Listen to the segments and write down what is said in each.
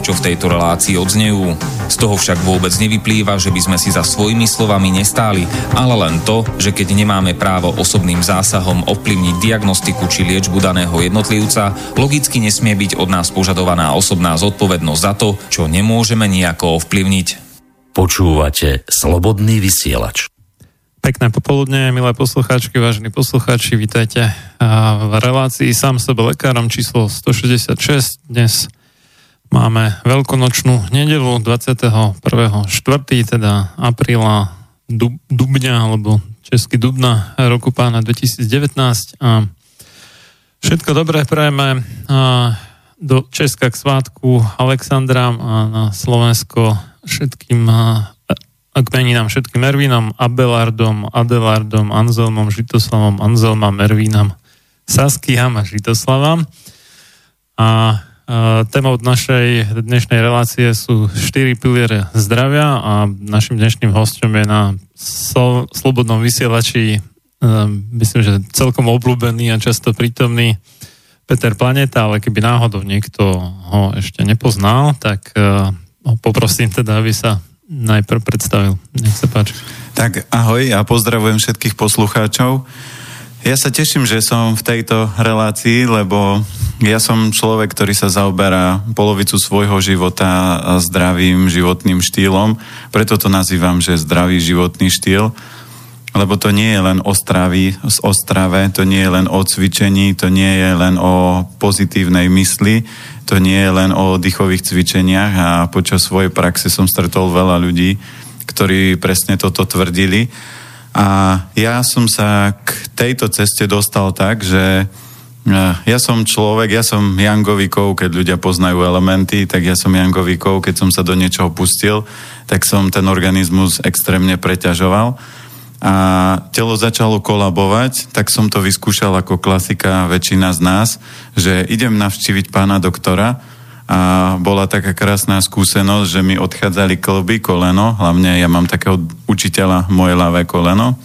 čo v tejto relácii odznejú. Z toho však vôbec nevyplýva, že by sme si za svojimi slovami nestáli, ale len to, že keď nemáme právo osobným zásahom ovplyvniť diagnostiku či liečbu daného jednotlivca, logicky nesmie byť od nás požadovaná osobná zodpovednosť za to, čo nemôžeme nejako ovplyvniť. Počúvate Slobodný vysielač. Pekné popoludne, milé poslucháčky, vážení poslucháči, vítajte v relácii sám sebe lekárom číslo 166. Dnes Máme veľkonočnú nedelu 21.4., teda apríla dub, dubňa, alebo český dubna roku pána 2019 a všetko dobré prajeme do Česka k svátku Alexandra a na Slovensko všetkým a k meninám všetkým Ervínom, Abelardom, Adelardom, Anzelmom, Žitoslavom, Anzelmom, Ervínam, Saskiam a Žitoslavom. A Témou našej dnešnej relácie sú štyri piliere zdravia a našim dnešným hostom je na slobodnom vysielači ehm, myslím, že celkom obľúbený a často prítomný Peter Planeta, ale keby náhodou niekto ho ešte nepoznal, tak uh, ho poprosím teda, aby sa najprv predstavil. Nech sa páči. Tak ahoj a pozdravujem všetkých poslucháčov. Ja sa teším, že som v tejto relácii, lebo ja som človek, ktorý sa zaoberá polovicu svojho života zdravým životným štýlom, preto to nazývam, že zdravý životný štýl, lebo to nie je len o stravy, o strave, to nie je len o cvičení, to nie je len o pozitívnej mysli, to nie je len o dýchových cvičeniach. A počas svojej praxe som stretol veľa ľudí, ktorí presne toto tvrdili a ja som sa k tejto ceste dostal tak, že eh, ja som človek, ja som Jangovikov, keď ľudia poznajú elementy, tak ja som Jangovikov, keď som sa do niečoho pustil, tak som ten organizmus extrémne preťažoval. A telo začalo kolabovať, tak som to vyskúšal ako klasika väčšina z nás, že idem navštíviť pána doktora, a bola taká krásna skúsenosť, že mi odchádzali klby, koleno, hlavne ja mám takého učiteľa moje ľavé koleno.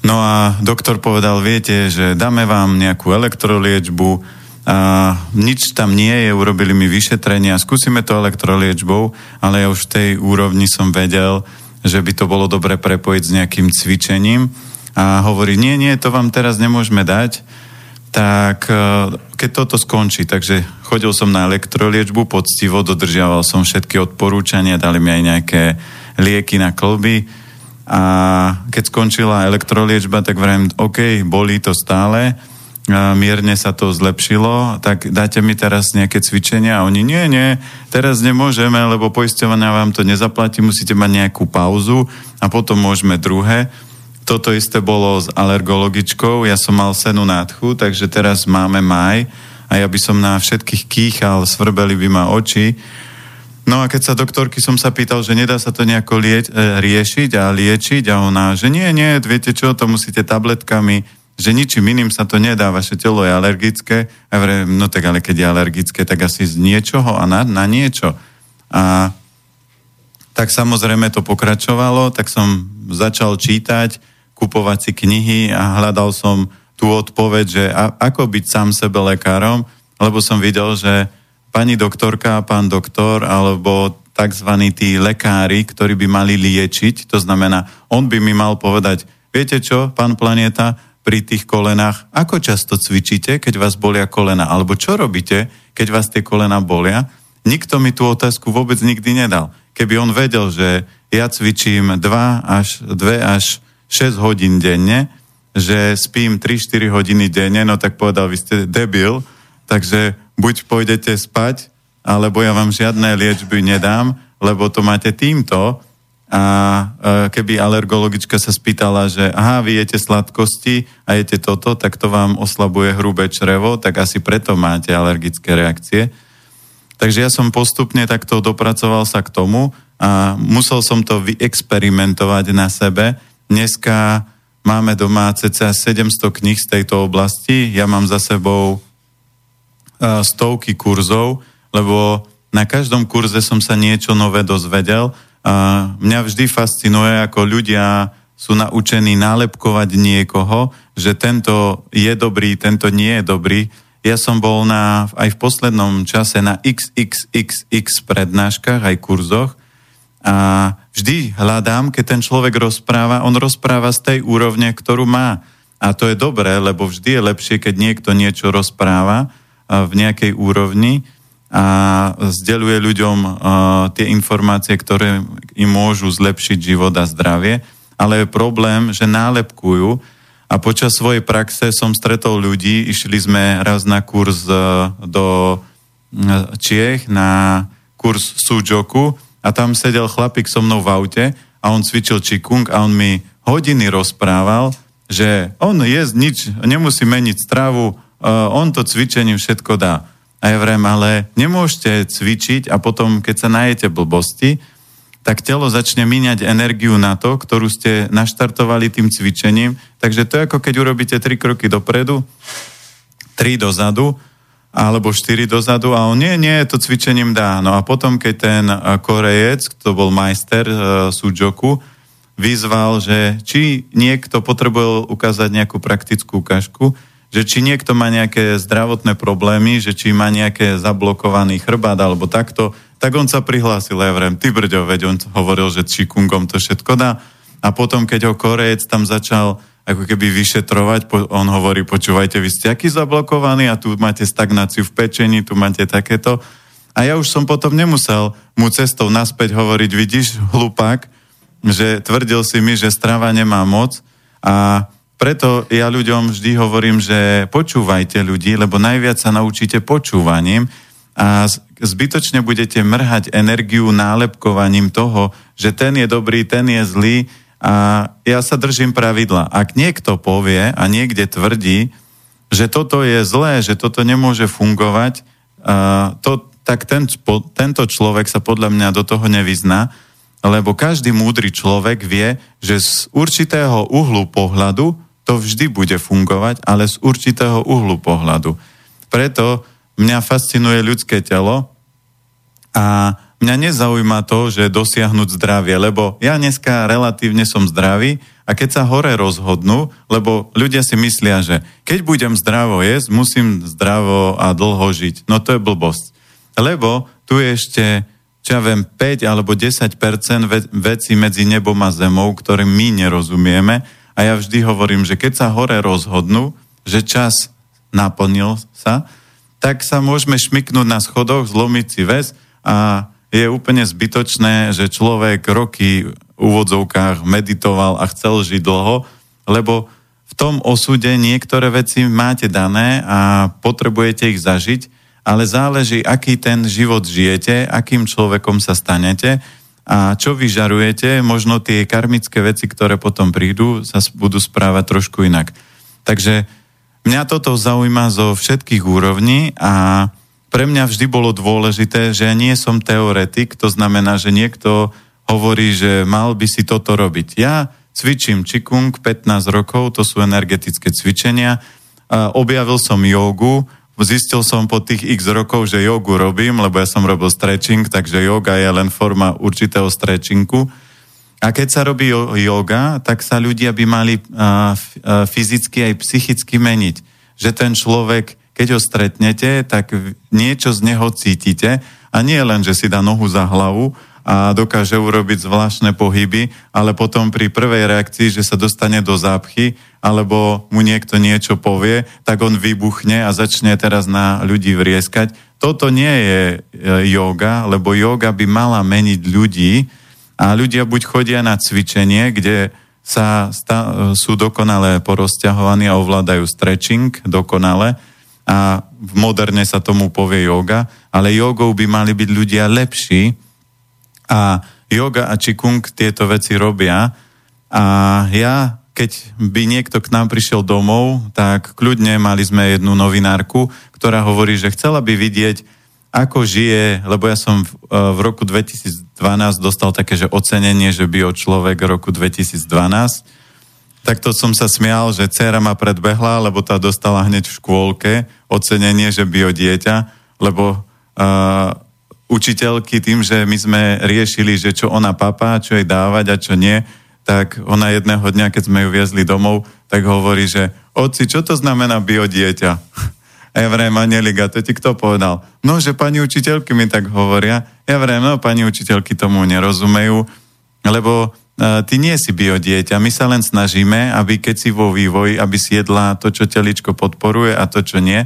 No a doktor povedal, viete, že dáme vám nejakú elektroliečbu, a nič tam nie je, urobili mi vyšetrenia, skúsime to elektroliečbou, ale ja už v tej úrovni som vedel, že by to bolo dobre prepojiť s nejakým cvičením. A hovorí, nie, nie, to vám teraz nemôžeme dať, tak e, keď toto skončí, takže chodil som na elektroliečbu, poctivo dodržiaval som všetky odporúčania, dali mi aj nejaké lieky na klby a keď skončila elektroliečba, tak vrajím, OK, bolí to stále, mierne sa to zlepšilo, tak dáte mi teraz nejaké cvičenia a oni, nie, nie, teraz nemôžeme, lebo poisťovania vám to nezaplatí, musíte mať nejakú pauzu a potom môžeme druhé. Toto isté bolo s alergologičkou, ja som mal senu nádchu, takže teraz máme maj a ja by som na všetkých kýchal, svrbeli by ma oči. No a keď sa doktorky som sa pýtal, že nedá sa to nejako lie- e, riešiť a liečiť a ona, že nie, nie, viete čo, to musíte tabletkami, že ničím iným sa to nedá, vaše telo je alergické. A vrem, no tak ale keď je alergické, tak asi z niečoho a na, na niečo. A tak samozrejme to pokračovalo, tak som začal čítať, kupovať si knihy a hľadal som tú odpoveď, že a, ako byť sám sebe lekárom, lebo som videl, že pani doktorka, pán doktor, alebo tzv. tí lekári, ktorí by mali liečiť, to znamená, on by mi mal povedať, viete čo, pán Planeta, pri tých kolenách, ako často cvičíte, keď vás bolia kolena, alebo čo robíte, keď vás tie kolena bolia. Nikto mi tú otázku vôbec nikdy nedal. Keby on vedel, že ja cvičím 2 až, 2 až 6 hodín denne, že spím 3-4 hodiny denne, no tak povedal, vy ste debil, takže buď pôjdete spať, alebo ja vám žiadne liečby nedám, lebo to máte týmto, a keby alergologička sa spýtala, že aha, vy jete sladkosti a jete toto, tak to vám oslabuje hrubé črevo, tak asi preto máte alergické reakcie. Takže ja som postupne takto dopracoval sa k tomu a musel som to vyexperimentovať na sebe. Dneska máme doma cca 700 kníh z tejto oblasti. Ja mám za sebou stovky kurzov, lebo na každom kurze som sa niečo nové dozvedel a mňa vždy fascinuje, ako ľudia sú naučení nálepkovať niekoho, že tento je dobrý, tento nie je dobrý. Ja som bol na, aj v poslednom čase na XXXX prednáškach, aj kurzoch a vždy hľadám, keď ten človek rozpráva, on rozpráva z tej úrovne, ktorú má. A to je dobré, lebo vždy je lepšie, keď niekto niečo rozpráva v nejakej úrovni, a zdeluje ľuďom uh, tie informácie, ktoré im môžu zlepšiť život a zdravie, ale je problém, že nálepkujú a počas svojej praxe som stretol ľudí, išli sme raz na kurz uh, do Čiech, na kurz Sujoku a tam sedel chlapík so mnou v aute a on cvičil Čikung a on mi hodiny rozprával, že on je nič, nemusí meniť stravu, uh, on to cvičením všetko dá. A ja vrem, ale nemôžete cvičiť a potom, keď sa najete blbosti, tak telo začne míňať energiu na to, ktorú ste naštartovali tým cvičením. Takže to je ako keď urobíte 3 kroky dopredu, 3 dozadu, alebo 4 dozadu a on nie, nie, to cvičením dá. No a potom, keď ten eh, Korejec, to bol majster uh, Sujoku, vyzval, že či niekto potreboval ukázať nejakú praktickú ukážku, že či niekto má nejaké zdravotné problémy, že či má nejaké zablokovaný chrbát alebo takto, tak on sa prihlásil, ja vrem, ty brďo, veď on hovoril, že kungom to všetko dá. A potom, keď ho Korejec tam začal ako keby vyšetrovať, on hovorí, počúvajte, vy ste aký zablokovaní a tu máte stagnáciu v pečení, tu máte takéto. A ja už som potom nemusel mu cestou naspäť hovoriť, vidíš, hlupák, že tvrdil si mi, že strava nemá moc a preto ja ľuďom vždy hovorím, že počúvajte ľudí, lebo najviac sa naučíte počúvaním a zbytočne budete mrhať energiu nálepkovaním toho, že ten je dobrý, ten je zlý a ja sa držím pravidla. Ak niekto povie a niekde tvrdí, že toto je zlé, že toto nemôže fungovať, to, tak ten, po, tento človek sa podľa mňa do toho nevyzná, lebo každý múdry človek vie, že z určitého uhlu pohľadu to vždy bude fungovať, ale z určitého uhlu pohľadu. Preto mňa fascinuje ľudské telo a mňa nezaujíma to, že dosiahnuť zdravie, lebo ja dneska relatívne som zdravý a keď sa hore rozhodnú, lebo ľudia si myslia, že keď budem zdravo jesť, musím zdravo a dlho žiť. No to je blbosť. Lebo tu je ešte, čo ja viem, 5 alebo 10% veci medzi nebom a zemou, ktoré my nerozumieme a ja vždy hovorím, že keď sa hore rozhodnú, že čas naplnil sa, tak sa môžeme šmiknúť na schodoch, zlomiť si väz a je úplne zbytočné, že človek roky v úvodzovkách meditoval a chcel žiť dlho, lebo v tom osude niektoré veci máte dané a potrebujete ich zažiť, ale záleží, aký ten život žijete, akým človekom sa stanete a čo vyžarujete, možno tie karmické veci, ktoré potom prídu, sa budú správať trošku inak. Takže mňa toto zaujíma zo všetkých úrovní a pre mňa vždy bolo dôležité, že ja nie som teoretik, to znamená, že niekto hovorí, že mal by si toto robiť. Ja cvičím Qigong 15 rokov, to sú energetické cvičenia. Objavil som jogu, zistil som po tých x rokov, že jogu robím, lebo ja som robil stretching, takže yoga je len forma určitého stretchingu. A keď sa robí yoga, tak sa ľudia by mali fyzicky aj psychicky meniť. Že ten človek keď ho stretnete, tak niečo z neho cítite a nie len, že si dá nohu za hlavu a dokáže urobiť zvláštne pohyby, ale potom pri prvej reakcii, že sa dostane do zápchy, alebo mu niekto niečo povie, tak on vybuchne a začne teraz na ľudí vrieskať. Toto nie je yoga, e, lebo yoga by mala meniť ľudí a ľudia buď chodia na cvičenie, kde sa sta- sú dokonale porozťahovaní a ovládajú stretching dokonale, a v moderne sa tomu povie yoga, ale jogou by mali byť ľudia lepší a yoga a čikung tieto veci robia. A ja, keď by niekto k nám prišiel domov, tak kľudne mali sme jednu novinárku, ktorá hovorí, že chcela by vidieť, ako žije, lebo ja som v, e, v roku 2012 dostal také, že ocenenie, že bio človek roku 2012 Takto som sa smial, že dcera ma predbehla, lebo tá dostala hneď v škôlke ocenenie, že bio dieťa, lebo uh, učiteľky tým, že my sme riešili, že čo ona papá, čo jej dávať a čo nie, tak ona jedného dňa, keď sme ju viezli domov, tak hovorí, že oci, čo to znamená bio dieťa? A ja vrem, Anelika, to ti kto povedal? No, že pani učiteľky mi tak hovoria. Ja vrem, no, pani učiteľky tomu nerozumejú, lebo ty nie si biodieťa, my sa len snažíme, aby keď si vo vývoji, aby si jedla to, čo teličko podporuje a to, čo nie.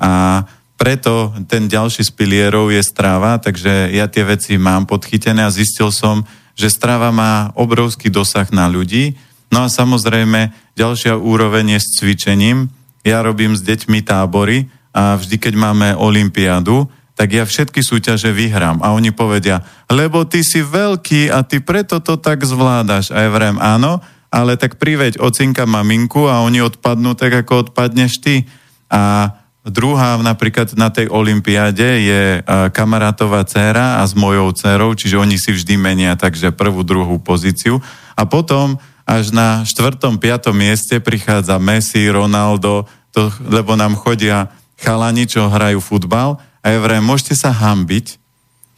A preto ten ďalší z pilierov je strava, takže ja tie veci mám podchytené a zistil som, že strava má obrovský dosah na ľudí. No a samozrejme, ďalšia úroveň je s cvičením. Ja robím s deťmi tábory a vždy, keď máme olympiádu, tak ja všetky súťaže vyhrám. A oni povedia, lebo ty si veľký a ty preto to tak zvládaš. A ja vrem, áno, ale tak priveď ocinka maminku a oni odpadnú tak, ako odpadneš ty. A druhá napríklad na tej olympiáde je kamarátová dcéra a s mojou dcerou, čiže oni si vždy menia takže prvú, druhú pozíciu. A potom až na štvrtom, piatom mieste prichádza Messi, Ronaldo, to, lebo nám chodia chalani, čo hrajú futbal a ja vrajím, môžete sa hambiť,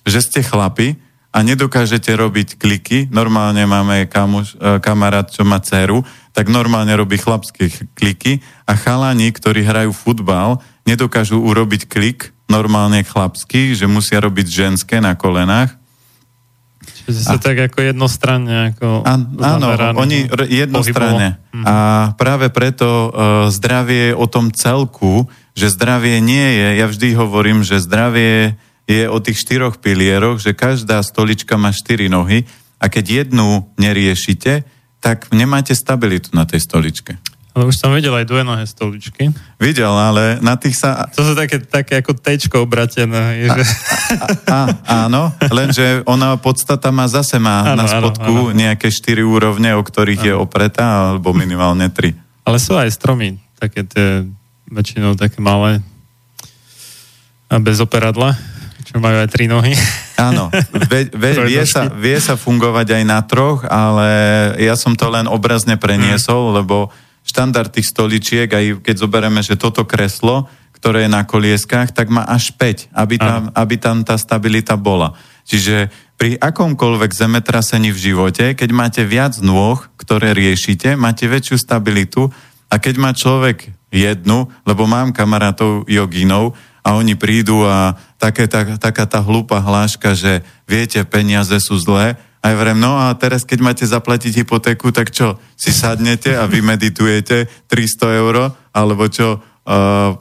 že ste chlapi a nedokážete robiť kliky. Normálne máme kamuš, e, kamarát, čo má dceru, tak normálne robí chlapské kliky a chalani, ktorí hrajú futbal, nedokážu urobiť klik normálne chlapský, že musia robiť ženské na kolenách. Čiže sa tak ako jednostranne ako a, Áno, oni jednostranne. Mhm. A práve preto uh, zdravie o tom celku, že zdravie nie je, ja vždy hovorím, že zdravie je o tých štyroch pilieroch, že každá stolička má štyri nohy a keď jednu neriešite, tak nemáte stabilitu na tej stoličke. Ale už som videl aj dvojnohé stoličky. Videl, ale na tých sa... To sú také, také ako tečko obratené. Že... A, a, áno, lenže ona podstata má zase má áno, na spodku áno, áno. nejaké štyri úrovne, o ktorých áno. je opretá, alebo minimálne tri. Ale sú aj stromy, také tie väčšinou také malé a bez operadla, čo majú aj tri nohy. Áno, ve, ve, vie, sa, vie sa fungovať aj na troch, ale ja som to len obrazne preniesol, mm. lebo štandard tých stoličiek, aj keď zoberieme, že toto kreslo, ktoré je na kolieskách, tak má až 5, aby tam, aby tam tá stabilita bola. Čiže pri akomkoľvek zemetrasení v živote, keď máte viac nôh, ktoré riešite, máte väčšiu stabilitu a keď má človek jednu, lebo mám kamarátov joginov a oni prídu a také, tak, taká tá hlúpa hláška, že viete, peniaze sú zlé. A ja vrem, no a teraz, keď máte zaplatiť hypotéku, tak čo, si sadnete a vy meditujete 300 eur, alebo čo, uh,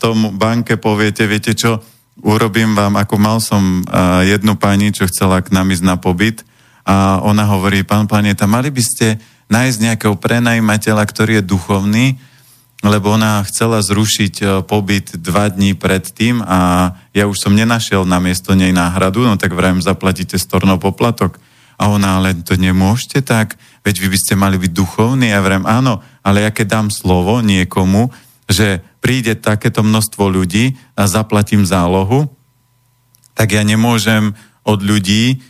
tomu banke poviete, viete čo, urobím vám, ako mal som uh, jednu pani, čo chcela k nám ísť na pobyt a ona hovorí, pán planeta, mali by ste nájsť nejakého prenajímateľa, ktorý je duchovný, lebo ona chcela zrušiť uh, pobyt dva dní predtým a ja už som nenašiel na miesto nej náhradu, no tak vrajím, zaplatíte storno poplatok. A ona, ale to nemôžete tak, veď vy by ste mali byť duchovní. Ja vrajím, áno, ale ja keď dám slovo niekomu, že príde takéto množstvo ľudí a zaplatím zálohu, tak ja nemôžem od ľudí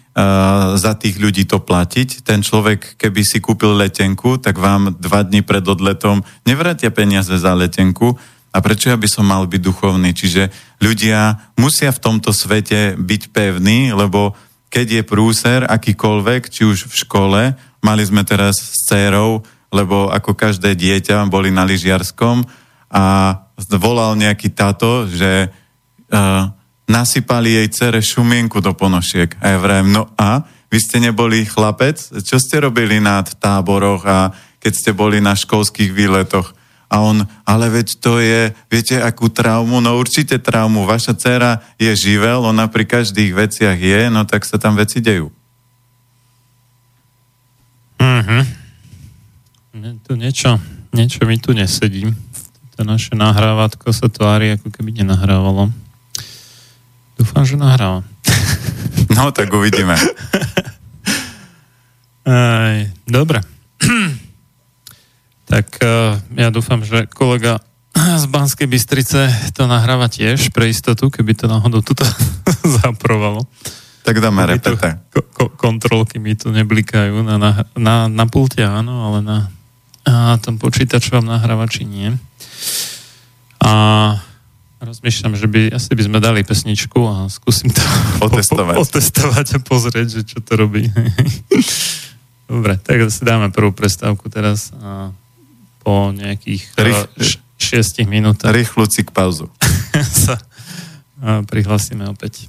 za tých ľudí to platiť. Ten človek, keby si kúpil letenku, tak vám dva dní pred odletom nevrátia peniaze za letenku. A prečo ja by som mal byť duchovný? Čiže ľudia musia v tomto svete byť pevní, lebo keď je prúser akýkoľvek, či už v škole, mali sme teraz s dcerou, lebo ako každé dieťa boli na lyžiarskom a volal nejaký tato, že uh, nasypali jej cere šumienku do ponošiek. A ja vrajem, no a vy ste neboli chlapec? Čo ste robili na táboroch a keď ste boli na školských výletoch? A on, ale veď to je, viete, akú traumu? No určite traumu. Vaša dcera je živel, ona pri každých veciach je, no tak sa tam veci dejú. Mhm. Tu niečo, niečo mi tu nesedí to naše nahrávátko sa tvári, ako keby nenahrávalo. Dúfam, že nahráva. No, tak uvidíme. Aj, dobre. tak uh, ja dúfam, že kolega z Banskej Bystrice to nahráva tiež pre istotu, keby to náhodou tuto zaprovalo. Tak dáme repete. Ko- kontrolky mi tu neblikajú na, na, na, na pulte, áno, ale na, na tom počítačovom nahrávači nie. A rozmýšľam, že by, asi by sme dali pesničku a skúsim to otestovať, po, otestovať a pozrieť, že čo to robí. Dobre, tak si dáme prvú prestávku teraz a po nejakých Rých, š- šiestich minútach rýchlu cik pauzu. sa prihlasíme opäť.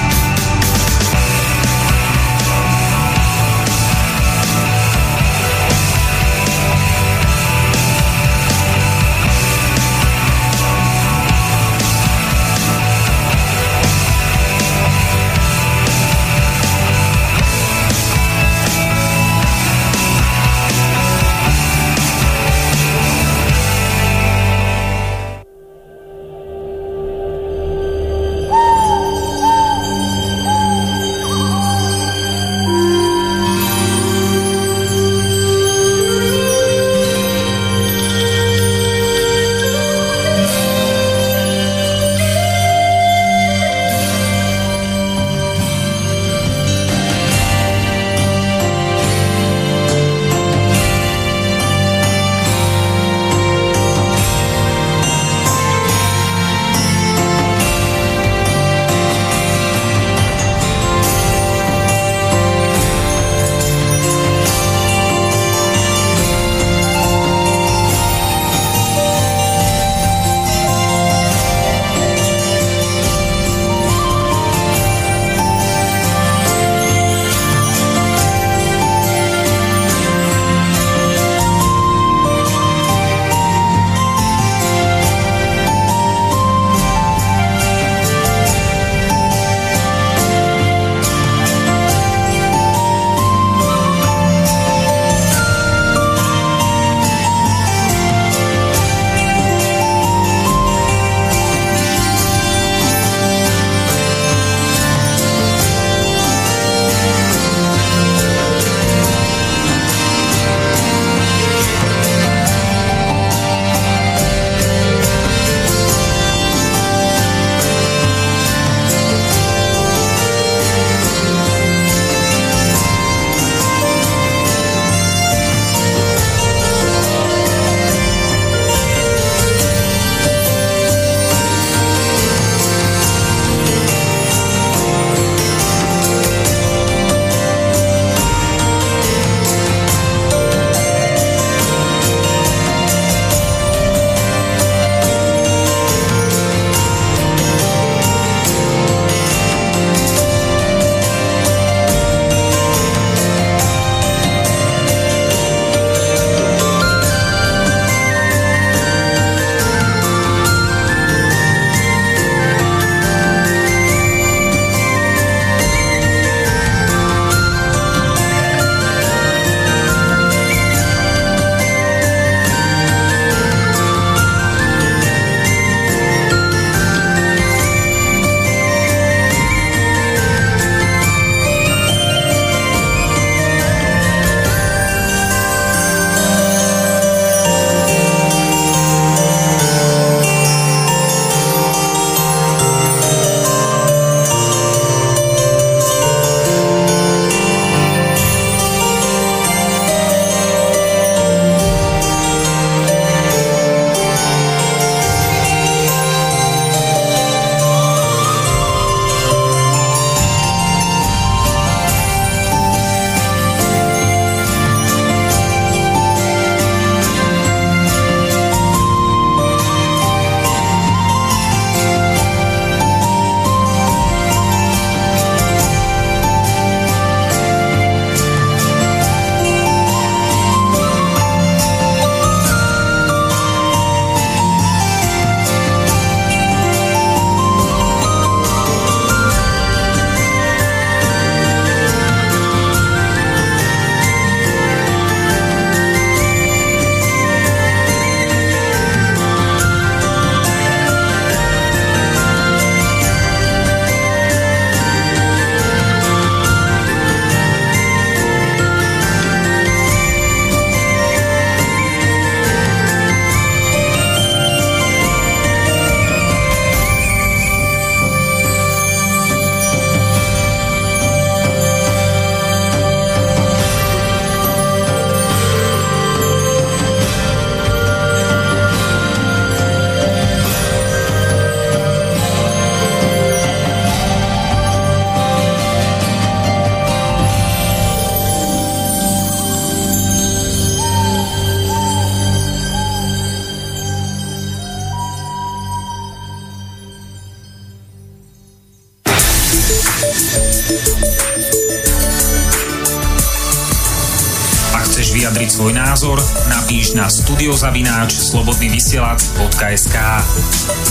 Napíš na studiozavináč slobodnyvysielac.sk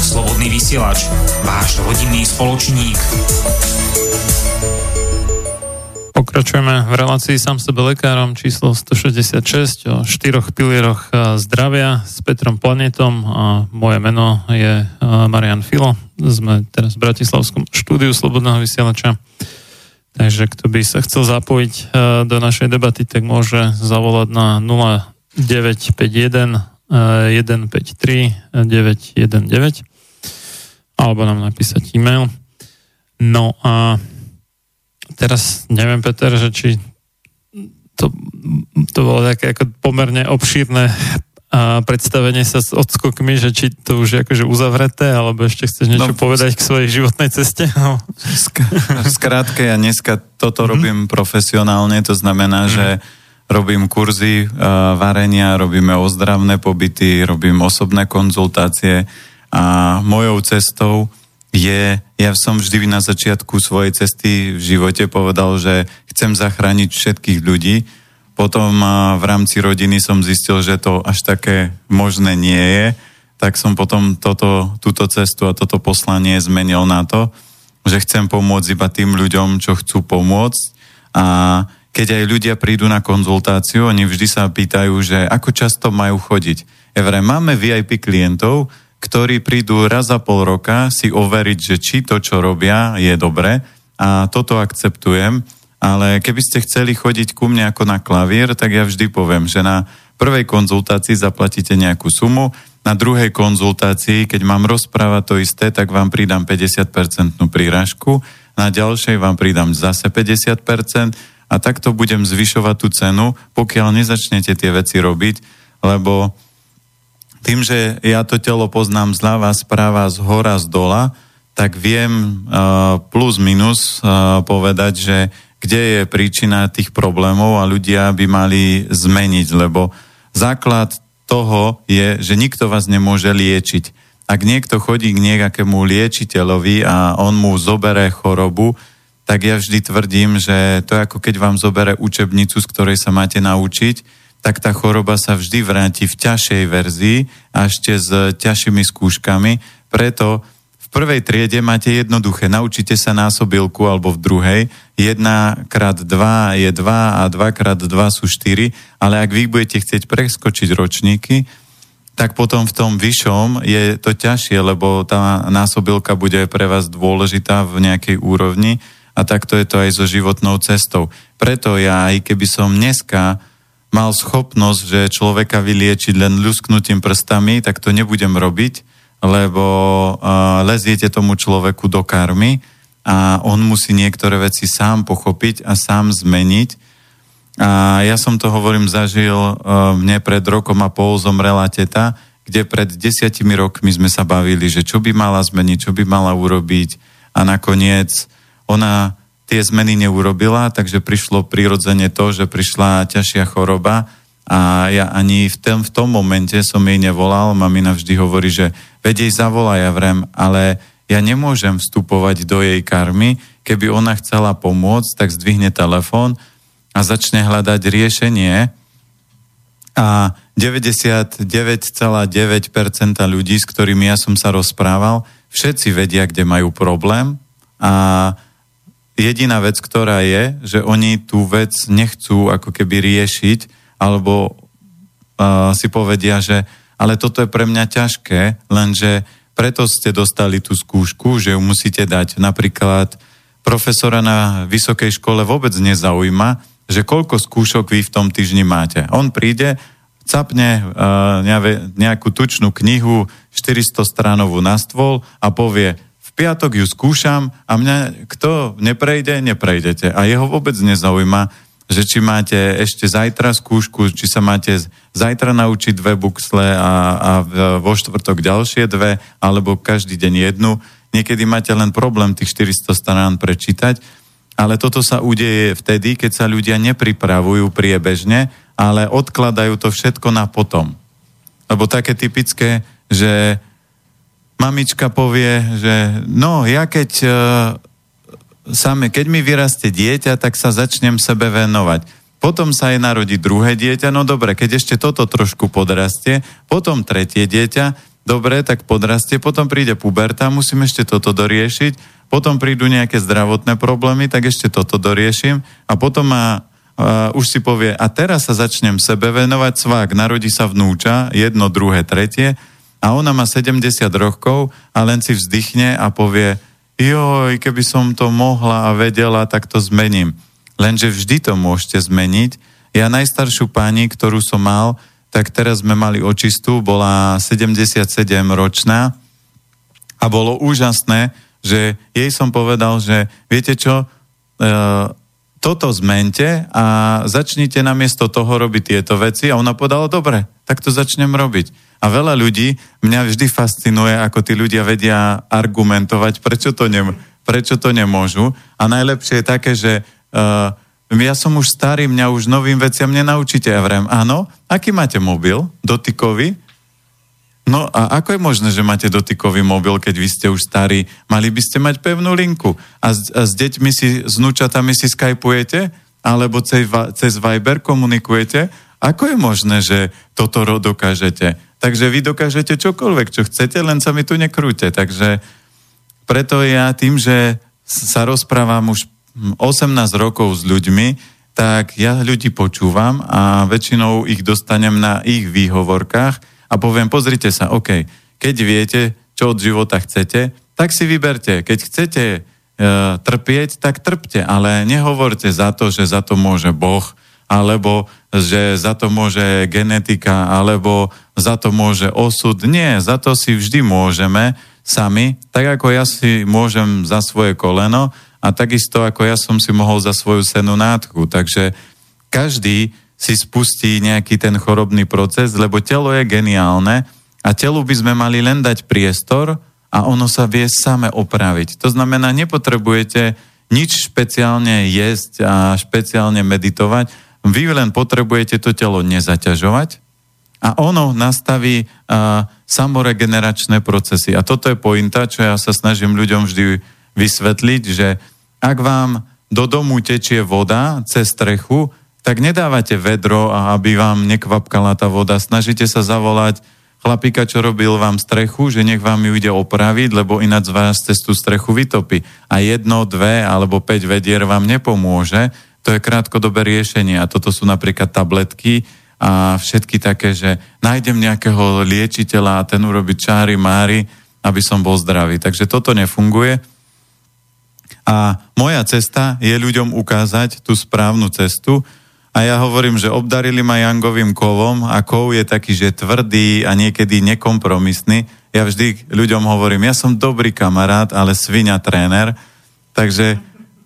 Slobodný vysielač, váš rodinný spoločník. Pokračujeme v relácii sám sebe lekárom číslo 166 o štyroch pilieroch zdravia s Petrom Planetom a moje meno je Marian Filo. Sme teraz v Bratislavskom štúdiu Slobodného vysielača. Takže kto by sa chcel zapojiť eh, do našej debaty, tak môže zavolať na 0951 153 919 alebo nám napísať e-mail. No a teraz neviem, Peter, že či to, to bolo také ako pomerne obšírne a predstavenie sa s odskokmi, že či to už je akože uzavreté, alebo ešte chceš niečo no, povedať k svojej životnej ceste? No. Skrátke, ja dneska toto mm-hmm. robím profesionálne, to znamená, mm-hmm. že robím kurzy uh, varenia, robíme ozdravné pobyty, robím osobné konzultácie a mojou cestou je, ja som vždy na začiatku svojej cesty v živote povedal, že chcem zachrániť všetkých ľudí, potom v rámci rodiny som zistil, že to až také možné nie je, tak som potom toto, túto cestu a toto poslanie zmenil na to, že chcem pomôcť iba tým ľuďom, čo chcú pomôcť. A keď aj ľudia prídu na konzultáciu, oni vždy sa pýtajú, že ako často majú chodiť. Ja máme VIP klientov, ktorí prídu raz za pol roka si overiť, že či to, čo robia, je dobre a toto akceptujem. Ale keby ste chceli chodiť ku mne ako na klavír, tak ja vždy poviem, že na prvej konzultácii zaplatíte nejakú sumu, na druhej konzultácii, keď mám rozprávať to isté, tak vám pridám 50% príražku, na ďalšej vám pridám zase 50% a takto budem zvyšovať tú cenu, pokiaľ nezačnete tie veci robiť, lebo tým, že ja to telo poznám zľava, správa, z hora, z dola, tak viem uh, plus minus uh, povedať, že kde je príčina tých problémov a ľudia by mali zmeniť, lebo základ toho je, že nikto vás nemôže liečiť. Ak niekto chodí k nejakému liečiteľovi a on mu zobere chorobu, tak ja vždy tvrdím, že to je ako keď vám zobere učebnicu, z ktorej sa máte naučiť, tak tá choroba sa vždy vráti v ťažšej verzii a ešte s ťažšími skúškami. Preto prvej triede máte jednoduché, naučíte sa násobilku alebo v druhej, 1 krát 2 je 2 a 2 krát 2 sú 4, ale ak vy budete chcieť preskočiť ročníky, tak potom v tom vyššom je to ťažšie, lebo tá násobilka bude pre vás dôležitá v nejakej úrovni a takto je to aj so životnou cestou. Preto ja, aj keby som dneska mal schopnosť, že človeka vyliečiť len ľusknutím prstami, tak to nebudem robiť, lebo uh, leziete tomu človeku do karmy a on musí niektoré veci sám pochopiť a sám zmeniť. A ja som to, hovorím, zažil, uh, mne pred rokom a pol zomrela teta, kde pred desiatimi rokmi sme sa bavili, že čo by mala zmeniť, čo by mala urobiť a nakoniec ona tie zmeny neurobila, takže prišlo prirodzene to, že prišla ťažšia choroba a ja ani v tom, v tom momente som jej nevolal, mamina vždy hovorí, že veď jej zavolá, ja vrem, ale ja nemôžem vstupovať do jej karmy, keby ona chcela pomôcť, tak zdvihne telefón a začne hľadať riešenie. A 99,9% ľudí, s ktorými ja som sa rozprával, všetci vedia, kde majú problém a jediná vec, ktorá je, že oni tú vec nechcú ako keby riešiť, alebo uh, si povedia, že ale toto je pre mňa ťažké, lenže preto ste dostali tú skúšku, že ju musíte dať. Napríklad profesora na vysokej škole vôbec nezaujíma, že koľko skúšok vy v tom týždni máte. On príde, capne uh, nejakú tučnú knihu 400 stranovú na stôl a povie, piatok ju skúšam a mňa, kto neprejde, neprejdete. A jeho vôbec nezaujíma, že či máte ešte zajtra skúšku, či sa máte zajtra naučiť dve buksle a, a vo štvrtok ďalšie dve, alebo každý deň jednu. Niekedy máte len problém tých 400 strán prečítať, ale toto sa udeje vtedy, keď sa ľudia nepripravujú priebežne, ale odkladajú to všetko na potom. Lebo také typické, že mamička povie, že no, ja keď uh, same, keď mi vyrastie dieťa, tak sa začnem sebe venovať. potom sa aj narodí druhé dieťa, no dobre, keď ešte toto trošku podrastie, potom tretie dieťa, dobre, tak podrastie, potom príde puberta, musím ešte toto doriešiť, potom prídu nejaké zdravotné problémy, tak ešte toto doriešim a potom má uh, už si povie, a teraz sa začnem sebe venovať svák, narodí sa vnúča, jedno, druhé, tretie, a ona má 70 rokov a len si vzdychne a povie, joj, keby som to mohla a vedela, tak to zmením. Lenže vždy to môžete zmeniť. Ja najstaršiu pani, ktorú som mal, tak teraz sme mali očistú, bola 77 ročná a bolo úžasné, že jej som povedal, že viete čo, e, toto zmente a začnite namiesto toho robiť tieto veci a ona povedala, dobre, tak to začnem robiť. A veľa ľudí, mňa vždy fascinuje, ako tí ľudia vedia argumentovať, prečo to, ne, prečo to nemôžu. A najlepšie je také, že uh, ja som už starý, mňa už novým veciam nenaučíte. Ja vrem, áno, aký máte mobil? Dotykový? No a ako je možné, že máte dotykový mobil, keď vy ste už starí? Mali by ste mať pevnú linku. A s, a s deťmi si, s nučatami si skypujete? Alebo cez, cez Viber komunikujete? Ako je možné, že toto dokážete? Takže vy dokážete čokoľvek, čo chcete, len sa mi tu nekrúte. Takže preto ja tým, že sa rozprávam už 18 rokov s ľuďmi, tak ja ľudí počúvam a väčšinou ich dostanem na ich výhovorkách a poviem, pozrite sa, OK, keď viete, čo od života chcete, tak si vyberte. Keď chcete e, trpieť, tak trpte, ale nehovorte za to, že za to môže Boh, alebo že za to môže genetika, alebo za to môže osud. Nie, za to si vždy môžeme sami, tak ako ja si môžem za svoje koleno, a takisto ako ja som si mohol za svoju senu nádchu. Takže každý si spustí nejaký ten chorobný proces, lebo telo je geniálne a telu by sme mali len dať priestor a ono sa vie same opraviť. To znamená, nepotrebujete nič špeciálne jesť a špeciálne meditovať, vy len potrebujete to telo nezaťažovať a ono nastaví a, samoregeneračné procesy. A toto je pointa, čo ja sa snažím ľuďom vždy vysvetliť, že ak vám do domu tečie voda cez strechu, tak nedávate vedro, aby vám nekvapkala tá voda. Snažíte sa zavolať chlapíka, čo robil vám strechu, že nech vám ju ide opraviť, lebo ináč vás cez tú strechu vytopí. A jedno, dve alebo päť vedier vám nepomôže. To je krátkodobé riešenie. A toto sú napríklad tabletky a všetky také, že nájdem nejakého liečiteľa a ten urobi čári, mári, aby som bol zdravý. Takže toto nefunguje. A moja cesta je ľuďom ukázať tú správnu cestu. A ja hovorím, že obdarili ma Jangovým kovom a kov je taký, že tvrdý a niekedy nekompromisný. Ja vždy ľuďom hovorím, ja som dobrý kamarát, ale svinia tréner. Takže,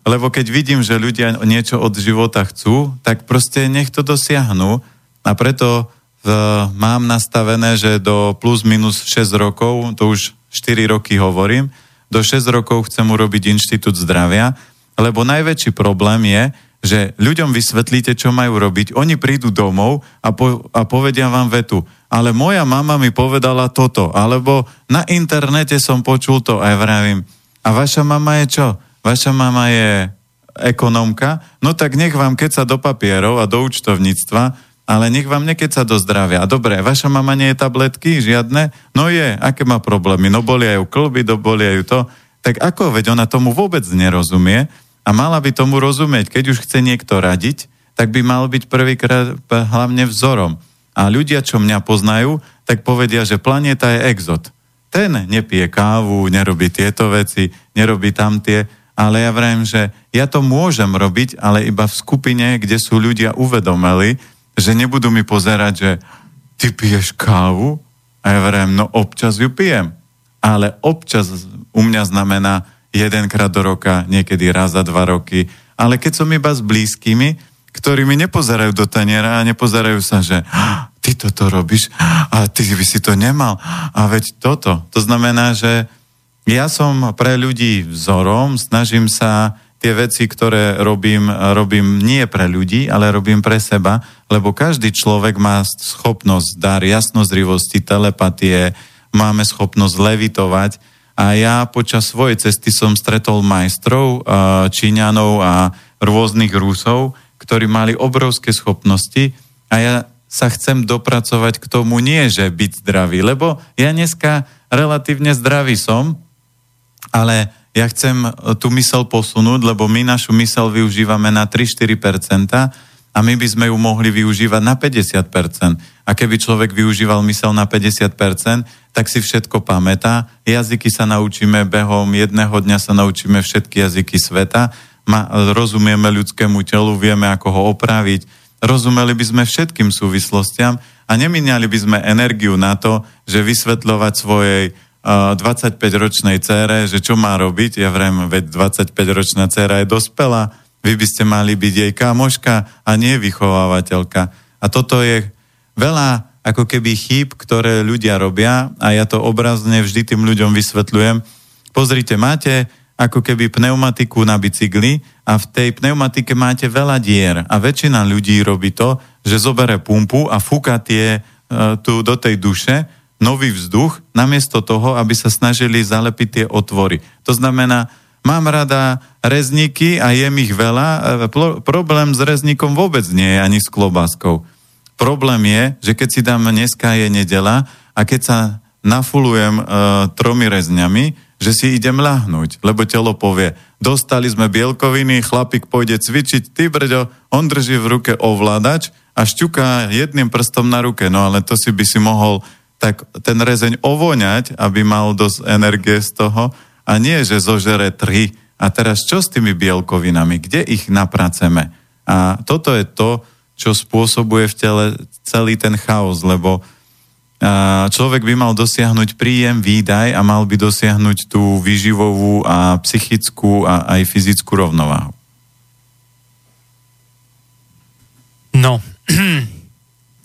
lebo keď vidím, že ľudia niečo od života chcú, tak proste nech to dosiahnu. A preto v, mám nastavené, že do plus minus 6 rokov, to už 4 roky hovorím, do 6 rokov chcem urobiť inštitút zdravia, lebo najväčší problém je, že ľuďom vysvetlíte, čo majú robiť, oni prídu domov a, po, a povedia vám vetu, ale moja mama mi povedala toto, alebo na internete som počul to a ja vravím, a vaša mama je čo? Vaša mama je ekonomka? No tak nech vám keď sa do papierov a do účtovníctva, ale nech vám nekeca do zdravia. Dobre, vaša mama nie je tabletky, žiadne? No je, aké má problémy? No bolia ju klby, dobolia ju to. Tak ako, veď ona tomu vôbec nerozumie a mala by tomu rozumieť. Keď už chce niekto radiť, tak by mal byť prvýkrát hlavne vzorom. A ľudia, čo mňa poznajú, tak povedia, že planéta je exot. Ten nepije kávu, nerobí tieto veci, nerobí tamtie, ale ja vrajím, že ja to môžem robiť, ale iba v skupine, kde sú ľudia uvedomeli, že nebudú mi pozerať, že ty piješ kávu? A ja verím, no občas ju pijem. Ale občas u mňa znamená jedenkrát do roka, niekedy raz za dva roky. Ale keď som iba s blízkymi, ktorí mi nepozerajú do taniera a nepozerajú sa, že ty toto robíš a ty by si to nemal. A veď toto. To znamená, že ja som pre ľudí vzorom, snažím sa tie veci, ktoré robím, robím nie pre ľudí, ale robím pre seba, lebo každý človek má schopnosť, dar jasnozrivosti, telepatie, máme schopnosť levitovať. A ja počas svojej cesty som stretol majstrov, Číňanov a rôznych Rusov, ktorí mali obrovské schopnosti a ja sa chcem dopracovať k tomu nie, že byť zdravý, lebo ja dneska relatívne zdravý som, ale ja chcem tú mysel posunúť, lebo my našu mysel využívame na 3-4% a my by sme ju mohli využívať na 50%. A keby človek využíval mysel na 50%, tak si všetko pamätá. Jazyky sa naučíme behom jedného dňa sa naučíme všetky jazyky sveta, ma, rozumieme ľudskému telu, vieme, ako ho opraviť, rozumeli by sme všetkým súvislostiam a neminiali by sme energiu na to, že vysvetľovať svojej 25-ročnej cére, že čo má robiť. Ja vrem, veď 25-ročná céra je dospelá, vy by ste mali byť jej kamoška a nie vychovávateľka. A toto je veľa ako keby chýb, ktoré ľudia robia a ja to obrazne vždy tým ľuďom vysvetľujem. Pozrite, máte ako keby pneumatiku na bicykli a v tej pneumatike máte veľa dier a väčšina ľudí robí to, že zobere pumpu a fúka tie e, tu do tej duše nový vzduch, namiesto toho, aby sa snažili zalepiť tie otvory. To znamená, mám rada rezníky a jem ich veľa. E, problém s rezníkom vôbec nie je ani s klobáskou. Problém je, že keď si dám dneska je nedela a keď sa nafulujem e, tromi rezňami, že si idem ľahnúť, lebo telo povie, dostali sme bielkoviny, chlapík pôjde cvičiť, ty brďo, on drží v ruke ovládač a šťuká jedným prstom na ruke, no ale to si by si mohol tak ten rezeň ovoňať, aby mal dosť energie z toho a nie, že zožere tri. A teraz čo s tými bielkovinami? Kde ich napraceme? A toto je to, čo spôsobuje v tele celý ten chaos, lebo človek by mal dosiahnuť príjem, výdaj a mal by dosiahnuť tú výživovú a psychickú a aj fyzickú rovnováhu. No,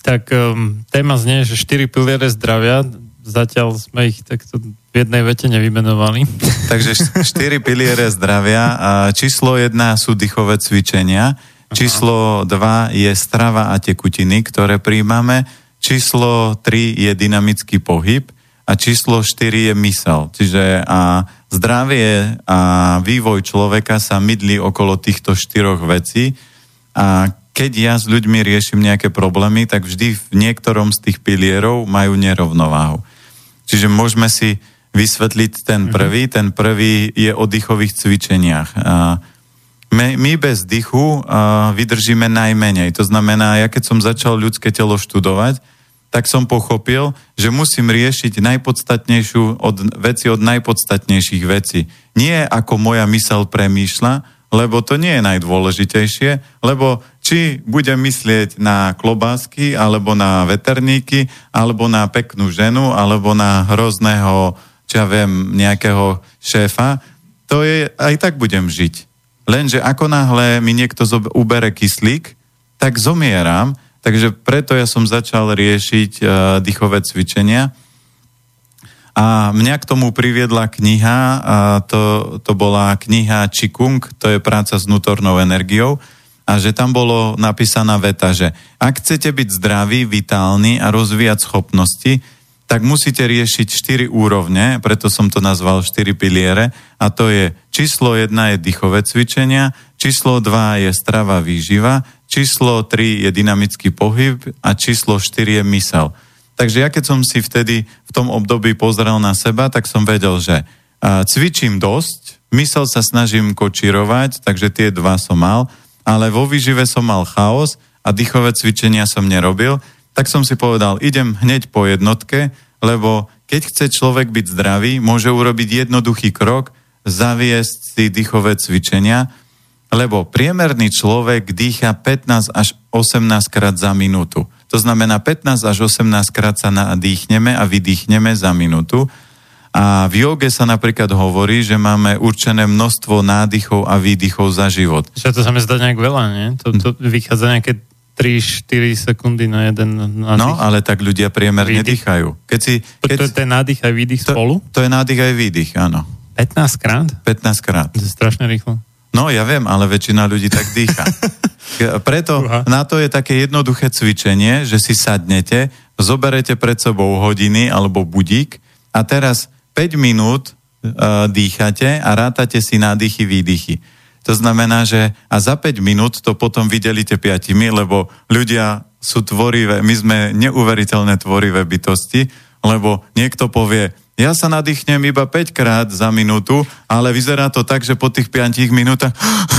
tak um, téma znie, že 4 piliere zdravia, zatiaľ sme ich takto v jednej vete nevymenovali. Takže 4 piliere zdravia. Číslo 1 sú dýchové cvičenia. Číslo 2 je strava a tekutiny, ktoré príjmame. Číslo 3 je dynamický pohyb a číslo 4 je mysel. Čiže a zdravie a vývoj človeka sa mydli okolo týchto štyroch vecí a keď ja s ľuďmi riešim nejaké problémy, tak vždy v niektorom z tých pilierov majú nerovnováhu. Čiže môžeme si vysvetliť ten mhm. prvý. Ten prvý je o dýchových cvičeniach. My, my bez dychu uh, vydržíme najmenej. To znamená, ja keď som začal ľudské telo študovať, tak som pochopil, že musím riešiť najpodstatnejšiu od, veci od najpodstatnejších vecí. Nie ako moja mysel premýšľa, lebo to nie je najdôležitejšie, lebo či budem myslieť na klobásky, alebo na veterníky, alebo na peknú ženu, alebo na hrozného, čo ja viem, nejakého šéfa, to je, aj tak budem žiť. Lenže ako náhle mi niekto zob- ubere kyslík, tak zomieram, takže preto ja som začal riešiť uh, dýchové cvičenia. A mňa k tomu priviedla kniha, a to, to bola kniha Čikung, to je práca s vnútornou energiou, a že tam bolo napísaná veta, že ak chcete byť zdraví, vitálni a rozvíjať schopnosti, tak musíte riešiť 4 úrovne, preto som to nazval 4 piliere, a to je číslo 1 je dýchové cvičenia, číslo 2 je strava výživa, číslo 3 je dynamický pohyb a číslo 4 je mysel. Takže ja keď som si vtedy v tom období pozrel na seba, tak som vedel, že cvičím dosť, mysel sa snažím kočírovať, takže tie dva som mal, ale vo výžive som mal chaos a dýchové cvičenia som nerobil, tak som si povedal, idem hneď po jednotke, lebo keď chce človek byť zdravý, môže urobiť jednoduchý krok, zaviesť si dýchové cvičenia, lebo priemerný človek dýcha 15 až 18 krát za minútu. To znamená 15 až 18 krát sa nadýchneme a vydýchneme za minútu. A v joge sa napríklad hovorí, že máme určené množstvo nádychov a výdychov za život. Čo to sa mi zdá nejak veľa, nie? To, to vychádza nejaké 3-4 sekundy na jeden nádych. No, ale tak ľudia priemerne výdych. dýchajú. Keď si, keď... To, to je ten nádych aj výdych to, spolu? To je nádych aj výdych, áno. 15 krát? 15 krát. To je strašne rýchlo. No, ja viem, ale väčšina ľudí tak dýcha. Preto Uha. na to je také jednoduché cvičenie, že si sadnete, zoberete pred sebou hodiny alebo budík a teraz 5 minút uh, dýchate a rátate si nádychy, výdychy. To znamená, že a za 5 minút to potom vydelíte piatimi, lebo ľudia sú tvorivé, my sme neuveriteľné tvorivé bytosti, lebo niekto povie, ja sa nadýchnem iba 5 krát za minútu, ale vyzerá to tak, že po tých 5 minútach,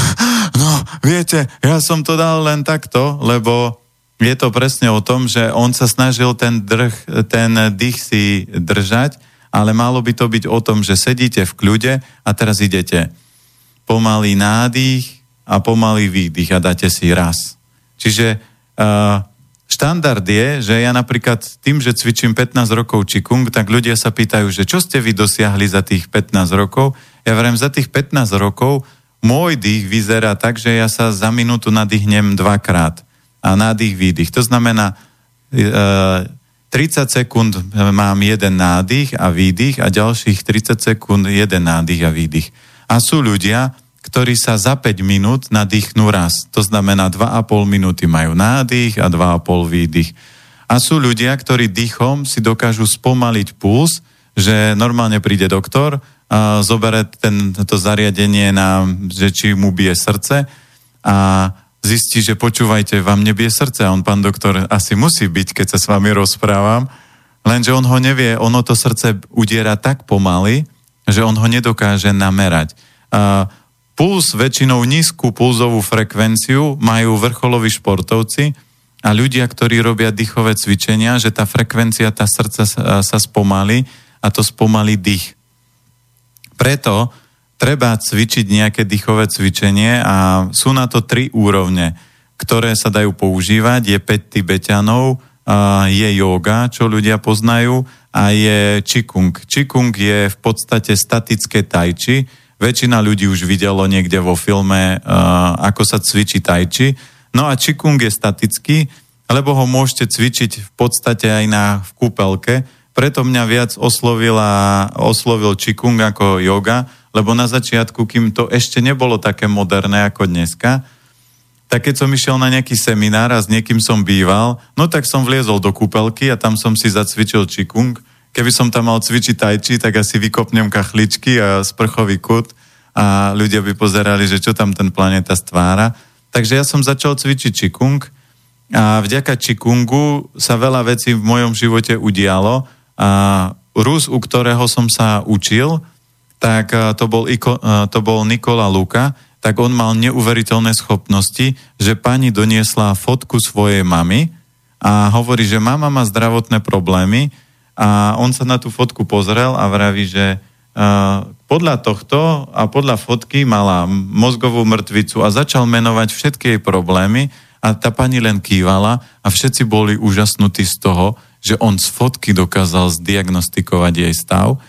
no viete, ja som to dal len takto, lebo je to presne o tom, že on sa snažil ten, drh, ten dých si držať, ale malo by to byť o tom, že sedíte v kľude a teraz idete pomalý nádych a pomalý výdych a dáte si raz. Čiže uh, štandard je, že ja napríklad tým, že cvičím 15 rokov Qigong, tak ľudia sa pýtajú, že čo ste vy dosiahli za tých 15 rokov? Ja verím, za tých 15 rokov môj dých vyzerá tak, že ja sa za minútu nadýchnem dvakrát a nádych, výdych. To znamená, e, 30 sekúnd mám jeden nádych a výdych a ďalších 30 sekúnd jeden nádych a výdych. A sú ľudia, ktorí sa za 5 minút nadýchnú raz. To znamená 2,5 minúty majú nádych a 2,5 výdych. A sú ľudia, ktorí dýchom si dokážu spomaliť puls, že normálne príde doktor, a zobere ten, zariadenie na, že či mu bije srdce a zistí, že počúvajte, vám nebie srdce a on, pán doktor, asi musí byť, keď sa s vami rozprávam, lenže on ho nevie, ono to srdce udiera tak pomaly, že on ho nedokáže namerať. A puls, väčšinou nízku pulzovú frekvenciu majú vrcholoví športovci a ľudia, ktorí robia dýchové cvičenia, že tá frekvencia, tá srdca sa, spomalí a to spomalí dých. Preto treba cvičiť nejaké dýchové cvičenie a sú na to tri úrovne, ktoré sa dajú používať. Je 5 tibetanov, je yoga, čo ľudia poznajú, a je čikung. Čikung je v podstate statické tajči. Väčšina ľudí už videlo niekde vo filme, ako sa cvičí tajči. No a čikung je statický, lebo ho môžete cvičiť v podstate aj na v kúpelke. Preto mňa viac oslovila, oslovil čikung ako yoga, lebo na začiatku, kým to ešte nebolo také moderné ako dneska, tak keď som išiel na nejaký seminár a s niekým som býval, no tak som vliezol do kúpelky a tam som si zacvičil čikung. Keby som tam mal cvičiť tajči, tak asi vykopnem kachličky a sprchový kut a ľudia by pozerali, že čo tam ten planeta stvára. Takže ja som začal cvičiť čikung a vďaka čikungu sa veľa vecí v mojom živote udialo a Rus, u ktorého som sa učil, tak eh, to bol, eh, to bol Nikola Luka, tak on mal neuveriteľné schopnosti, že pani doniesla fotku svojej mamy a hovorí, že mama má zdravotné problémy a on sa na tú fotku pozrel a vraví, že uh, podľa tohto a podľa fotky mala mozgovú mŕtvicu a začal menovať všetky jej problémy a tá pani len kývala a všetci boli úžasnutí z toho, že on z fotky dokázal zdiagnostikovať jej stav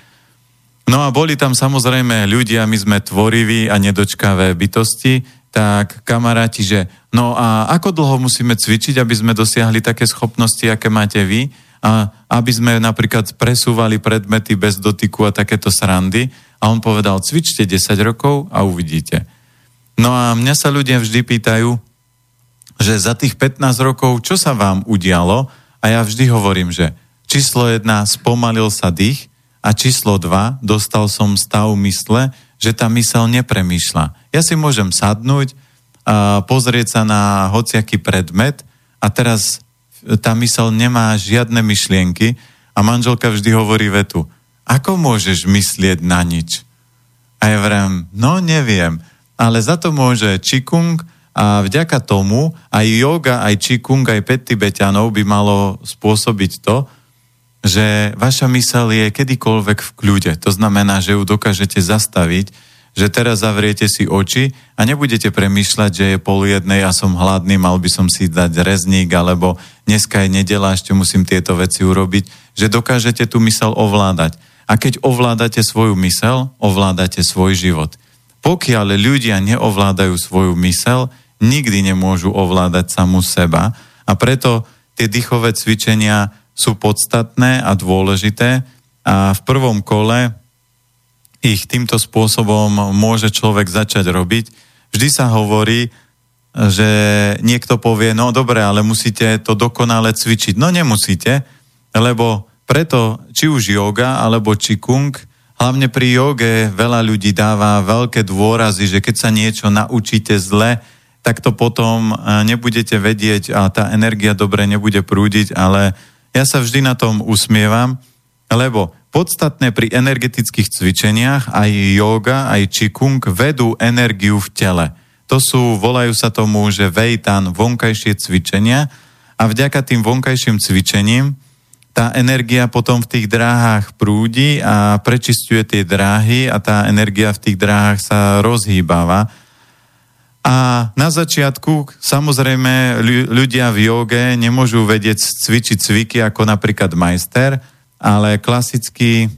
No a boli tam samozrejme ľudia, my sme tvoriví a nedočkavé bytosti, tak kamaráti, že no a ako dlho musíme cvičiť, aby sme dosiahli také schopnosti, aké máte vy, a aby sme napríklad presúvali predmety bez dotyku a takéto srandy. A on povedal, cvičte 10 rokov a uvidíte. No a mňa sa ľudia vždy pýtajú, že za tých 15 rokov, čo sa vám udialo? A ja vždy hovorím, že číslo 1, spomalil sa dých, a číslo 2, dostal som stav mysle, že tá mysel nepremýšľa. Ja si môžem sadnúť, a pozrieť sa na hociaký predmet a teraz tá mysel nemá žiadne myšlienky a manželka vždy hovorí vetu, ako môžeš myslieť na nič? A ja vrem, no neviem, ale za to môže Čikung a vďaka tomu aj yoga, aj Čikung, aj pet Tibetanov by malo spôsobiť to, že vaša mysel je kedykoľvek v kľude. To znamená, že ju dokážete zastaviť, že teraz zavriete si oči a nebudete premýšľať, že je pol jednej a som hladný, mal by som si dať rezník, alebo dneska je nedela, ešte musím tieto veci urobiť, že dokážete tú mysel ovládať. A keď ovládate svoju mysel, ovládate svoj život. Pokiaľ ľudia neovládajú svoju mysel, nikdy nemôžu ovládať samú seba a preto tie dýchové cvičenia sú podstatné a dôležité a v prvom kole ich týmto spôsobom môže človek začať robiť. Vždy sa hovorí, že niekto povie, no dobre, ale musíte to dokonale cvičiť. No nemusíte, lebo preto či už yoga alebo kung, hlavne pri joge veľa ľudí dáva veľké dôrazy, že keď sa niečo naučíte zle, tak to potom nebudete vedieť a tá energia dobre nebude prúdiť, ale ja sa vždy na tom usmievam, lebo podstatné pri energetických cvičeniach aj yoga, aj čikung vedú energiu v tele. To sú, volajú sa tomu, že vejtan, vonkajšie cvičenia a vďaka tým vonkajším cvičením tá energia potom v tých dráhách prúdi a prečistuje tie dráhy a tá energia v tých dráhách sa rozhýbava. A na začiatku, samozrejme, ľudia v joge nemôžu vedieť cvičiť cviky ako napríklad majster, ale klasicky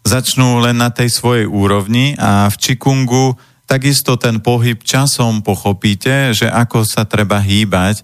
začnú len na tej svojej úrovni a v Čikungu takisto ten pohyb časom pochopíte, že ako sa treba hýbať.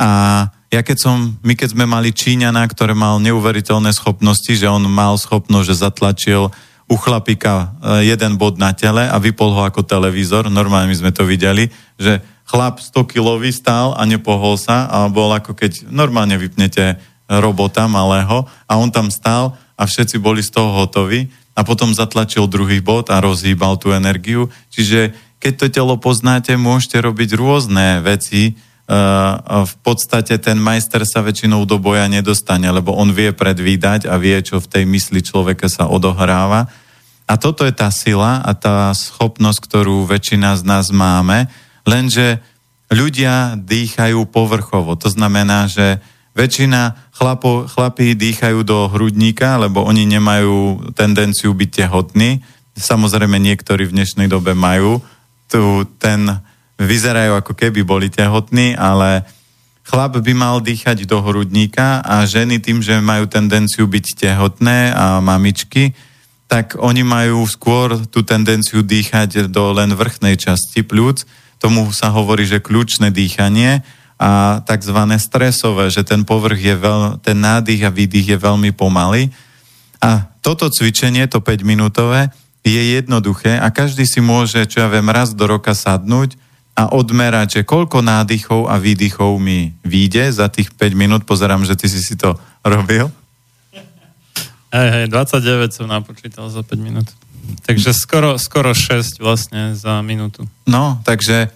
A ja keď som, my keď sme mali Číňana, ktorý mal neuveriteľné schopnosti, že on mal schopnosť, že zatlačil u chlapika e, jeden bod na tele a vypol ho ako televízor. Normálne my sme to videli, že chlap 100 kilový stál a nepohol sa a bol ako keď normálne vypnete robota malého a on tam stál a všetci boli z toho hotoví a potom zatlačil druhý bod a rozhýbal tú energiu. Čiže keď to telo poznáte, môžete robiť rôzne veci. V podstate ten majster sa väčšinou do boja nedostane, lebo on vie predvídať a vie, čo v tej mysli človeka sa odohráva. A toto je tá sila a tá schopnosť, ktorú väčšina z nás máme, lenže ľudia dýchajú povrchovo. To znamená, že väčšina chlapo, chlapí dýchajú do hrudníka, lebo oni nemajú tendenciu byť tehotní. Samozrejme niektorí v dnešnej dobe majú. Tu ten, vyzerajú ako keby boli tehotní, ale chlap by mal dýchať do hrudníka a ženy tým, že majú tendenciu byť tehotné a mamičky, tak oni majú skôr tú tendenciu dýchať do len vrchnej časti plúc. Tomu sa hovorí, že kľúčne dýchanie a tzv. stresové, že ten povrch je veľ, ten nádych a výdych je veľmi pomalý. A toto cvičenie, to 5 minútové, je jednoduché a každý si môže, čo ja viem, raz do roka sadnúť a odmerať, že koľko nádychov a výdychov mi vyjde za tých 5 minút. Pozerám, že ty si si to robil. Hej, hej, 29 som napočítal za 5 minút. Takže skoro, skoro 6 vlastne za minútu. No, takže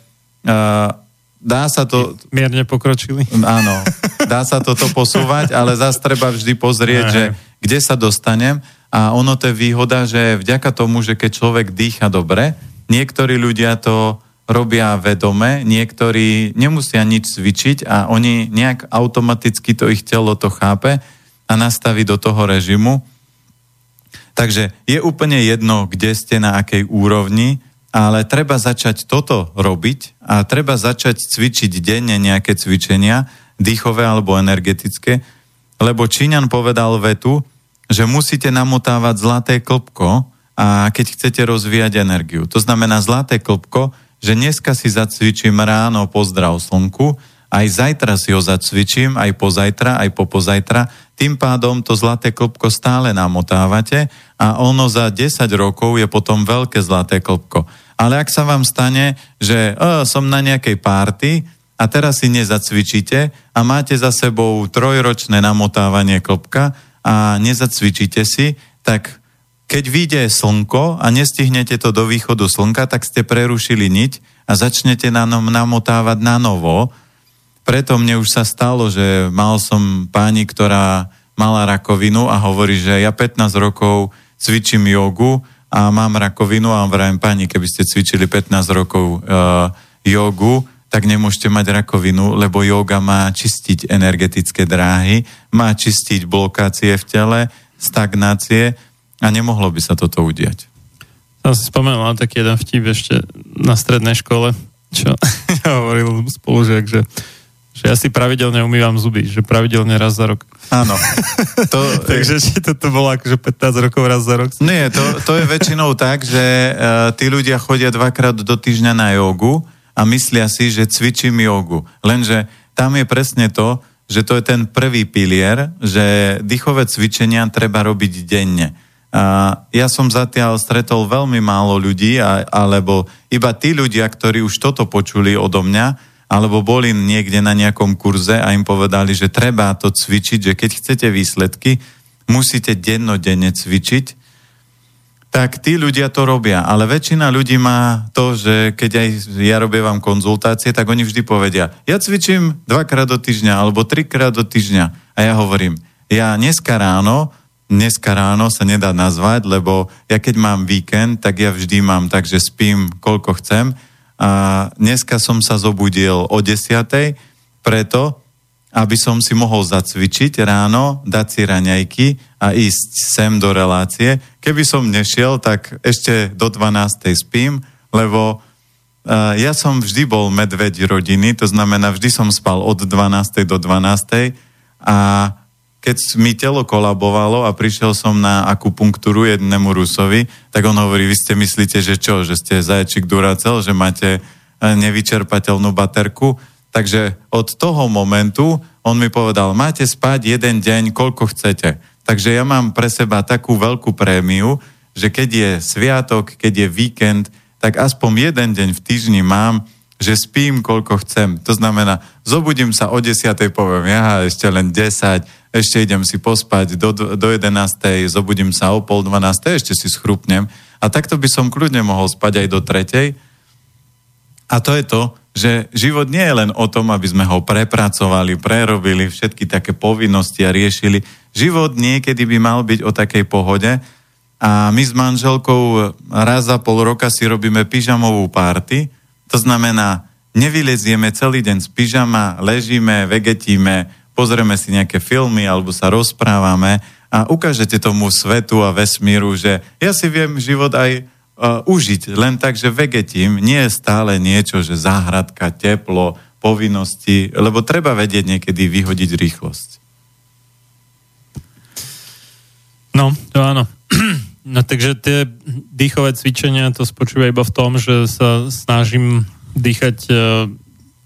uh, dá sa to... Mierne pokročili. Áno, dá sa toto posúvať, ale zase treba vždy pozrieť, že kde sa dostanem a ono to je výhoda, že vďaka tomu, že keď človek dýcha dobre, niektorí ľudia to robia vedome, niektorí nemusia nič cvičiť a oni nejak automaticky to ich telo to chápe a nastaví do toho režimu. Takže je úplne jedno, kde ste, na akej úrovni, ale treba začať toto robiť a treba začať cvičiť denne nejaké cvičenia, dýchové alebo energetické, lebo Číňan povedal vetu, že musíte namotávať zlaté klopko a keď chcete rozvíjať energiu. To znamená zlaté klopko, že dneska si zacvičím ráno pozdrav slnku, aj zajtra si ho zacvičím, aj pozajtra, aj po pozajtra. Tým pádom to zlaté klopko stále namotávate a ono za 10 rokov je potom veľké zlaté klopko. Ale ak sa vám stane, že o, som na nejakej párty a teraz si nezacvičíte a máte za sebou trojročné namotávanie klopka a nezacvičíte si, tak keď vyjde slnko a nestihnete to do východu slnka, tak ste prerušili niť a začnete na nom namotávať na novo. Preto mne už sa stalo, že mal som pani, ktorá mala rakovinu a hovorí, že ja 15 rokov cvičím jogu a mám rakovinu a vravím pani, keby ste cvičili 15 rokov uh, jogu, tak nemôžete mať rakovinu, lebo yoga má čistiť energetické dráhy, má čistiť blokácie v tele, stagnácie a nemohlo by sa toto udiať. Som si spomenul na taký jeden vtip ešte na strednej škole, čo hovoril spolužiak, že že ja si pravidelne umývam zuby, že pravidelne raz za rok. Áno. To, Takže či toto bolo akože 15 rokov raz za rok? Nie, to, to je väčšinou tak, že uh, tí ľudia chodia dvakrát do týždňa na jogu a myslia si, že cvičím jogu. Lenže tam je presne to, že to je ten prvý pilier, že dýchové cvičenia treba robiť denne. A ja som zatiaľ stretol veľmi málo ľudí, a, alebo iba tí ľudia, ktorí už toto počuli odo mňa, alebo boli niekde na nejakom kurze a im povedali, že treba to cvičiť, že keď chcete výsledky, musíte dennodenne cvičiť tak tí ľudia to robia. Ale väčšina ľudí má to, že keď aj ja robievam konzultácie, tak oni vždy povedia, ja cvičím dvakrát do týždňa alebo trikrát do týždňa. A ja hovorím, ja dneska ráno, dneska ráno sa nedá nazvať, lebo ja keď mám víkend, tak ja vždy mám tak, že spím koľko chcem. A dneska som sa zobudil o desiatej, preto, aby som si mohol zacvičiť ráno, dať si raňajky a ísť sem do relácie. Keby som nešiel, tak ešte do 12. spím, lebo uh, ja som vždy bol medveď rodiny, to znamená, vždy som spal od 12. do 12. a keď mi telo kolabovalo a prišiel som na akupunktúru jednému Rusovi, tak on hovorí, vy ste myslíte, že čo, že ste zajčík duracel, že máte nevyčerpateľnú baterku, Takže od toho momentu on mi povedal, máte spať jeden deň, koľko chcete. Takže ja mám pre seba takú veľkú prémiu, že keď je sviatok, keď je víkend, tak aspoň jeden deň v týždni mám, že spím, koľko chcem. To znamená, zobudím sa o 10. poviem, ja ešte len 10, ešte idem si pospať do, do 11. zobudím sa o pol 12. ešte si schrupnem. A takto by som kľudne mohol spať aj do 3. A to je to, že život nie je len o tom, aby sme ho prepracovali, prerobili, všetky také povinnosti a riešili. Život niekedy by mal byť o takej pohode a my s manželkou raz za pol roka si robíme pyžamovú párty. To znamená, nevylezieme celý deň z pyžama, ležíme, vegetíme, pozrieme si nejaké filmy alebo sa rozprávame a ukážete tomu svetu a vesmíru, že ja si viem život aj uh, užiť len tak, že vegetím, nie je stále niečo, že záhradka, teplo, povinnosti, lebo treba vedieť niekedy vyhodiť rýchlosť. No, to áno. No takže tie dýchové cvičenia to spočíva iba v tom, že sa snažím dýchať e,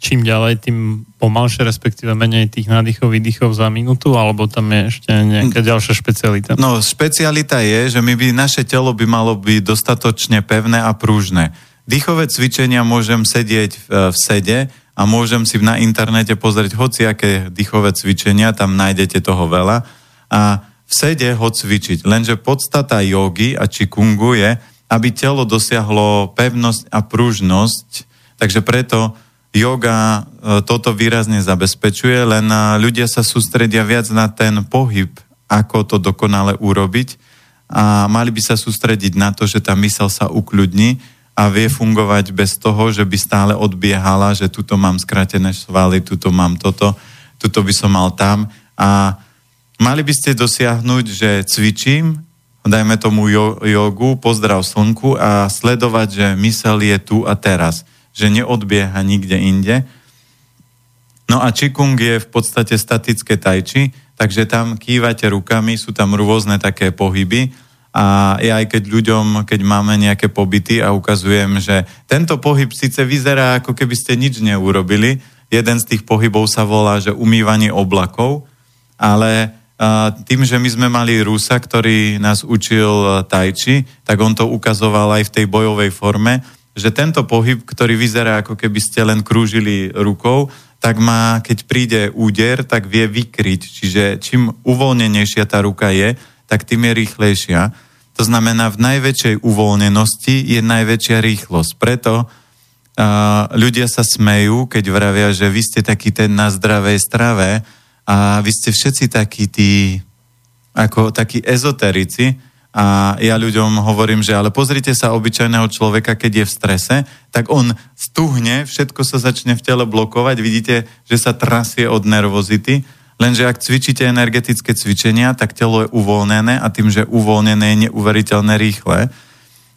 čím ďalej, tým pomalšie, respektíve menej tých nádychov, výdychov za minútu, alebo tam je ešte nejaká ďalšia špecialita? No, špecialita je, že my by, naše telo by malo byť dostatočne pevné a prúžne. Dýchové cvičenia môžem sedieť v, v sede a môžem si na internete pozrieť hociaké dýchové cvičenia, tam nájdete toho veľa. A v sede ho cvičiť. Lenže podstata jogy a čikungu je, aby telo dosiahlo pevnosť a pružnosť, takže preto yoga e, toto výrazne zabezpečuje, len e, ľudia sa sústredia viac na ten pohyb, ako to dokonale urobiť. A mali by sa sústrediť na to, že tá mysel sa ukľudní a vie fungovať bez toho, že by stále odbiehala, že tuto mám skratené svaly, tuto mám toto, tuto by som mal tam a mali by ste dosiahnuť, že cvičím, dajme tomu jogu, pozdrav slnku a sledovať, že mysel je tu a teraz že neodbieha nikde inde. No a Qigong je v podstate statické tajči, takže tam kývate rukami, sú tam rôzne také pohyby. A ja aj keď ľuďom, keď máme nejaké pobyty a ukazujem, že tento pohyb síce vyzerá ako keby ste nič neurobili, jeden z tých pohybov sa volá, že umývanie oblakov, ale tým, že my sme mali Rusa, ktorý nás učil tajči, tak on to ukazoval aj v tej bojovej forme že tento pohyb, ktorý vyzerá ako keby ste len krúžili rukou, tak má, keď príde úder, tak vie vykryť. Čiže čím uvoľnenejšia tá ruka je, tak tým je rýchlejšia. To znamená, v najväčšej uvoľnenosti je najväčšia rýchlosť. Preto uh, ľudia sa smejú, keď vravia, že vy ste taký ten na zdravej strave a vy ste všetci takí tí, ako takí ezoterici, a ja ľuďom hovorím, že ale pozrite sa obyčajného človeka, keď je v strese, tak on stuhne, všetko sa začne v tele blokovať, vidíte, že sa trasie od nervozity, lenže ak cvičíte energetické cvičenia, tak telo je uvoľnené a tým, že uvoľnené je neuveriteľne rýchle.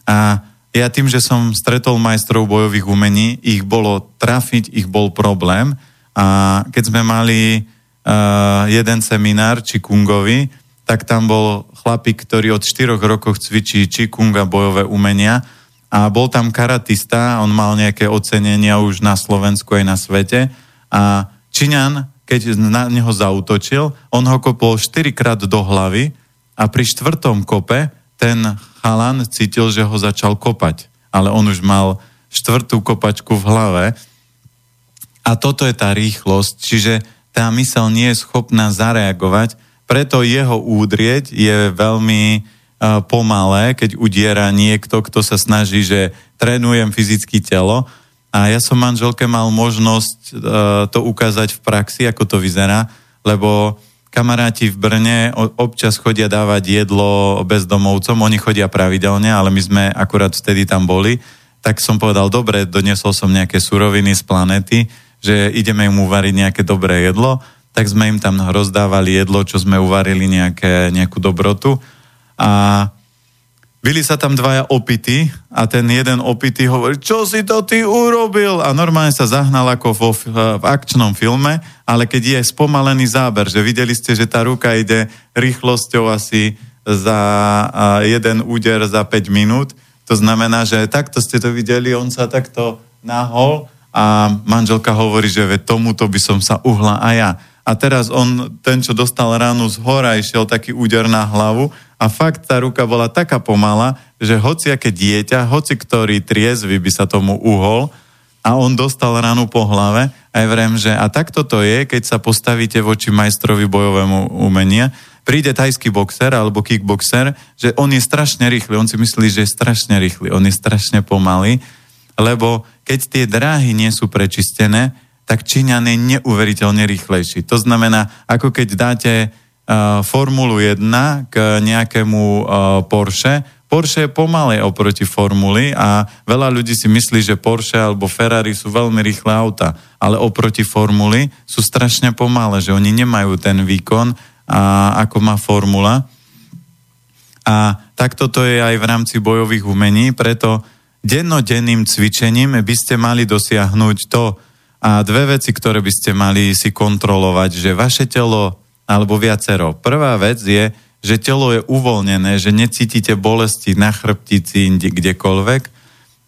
A ja tým, že som stretol majstrov bojových umení, ich bolo trafiť, ich bol problém. A keď sme mali uh, jeden seminár, či kungovi, tak tam bol chlapík, ktorý od 4 rokov cvičí Qigong a bojové umenia a bol tam karatista, on mal nejaké ocenenia už na Slovensku aj na svete a Číňan, keď na neho zautočil, on ho kopol 4 krát do hlavy a pri štvrtom kope ten chalan cítil, že ho začal kopať. Ale on už mal štvrtú kopačku v hlave. A toto je tá rýchlosť, čiže tá mysel nie je schopná zareagovať preto jeho údrieť je veľmi pomalé, keď udiera niekto, kto sa snaží, že trénujem fyzické telo. A ja som manželke mal možnosť uh, to ukázať v praxi, ako to vyzerá, lebo kamaráti v Brne občas chodia dávať jedlo bezdomovcom, oni chodia pravidelne, ale my sme akurát vtedy tam boli, tak som povedal, dobre, doniesol som nejaké suroviny z planety, že ideme im uvariť nejaké dobré jedlo, tak sme im tam rozdávali jedlo, čo sme uvarili nejaké, nejakú dobrotu a byli sa tam dvaja opity a ten jeden opity hovorí, čo si to ty urobil? A normálne sa zahnal ako vo, v akčnom filme, ale keď je spomalený záber, že videli ste, že tá ruka ide rýchlosťou asi za jeden úder za 5 minút, to znamená, že takto ste to videli, on sa takto nahol a manželka hovorí, že ve tomuto by som sa uhla aj ja. A teraz on, ten, čo dostal ránu z hora, išiel taký úder na hlavu a fakt tá ruka bola taká pomalá, že hociaké dieťa, hoci ktorý triezvy by sa tomu uhol a on dostal ranu po hlave a vrem, že a takto to je, keď sa postavíte voči majstrovi bojovému umenia, príde tajský boxer alebo kickboxer, že on je strašne rýchly, on si myslí, že je strašne rýchly, on je strašne pomalý, lebo keď tie dráhy nie sú prečistené, tak Číňan je neuveriteľne rýchlejší. To znamená, ako keď dáte uh, Formulu 1 k nejakému uh, Porsche, Porsche je pomalé oproti Formuli a veľa ľudí si myslí, že Porsche alebo Ferrari sú veľmi rýchle auta, ale oproti Formuli sú strašne pomalé, že oni nemajú ten výkon, a, ako má Formula. A takto to je aj v rámci bojových umení, preto dennodenným cvičením by ste mali dosiahnuť to, a dve veci, ktoré by ste mali si kontrolovať, že vaše telo, alebo viacero. Prvá vec je, že telo je uvoľnené, že necítite bolesti na chrbtici, kdekoľvek.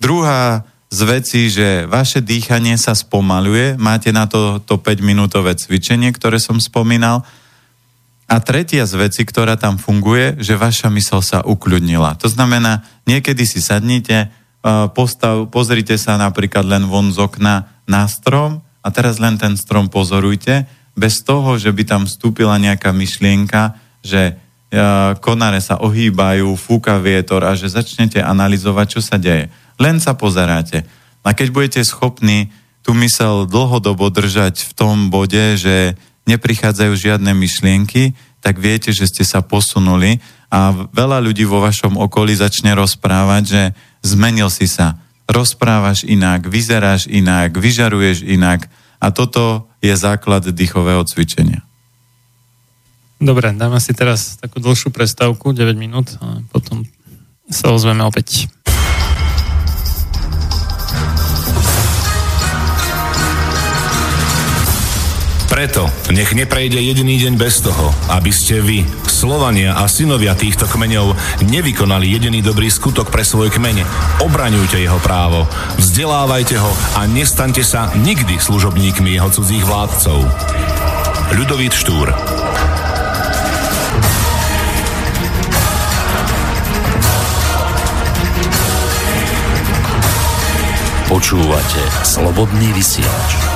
Druhá z vecí, že vaše dýchanie sa spomaluje, máte na to, to 5-minútové cvičenie, ktoré som spomínal. A tretia z vecí, ktorá tam funguje, že vaša mysl sa ukľudnila. To znamená, niekedy si sadnite, postav, pozrite sa napríklad len von z okna na strom a teraz len ten strom pozorujte, bez toho, že by tam vstúpila nejaká myšlienka, že konare sa ohýbajú, fúka vietor a že začnete analyzovať, čo sa deje. Len sa pozeráte. A keď budete schopní tú mysel dlhodobo držať v tom bode, že neprichádzajú žiadne myšlienky, tak viete, že ste sa posunuli a veľa ľudí vo vašom okolí začne rozprávať, že zmenil si sa rozprávaš inak, vyzeráš inak, vyžaruješ inak a toto je základ dýchového cvičenia. Dobre, dáme si teraz takú dlhšiu prestávku, 9 minút a potom sa ozveme opäť. Preto nech neprejde jediný deň bez toho, aby ste vy, Slovania a synovia týchto kmeňov, nevykonali jediný dobrý skutok pre svoj kmeň. Obraňujte jeho právo, vzdelávajte ho a nestante sa nikdy služobníkmi jeho cudzích vládcov. Ľudovít Štúr Počúvate Slobodný vysielač.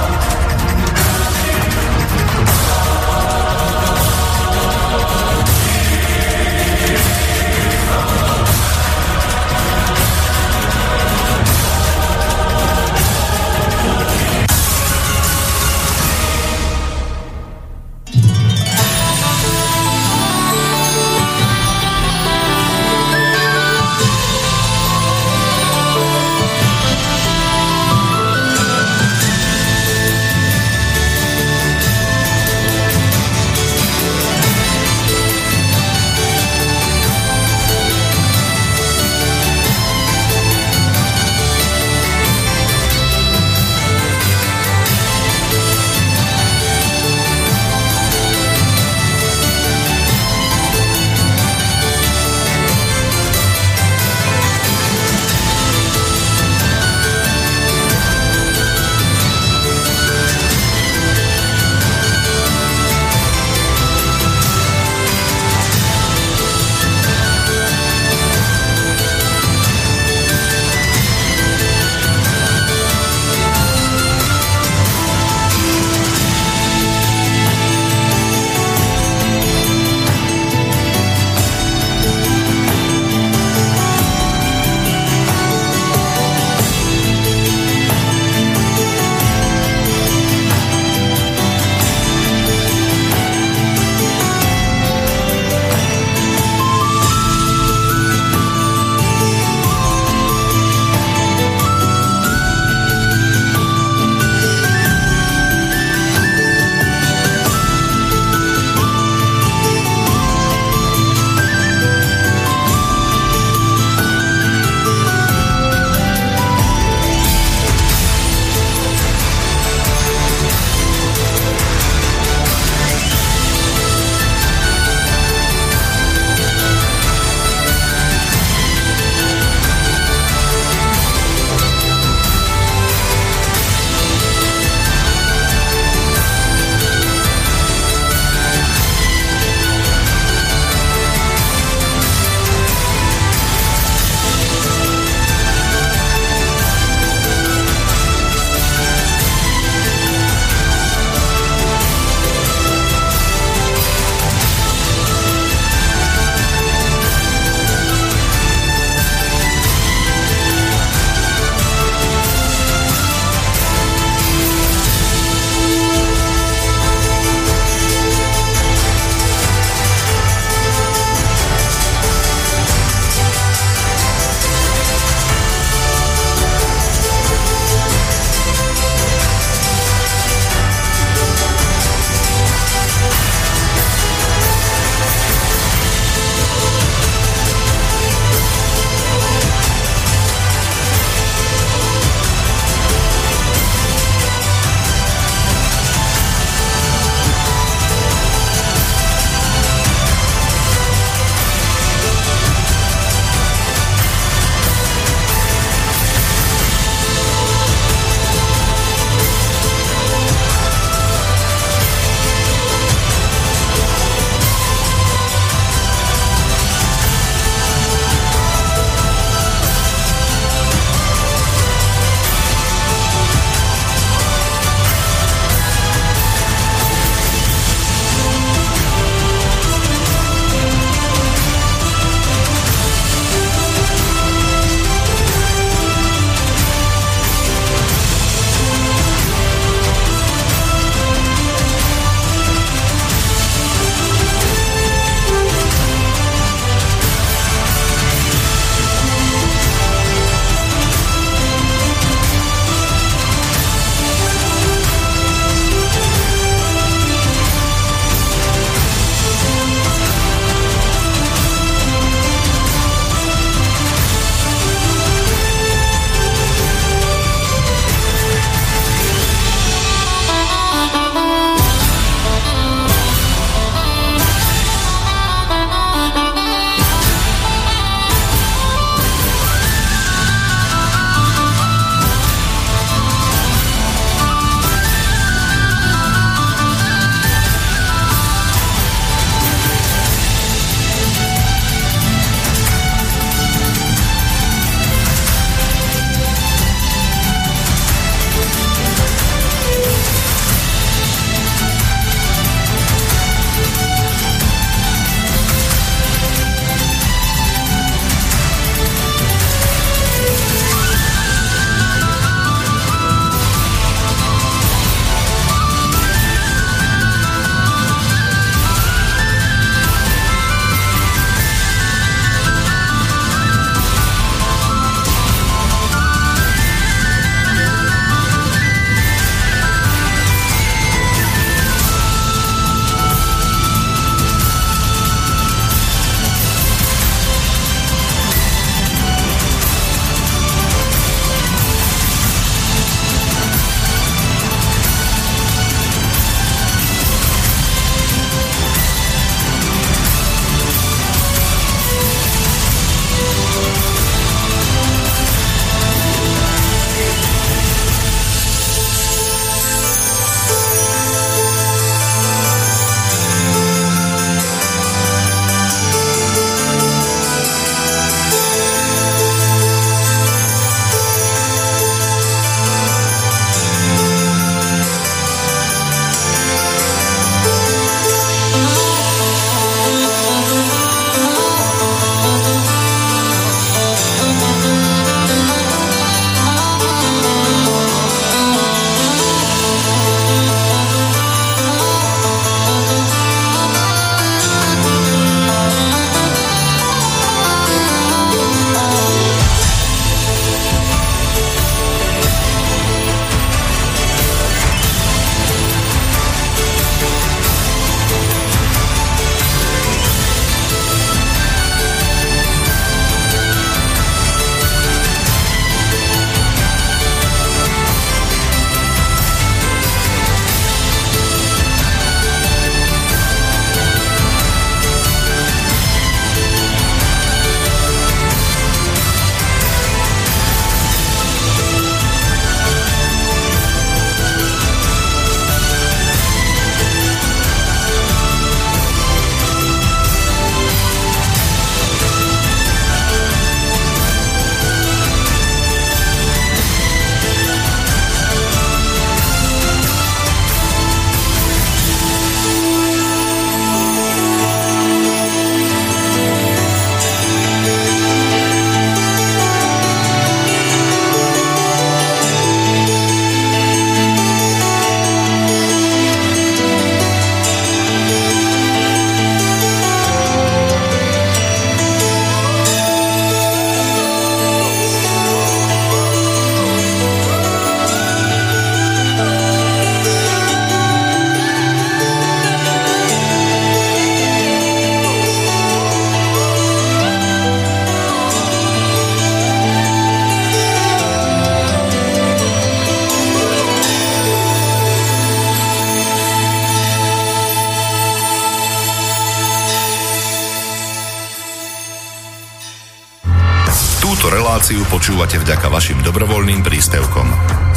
Počúvate vďaka vašim dobrovoľným príspevkom.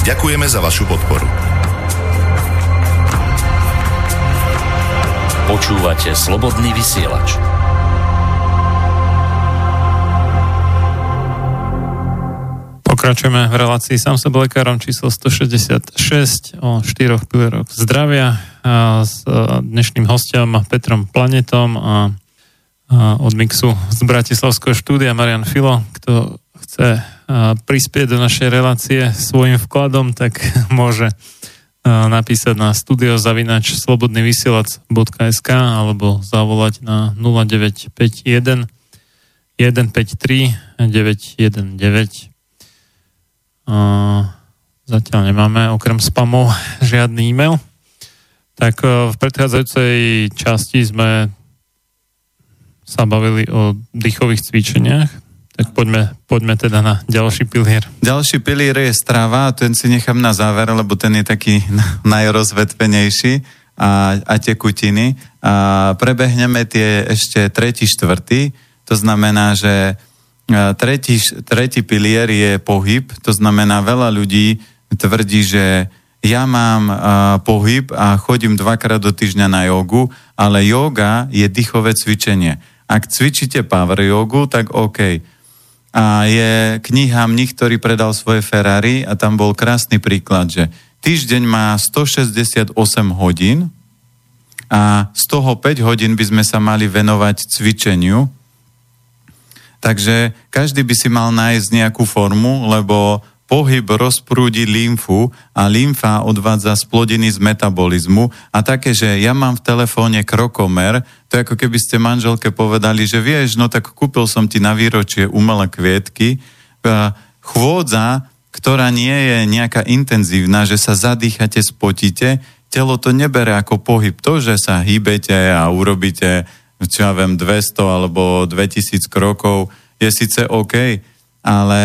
Ďakujeme za vašu podporu. Počúvate slobodný vysielač. Pokračujeme v relácii sám sebe lekárom číslo 166 o štyroch pilieroch zdravia a s dnešným hostom Petrom Planetom a od Mixu z Bratislavského štúdia Marian Filo. Kto chce prispieť do našej relácie svojim vkladom, tak môže napísať na studiozavinač slobodnyvysielac.sk alebo zavolať na 0951 153 919. Zatiaľ nemáme okrem spamov žiadny e-mail. Tak v predchádzajúcej časti sme sa bavili o dýchových cvičeniach, tak poďme, poďme teda na ďalší pilier. Ďalší pilier je strava, ten si nechám na záver, lebo ten je taký najrozvetvenejší a, a tekutiny. A prebehneme tie ešte tretí, štvrtý. To znamená, že tretí, tretí pilier je pohyb. To znamená, veľa ľudí tvrdí, že ja mám uh, pohyb a chodím dvakrát do týždňa na jogu, ale yoga je dýchové cvičenie. Ak cvičíte power jogu, tak OK. A je kniha Mních, ktorý predal svoje Ferrari a tam bol krásny príklad, že týždeň má 168 hodín a z toho 5 hodín by sme sa mali venovať cvičeniu. Takže každý by si mal nájsť nejakú formu, lebo pohyb rozprúdi lymfu a lymfa odvádza splodiny z metabolizmu a také, že ja mám v telefóne krokomer, to je ako keby ste manželke povedali, že vieš, no tak kúpil som ti na výročie umelé kvietky, chôdza, ktorá nie je nejaká intenzívna, že sa zadýchate, spotíte, telo to nebere ako pohyb. To, že sa hýbete a urobíte, čo ja viem, 200 alebo 2000 krokov, je síce OK, ale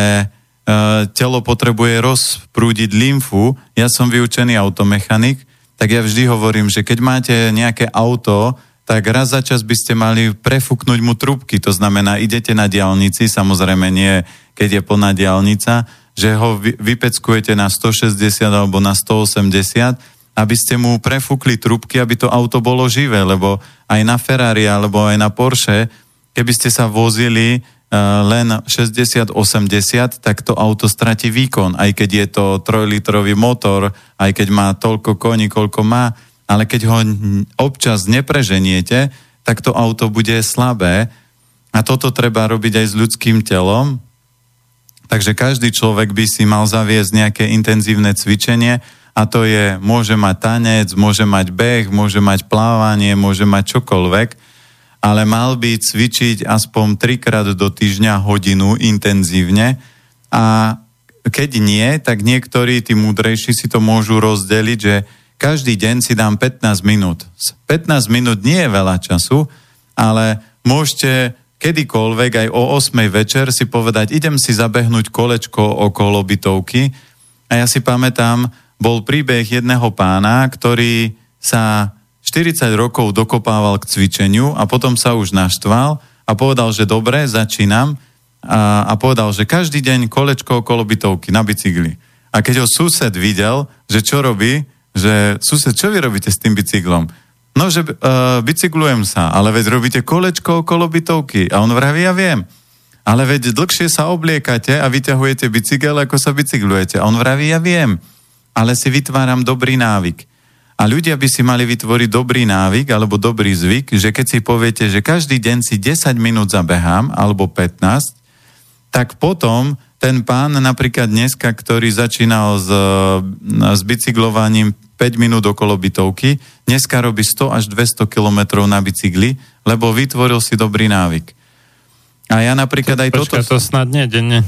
telo potrebuje rozprúdiť lymfu. Ja som vyučený automechanik, tak ja vždy hovorím, že keď máte nejaké auto, tak raz za čas by ste mali prefúknuť mu trubky. To znamená, idete na diálnici, samozrejme nie, keď je plná diálnica, že ho vypeckujete na 160 alebo na 180, aby ste mu prefúkli trubky, aby to auto bolo živé, lebo aj na Ferrari alebo aj na Porsche, keby ste sa vozili Eh, len 60-80, tak to auto stratí výkon, aj keď je to trojlitrový motor, aj keď má toľko koní, koľko má, ale keď ho občas nepreženiete, tak to auto bude slabé. A toto treba robiť aj s ľudským telom. Takže každý človek by si mal zaviesť nejaké intenzívne cvičenie a to je, môže mať tanec, môže mať beh, môže mať plávanie, môže mať čokoľvek, ale mal by cvičiť aspoň trikrát do týždňa hodinu intenzívne a keď nie, tak niektorí tí múdrejší si to môžu rozdeliť, že každý deň si dám 15 minút. 15 minút nie je veľa času, ale môžete kedykoľvek aj o 8 večer si povedať, idem si zabehnúť kolečko okolo bytovky. A ja si pamätám, bol príbeh jedného pána, ktorý sa 40 rokov dokopával k cvičeniu a potom sa už naštval a povedal, že dobre, začínam a, a povedal, že každý deň kolečko okolo bytovky na bicykli. A keď ho sused videl, že čo robí, že sused, čo vy robíte s tým bicyklom? No, že uh, bicyklujem sa, ale veď robíte kolečko okolo bytovky. A on vraví, ja viem. Ale veď dlhšie sa obliekate a vyťahujete bicykel, ako sa bicyklujete. A on vraví, ja viem. Ale si vytváram dobrý návyk. A ľudia by si mali vytvoriť dobrý návyk alebo dobrý zvyk, že keď si poviete, že každý deň si 10 minút zabehám alebo 15, tak potom ten pán napríklad dneska, ktorý začínal s, s bicyklovaním 5 minút okolo bytovky, dneska robí 100 až 200 kilometrov na bicykli, lebo vytvoril si dobrý návyk. A ja napríklad aj Počka, toto... to snad nie, denne.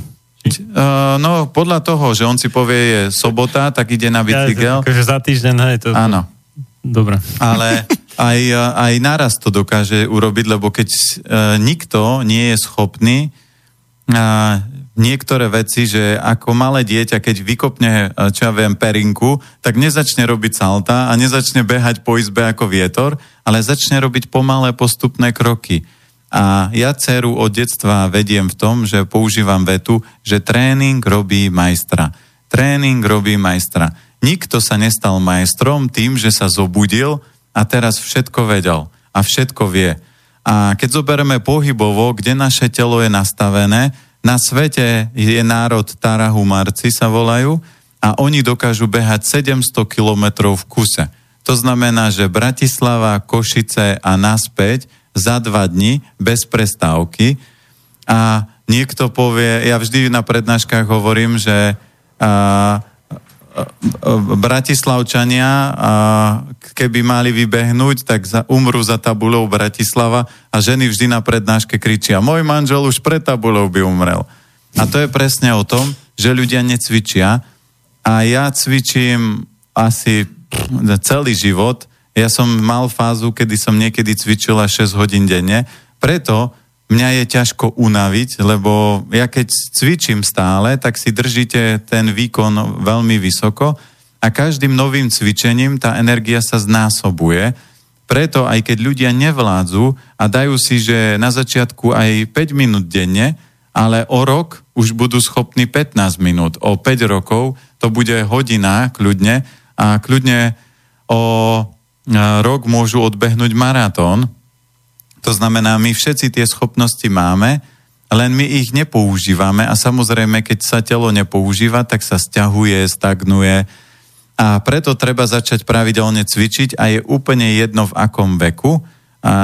Uh, no, podľa toho, že on si povie, je sobota, tak ide na bicykel. Ja, akože za týždeň, hej, to... Áno. Dobre. Ale aj, aj naraz to dokáže urobiť, lebo keď uh, nikto nie je schopný uh, niektoré veci, že ako malé dieťa, keď vykopne, čo ja viem, perinku, tak nezačne robiť salta a nezačne behať po izbe ako vietor, ale začne robiť pomalé postupné kroky. A ja dceru od detstva vediem v tom, že používam vetu, že tréning robí majstra. Tréning robí majstra. Nikto sa nestal majstrom tým, že sa zobudil a teraz všetko vedel a všetko vie. A keď zoberieme pohybovo, kde naše telo je nastavené, na svete je národ Tarahumarci sa volajú a oni dokážu behať 700 kilometrov v kuse. To znamená, že Bratislava, Košice a naspäť za dva dni bez prestávky a niekto povie, ja vždy na prednáškach hovorím, že a, Bratislavčania, a keby mali vybehnúť, tak za, umru za tabulou Bratislava a ženy vždy na prednáške kričia, môj manžel už pred tabulou by umrel. A to je presne o tom, že ľudia necvičia a ja cvičím asi celý život ja som mal fázu, kedy som niekedy cvičila 6 hodín denne, preto mňa je ťažko unaviť, lebo ja keď cvičím stále, tak si držíte ten výkon veľmi vysoko a každým novým cvičením tá energia sa znásobuje. Preto aj keď ľudia nevládzu a dajú si, že na začiatku aj 5 minút denne, ale o rok už budú schopní 15 minút. O 5 rokov to bude hodina kľudne a kľudne o rok môžu odbehnúť maratón. To znamená, my všetci tie schopnosti máme, len my ich nepoužívame a samozrejme, keď sa telo nepoužíva, tak sa stiahuje, stagnuje a preto treba začať pravidelne cvičiť a je úplne jedno v akom veku. A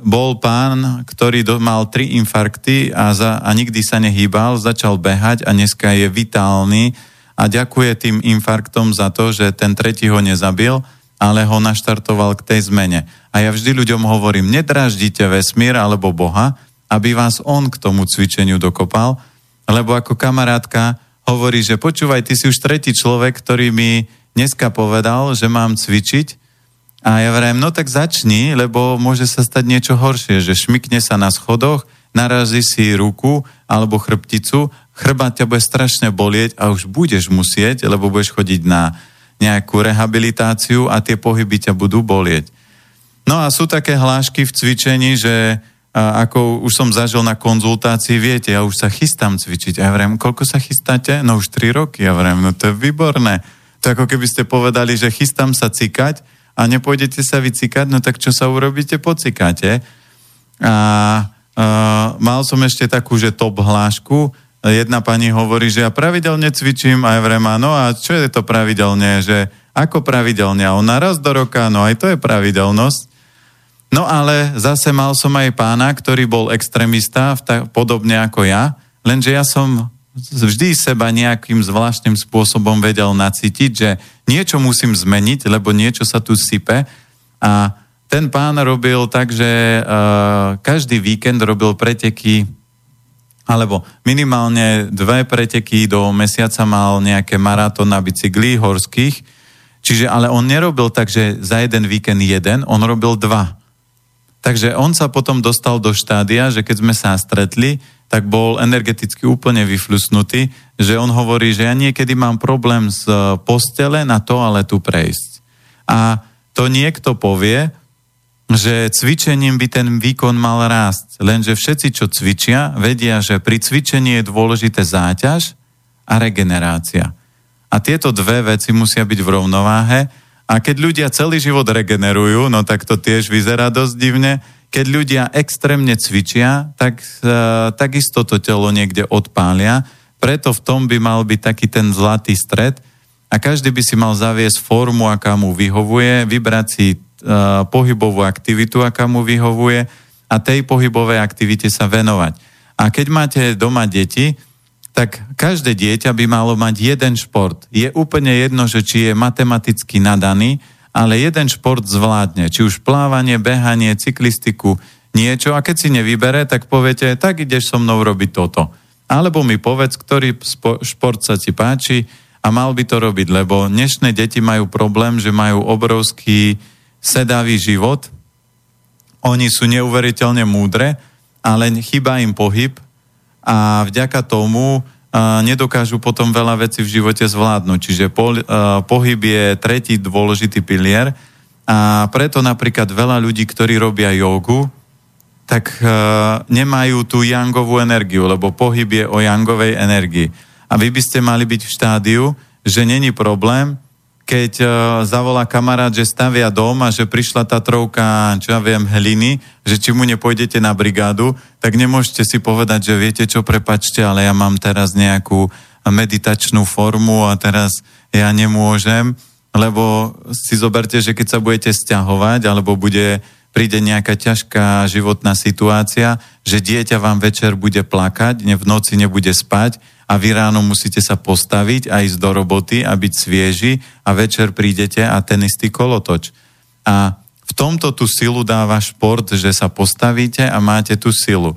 bol pán, ktorý mal tri infarkty a, za, a nikdy sa nehýbal, začal behať a dneska je vitálny a ďakuje tým infarktom za to, že ten tretí ho nezabil ale ho naštartoval k tej zmene. A ja vždy ľuďom hovorím, nedraždite vesmír alebo Boha, aby vás on k tomu cvičeniu dokopal, lebo ako kamarátka hovorí, že počúvaj, ty si už tretí človek, ktorý mi dneska povedal, že mám cvičiť a ja vrajím, no tak začni, lebo môže sa stať niečo horšie, že šmikne sa na schodoch, narazí si ruku alebo chrbticu, chrbát ťa bude strašne bolieť a už budeš musieť, lebo budeš chodiť na nejakú rehabilitáciu a tie pohyby ťa budú bolieť. No a sú také hlášky v cvičení, že ako už som zažil na konzultácii, viete, ja už sa chystám cvičiť. A ja vrem, koľko sa chystáte? No už 3 roky. Ja vrem, no to je výborné. To ako keby ste povedali, že chystám sa cikať a nepôjdete sa vycikať, no tak čo sa urobíte? Pocikate. A, a mal som ešte takú, že top hlášku, jedna pani hovorí, že ja pravidelne cvičím a ja vrem, no a čo je to pravidelne, že ako pravidelne? A ona raz do roka, no aj to je pravidelnosť. No ale zase mal som aj pána, ktorý bol extrémista, podobne ako ja, lenže ja som vždy seba nejakým zvláštnym spôsobom vedel nacítiť, že niečo musím zmeniť, lebo niečo sa tu sype a ten pán robil tak, že uh, každý víkend robil preteky alebo minimálne dve preteky do mesiaca mal nejaké maratón na bicykli horských, čiže ale on nerobil tak, že za jeden víkend jeden, on robil dva. Takže on sa potom dostal do štádia, že keď sme sa stretli, tak bol energeticky úplne vyflusnutý, že on hovorí, že ja niekedy mám problém z postele na toaletu prejsť. A to niekto povie, že cvičením by ten výkon mal rásť. Lenže všetci, čo cvičia, vedia, že pri cvičení je dôležité záťaž a regenerácia. A tieto dve veci musia byť v rovnováhe. A keď ľudia celý život regenerujú, no tak to tiež vyzerá dosť divne. Keď ľudia extrémne cvičia, tak uh, takisto to telo niekde odpália. Preto v tom by mal byť taký ten zlatý stred. A každý by si mal zaviesť formu, aká mu vyhovuje, vybrať si pohybovú aktivitu, aká mu vyhovuje a tej pohybovej aktivite sa venovať. A keď máte doma deti, tak každé dieťa by malo mať jeden šport. Je úplne jedno, že či je matematicky nadaný, ale jeden šport zvládne. Či už plávanie, behanie, cyklistiku, niečo. A keď si nevybere, tak poviete, tak ideš so mnou robiť toto. Alebo mi povedz, ktorý šport sa ti páči a mal by to robiť, lebo dnešné deti majú problém, že majú obrovský sedavý život. Oni sú neuveriteľne múdre, ale chýba im pohyb a vďaka tomu a nedokážu potom veľa vecí v živote zvládnuť. Čiže a, pohyb je tretí dôležitý pilier a preto napríklad veľa ľudí, ktorí robia jogu, tak uh, nemajú tú jangovú energiu, lebo pohyb je o jangovej energii. A vy by ste mali byť v štádiu, že není problém, keď uh, zavolá kamarát, že stavia dom a že prišla tá trovka, čo ja viem, hliny, že či mu nepôjdete na brigádu, tak nemôžete si povedať, že viete čo, prepačte, ale ja mám teraz nejakú meditačnú formu a teraz ja nemôžem, lebo si zoberte, že keď sa budete stiahovať, alebo bude, príde nejaká ťažká životná situácia, že dieťa vám večer bude plakať, v noci nebude spať a vy ráno musíte sa postaviť a ísť do roboty a byť svieži a večer prídete a ten istý kolotoč. A v tomto tú silu dáva šport, že sa postavíte a máte tú silu.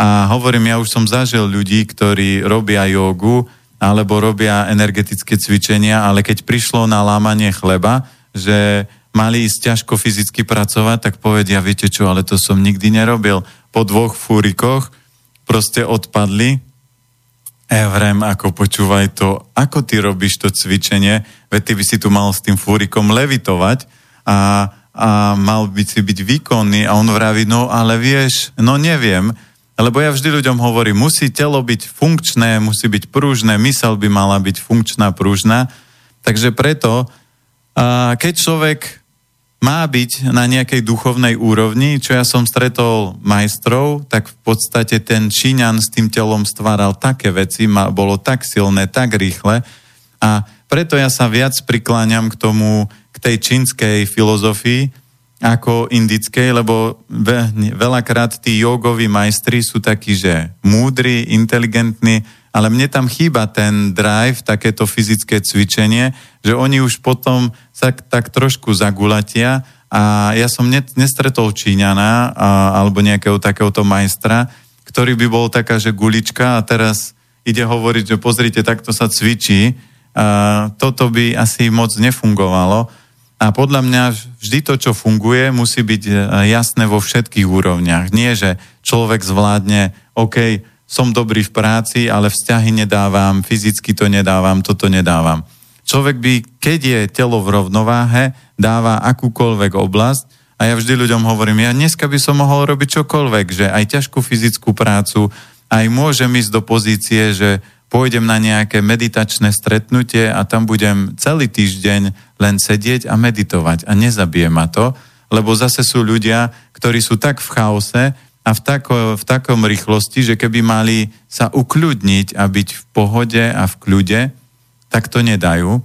A hovorím, ja už som zažil ľudí, ktorí robia jogu alebo robia energetické cvičenia, ale keď prišlo na lámanie chleba, že mali ísť ťažko fyzicky pracovať, tak povedia, viete čo, ale to som nikdy nerobil. Po dvoch fúrikoch proste odpadli Evrem, ako počúvaj to, ako ty robíš to cvičenie, veď ty by si tu mal s tým fúrikom levitovať a, a mal by si byť výkonný a on vraví, no ale vieš, no neviem, lebo ja vždy ľuďom hovorím, musí telo byť funkčné, musí byť pružné, mysel by mala byť funkčná, pružná, takže preto, a keď človek má byť na nejakej duchovnej úrovni, čo ja som stretol majstrov, tak v podstate ten Číňan s tým telom stváral také veci, bolo tak silné, tak rýchle. A preto ja sa viac prikláňam k tomu, k tej čínskej filozofii ako indickej, lebo veľakrát tí jogoví majstri sú takí, že múdri, inteligentní, ale mne tam chýba ten drive, takéto fyzické cvičenie, že oni už potom sa tak trošku zagulatia a ja som nestretol Číňana a, alebo nejakého takéhoto majstra, ktorý by bol taká, že gulička a teraz ide hovoriť, že pozrite, takto sa cvičí. A toto by asi moc nefungovalo. A podľa mňa vždy to, čo funguje, musí byť e, jasné vo všetkých úrovniach. Nie, že človek zvládne, OK, som dobrý v práci, ale vzťahy nedávam, fyzicky to nedávam, toto nedávam. Človek by, keď je telo v rovnováhe, dáva akúkoľvek oblasť a ja vždy ľuďom hovorím, ja dneska by som mohol robiť čokoľvek, že aj ťažkú fyzickú prácu, aj môžem ísť do pozície, že pôjdem na nejaké meditačné stretnutie a tam budem celý týždeň len sedieť a meditovať a nezabije ma to, lebo zase sú ľudia, ktorí sú tak v chaose, a v, tako, v takom rýchlosti, že keby mali sa ukľudniť a byť v pohode a v kľude, tak to nedajú.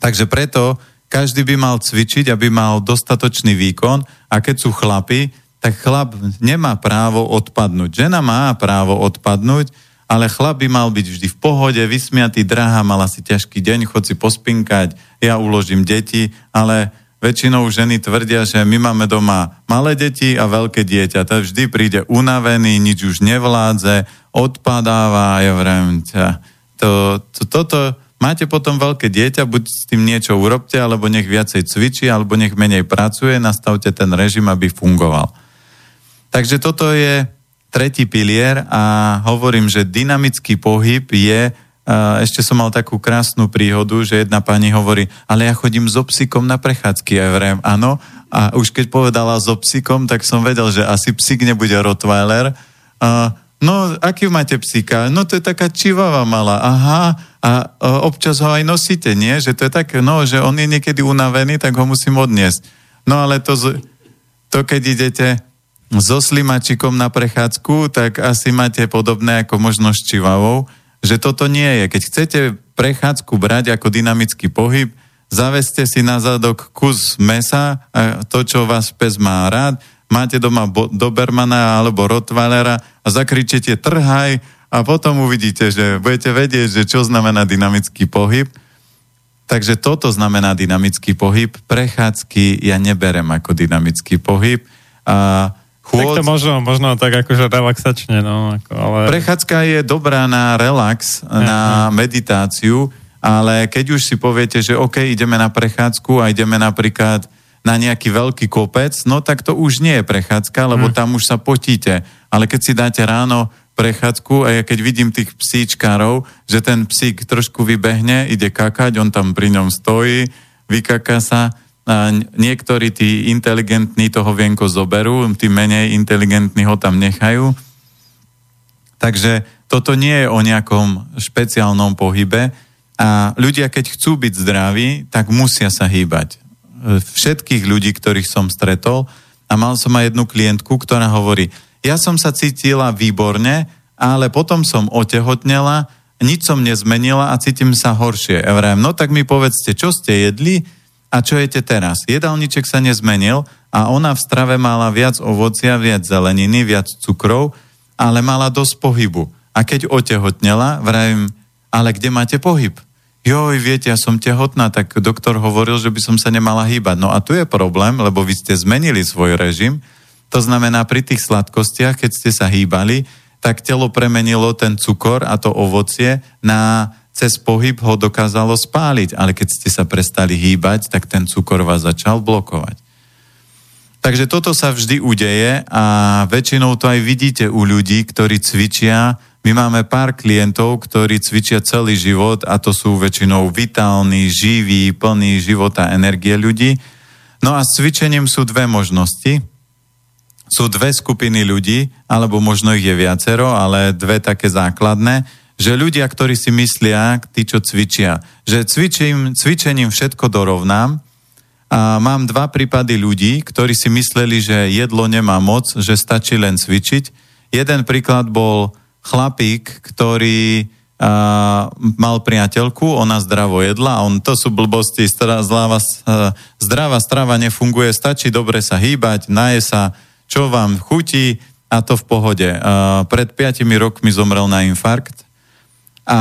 Takže preto každý by mal cvičiť, aby mal dostatočný výkon a keď sú chlapi, tak chlap nemá právo odpadnúť. Žena má právo odpadnúť, ale chlap by mal byť vždy v pohode, vysmiatý, drahá, mala si ťažký deň, chod si pospinkať, ja uložím deti, ale väčšinou ženy tvrdia, že my máme doma malé deti a veľké dieťa. To vždy príde unavený, nič už nevládze, odpadáva, ja vrem, to, to, toto, máte potom veľké dieťa, buď s tým niečo urobte, alebo nech viacej cvičí, alebo nech menej pracuje, nastavte ten režim, aby fungoval. Takže toto je tretí pilier a hovorím, že dynamický pohyb je ešte som mal takú krásnu príhodu, že jedna pani hovorí, ale ja chodím so psíkom na prechádzky. Ja vrem, áno. A už keď povedala so psíkom, tak som vedel, že asi psík nebude Rottweiler. A, no, aký máte psíka? No, to je taká čivava malá. Aha. A, a občas ho aj nosíte, nie? Že to je tak, no, že on je niekedy unavený, tak ho musím odniesť. No, ale to, to keď idete so slimačikom na prechádzku, tak asi máte podobné ako možno s čivavou že toto nie je. Keď chcete prechádzku brať ako dynamický pohyb, zaveste si na zadok kus mesa, to, čo vás pes má rád, máte doma Dobermana alebo Rottweilera a zakričete trhaj a potom uvidíte, že budete vedieť, že čo znamená dynamický pohyb. Takže toto znamená dynamický pohyb. Prechádzky ja neberem ako dynamický pohyb. A chôd. Tak to možno, možno tak akože relaxačne, no. Ako, ale... Prechádzka je dobrá na relax, uh-huh. na meditáciu, ale keď už si poviete, že OK, ideme na prechádzku a ideme napríklad na nejaký veľký kopec, no tak to už nie je prechádzka, lebo uh-huh. tam už sa potíte. Ale keď si dáte ráno prechádzku a ja keď vidím tých psíčkárov, že ten psík trošku vybehne, ide kakať, on tam pri ňom stojí, vykaká sa, niektorí tí inteligentní toho vienko zoberú, tí menej inteligentní ho tam nechajú. Takže toto nie je o nejakom špeciálnom pohybe a ľudia, keď chcú byť zdraví, tak musia sa hýbať. Všetkých ľudí, ktorých som stretol a mal som aj jednu klientku, ktorá hovorí, ja som sa cítila výborne, ale potom som otehotnela, nič som nezmenila a cítim sa horšie. Ja vrajem, no tak mi povedzte, čo ste jedli a čo jete teraz. Jedálniček sa nezmenil a ona v strave mala viac ovocia, viac zeleniny, viac cukrov, ale mala dosť pohybu. A keď otehotnela, vravím, ale kde máte pohyb? Joj, viete, ja som tehotná, tak doktor hovoril, že by som sa nemala hýbať. No a tu je problém, lebo vy ste zmenili svoj režim, to znamená, pri tých sladkostiach, keď ste sa hýbali, tak telo premenilo ten cukor a to ovocie na cez pohyb ho dokázalo spáliť, ale keď ste sa prestali hýbať, tak ten cukor vás začal blokovať. Takže toto sa vždy udeje a väčšinou to aj vidíte u ľudí, ktorí cvičia. My máme pár klientov, ktorí cvičia celý život a to sú väčšinou vitálni, živí, plní života energie ľudí. No a s cvičením sú dve možnosti sú dve skupiny ľudí, alebo možno ich je viacero, ale dve také základné, že ľudia, ktorí si myslia, tí, čo cvičia, že cvičím, cvičením všetko dorovnám, a mám dva prípady ľudí, ktorí si mysleli, že jedlo nemá moc, že stačí len cvičiť. Jeden príklad bol chlapík, ktorý a, mal priateľku, ona zdravo jedla a on, to sú blbosti, zdravá, zdravá strava nefunguje, stačí dobre sa hýbať, naje sa, čo vám chutí a to v pohode. Uh, pred piatimi rokmi zomrel na infarkt a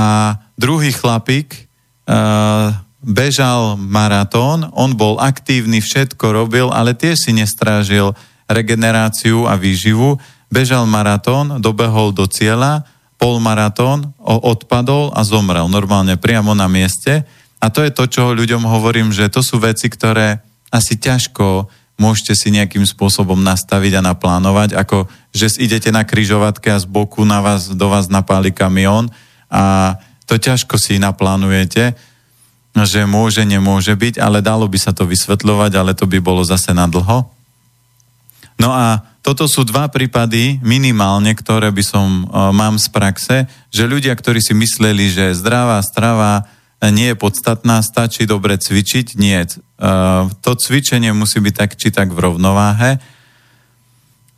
druhý chlapík uh, bežal maratón, on bol aktívny, všetko robil, ale tiež si nestrážil regeneráciu a výživu. Bežal maratón, dobehol do cieľa, polmaratón, odpadol a zomrel normálne priamo na mieste. A to je to, čo ľuďom hovorím, že to sú veci, ktoré asi ťažko môžete si nejakým spôsobom nastaviť a naplánovať, ako že idete na kryžovatke a z boku na vás, do vás napáli kamión a to ťažko si naplánujete, že môže, nemôže byť, ale dalo by sa to vysvetľovať, ale to by bolo zase na dlho. No a toto sú dva prípady minimálne, ktoré by som uh, mám z praxe, že ľudia, ktorí si mysleli, že zdravá strava nie je podstatná, stačí dobre cvičiť, nie. To cvičenie musí byť tak či tak v rovnováhe.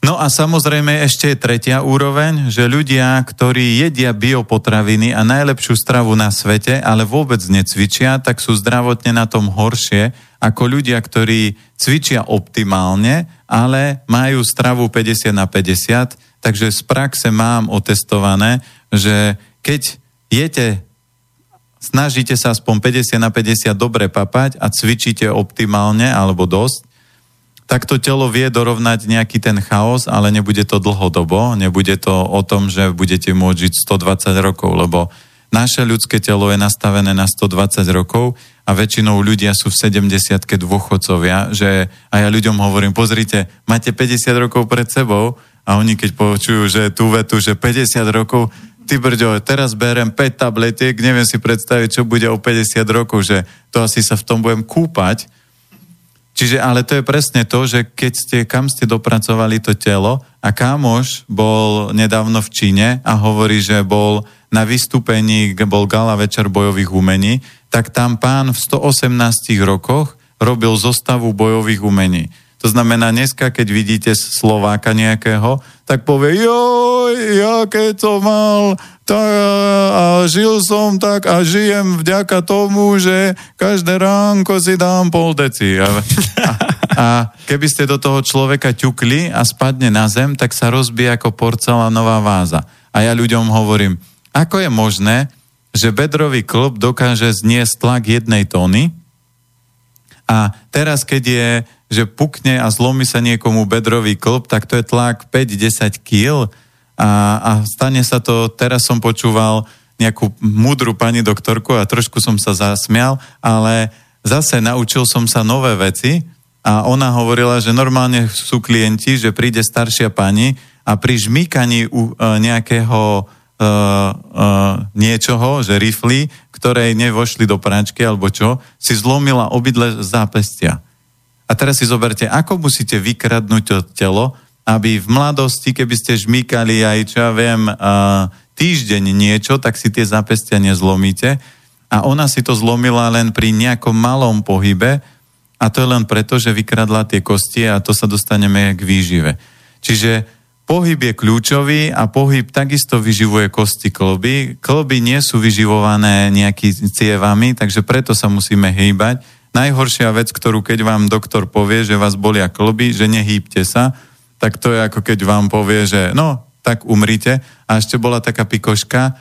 No a samozrejme ešte je tretia úroveň, že ľudia, ktorí jedia biopotraviny a najlepšiu stravu na svete, ale vôbec necvičia, tak sú zdravotne na tom horšie ako ľudia, ktorí cvičia optimálne, ale majú stravu 50 na 50, takže z praxe mám otestované, že keď jete snažíte sa aspoň 50 na 50 dobre papať a cvičíte optimálne alebo dosť, tak to telo vie dorovnať nejaký ten chaos, ale nebude to dlhodobo, nebude to o tom, že budete môcť žiť 120 rokov, lebo naše ľudské telo je nastavené na 120 rokov a väčšinou ľudia sú v 70 dôchodcovia, že a ja ľuďom hovorím, pozrite, máte 50 rokov pred sebou a oni keď počujú, že tú vetu, že 50 rokov, ty brďo, teraz berem 5 tabletiek, neviem si predstaviť, čo bude o 50 rokov, že to asi sa v tom budem kúpať. Čiže, ale to je presne to, že keď ste, kam ste dopracovali to telo a kámoš bol nedávno v Číne a hovorí, že bol na vystúpení, bol gala večer bojových umení, tak tam pán v 118 rokoch robil zostavu bojových umení. To znamená, dneska, keď vidíte Slováka nejakého, tak povie, joj, ja keď som mal tak, a žil som tak a žijem vďaka tomu, že každé ránko si dám pol deci. A, a, a keby ste do toho človeka ťukli a spadne na zem, tak sa rozbije ako porcelánová váza. A ja ľuďom hovorím, ako je možné, že bedrový klub dokáže zniesť tlak jednej tóny a teraz, keď je že pukne a zlomí sa niekomu bedrový klb, tak to je tlak 5-10 kg a, a stane sa to, teraz som počúval nejakú múdru pani doktorku a trošku som sa zasmial, ale zase naučil som sa nové veci a ona hovorila, že normálne sú klienti, že príde staršia pani a pri žmýkaní u, e, nejakého e, e, niečoho, že rifly, ktoré nevošli do práčky alebo čo, si zlomila obidle zápestia. A teraz si zoberte, ako musíte vykradnúť to telo, aby v mladosti, keby ste žmýkali aj, čo ja viem, týždeň niečo, tak si tie zapestia nezlomíte. A ona si to zlomila len pri nejakom malom pohybe a to je len preto, že vykradla tie kosti a to sa dostaneme k výžive. Čiže pohyb je kľúčový a pohyb takisto vyživuje kosti klby. Klby nie sú vyživované nejakými cievami, takže preto sa musíme hýbať. Najhoršia vec, ktorú keď vám doktor povie, že vás bolia klby, že nehýbte sa, tak to je ako keď vám povie, že no, tak umrite. A ešte bola taká pikoška,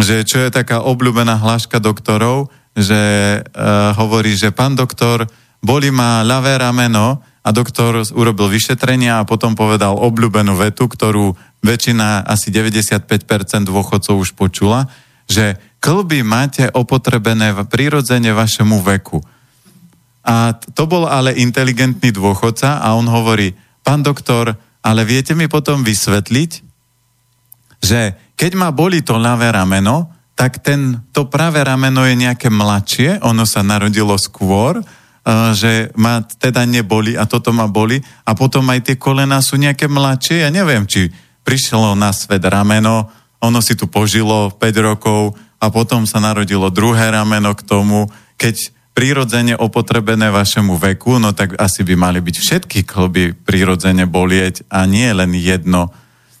že čo je taká obľúbená hláška doktorov, že uh, hovorí, že pán doktor, boli ma ľavé rameno, a doktor urobil vyšetrenia a potom povedal obľúbenú vetu, ktorú väčšina, asi 95% dôchodcov už počula, že klby máte opotrebené prirodzene vašemu veku. A to bol ale inteligentný dôchodca a on hovorí, pán doktor, ale viete mi potom vysvetliť, že keď ma boli to ľavé rameno, tak ten, to pravé rameno je nejaké mladšie, ono sa narodilo skôr, že ma teda neboli a toto ma boli a potom aj tie kolena sú nejaké mladšie. Ja neviem, či prišlo na svet rameno, ono si tu požilo 5 rokov a potom sa narodilo druhé rameno k tomu. Keď prirodzene opotrebené vašemu veku, no tak asi by mali byť všetky klby prirodzene bolieť a nie len jedno.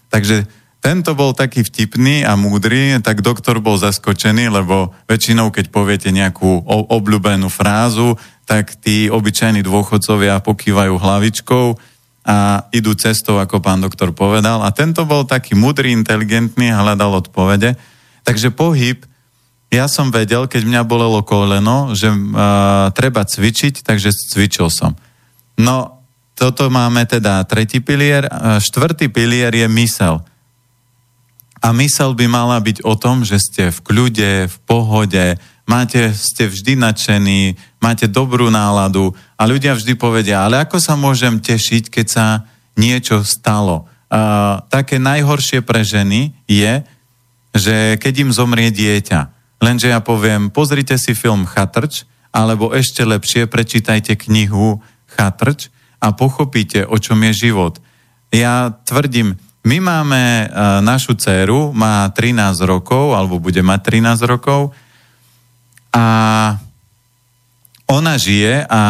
Takže tento bol taký vtipný a múdry, tak doktor bol zaskočený, lebo väčšinou, keď poviete nejakú obľúbenú frázu, tak tí obyčajní dôchodcovia pokývajú hlavičkou a idú cestou, ako pán doktor povedal. A tento bol taký mudrý, inteligentný a hľadal odpovede. Takže pohyb, ja som vedel, keď mňa bolelo koleno, že uh, treba cvičiť, takže cvičil som. No, toto máme teda tretí pilier. Štvrtý pilier je mysel. A mysel by mala byť o tom, že ste v kľude, v pohode, máte, ste vždy nadšení, máte dobrú náladu a ľudia vždy povedia, ale ako sa môžem tešiť, keď sa niečo stalo? Uh, také najhoršie pre ženy je, že keď im zomrie dieťa, lenže ja poviem, pozrite si film Chatrč, alebo ešte lepšie, prečítajte knihu Chatrč a pochopíte, o čom je život. Ja tvrdím, my máme uh, našu dceru, má 13 rokov, alebo bude mať 13 rokov, a ona žije a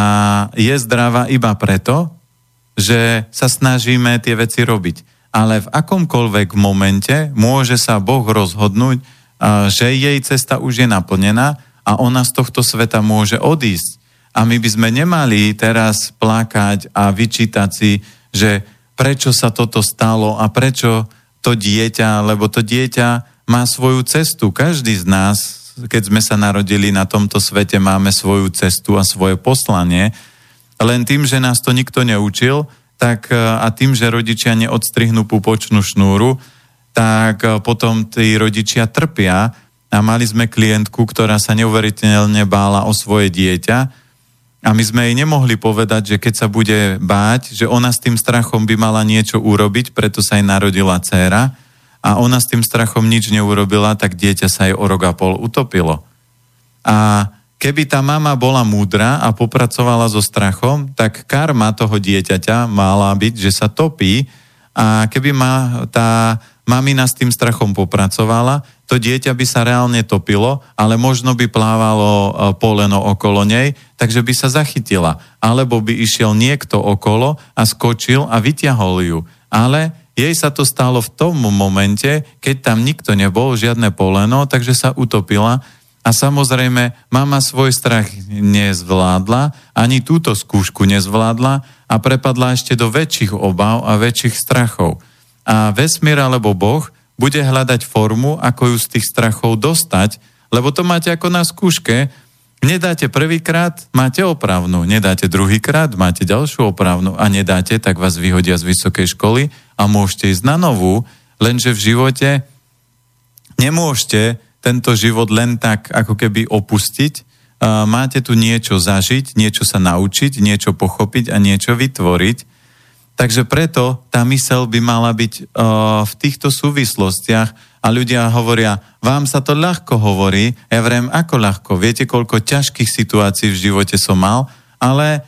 je zdravá iba preto, že sa snažíme tie veci robiť. Ale v akomkoľvek momente môže sa Boh rozhodnúť, že jej cesta už je naplnená a ona z tohto sveta môže odísť. A my by sme nemali teraz plakať a vyčítať si, že prečo sa toto stalo a prečo to dieťa, lebo to dieťa má svoju cestu. Každý z nás keď sme sa narodili na tomto svete, máme svoju cestu a svoje poslanie. Len tým, že nás to nikto neučil, tak e, a tým, že rodičia neodstrihnú pupočnú šnúru, tak e, potom tí rodičia trpia a mali sme klientku, ktorá sa neuveriteľne bála o svoje dieťa. A my sme jej nemohli povedať, že keď sa bude báť, že ona s tým strachom by mala niečo urobiť, preto sa jej narodila dcéra, a ona s tým strachom nič neurobila, tak dieťa sa jej o rok a pol utopilo. A keby tá mama bola múdra a popracovala so strachom, tak karma toho dieťaťa mala byť, že sa topí. A keby ma tá mamina s tým strachom popracovala, to dieťa by sa reálne topilo, ale možno by plávalo e, poleno okolo nej, takže by sa zachytila. Alebo by išiel niekto okolo a skočil a vyťahol ju. Ale jej sa to stalo v tom momente, keď tam nikto nebol, žiadne poleno, takže sa utopila a samozrejme mama svoj strach nezvládla, ani túto skúšku nezvládla a prepadla ešte do väčších obav a väčších strachov. A vesmír alebo Boh bude hľadať formu, ako ju z tých strachov dostať, lebo to máte ako na skúške, Nedáte prvýkrát, máte opravnú. Nedáte druhýkrát, máte ďalšiu opravnú. A nedáte, tak vás vyhodia z vysokej školy a môžete ísť na novú, lenže v živote nemôžete tento život len tak ako keby opustiť. Máte tu niečo zažiť, niečo sa naučiť, niečo pochopiť a niečo vytvoriť. Takže preto tá mysel by mala byť v týchto súvislostiach a ľudia hovoria, vám sa to ľahko hovorí, ja vrem, ako ľahko, viete, koľko ťažkých situácií v živote som mal, ale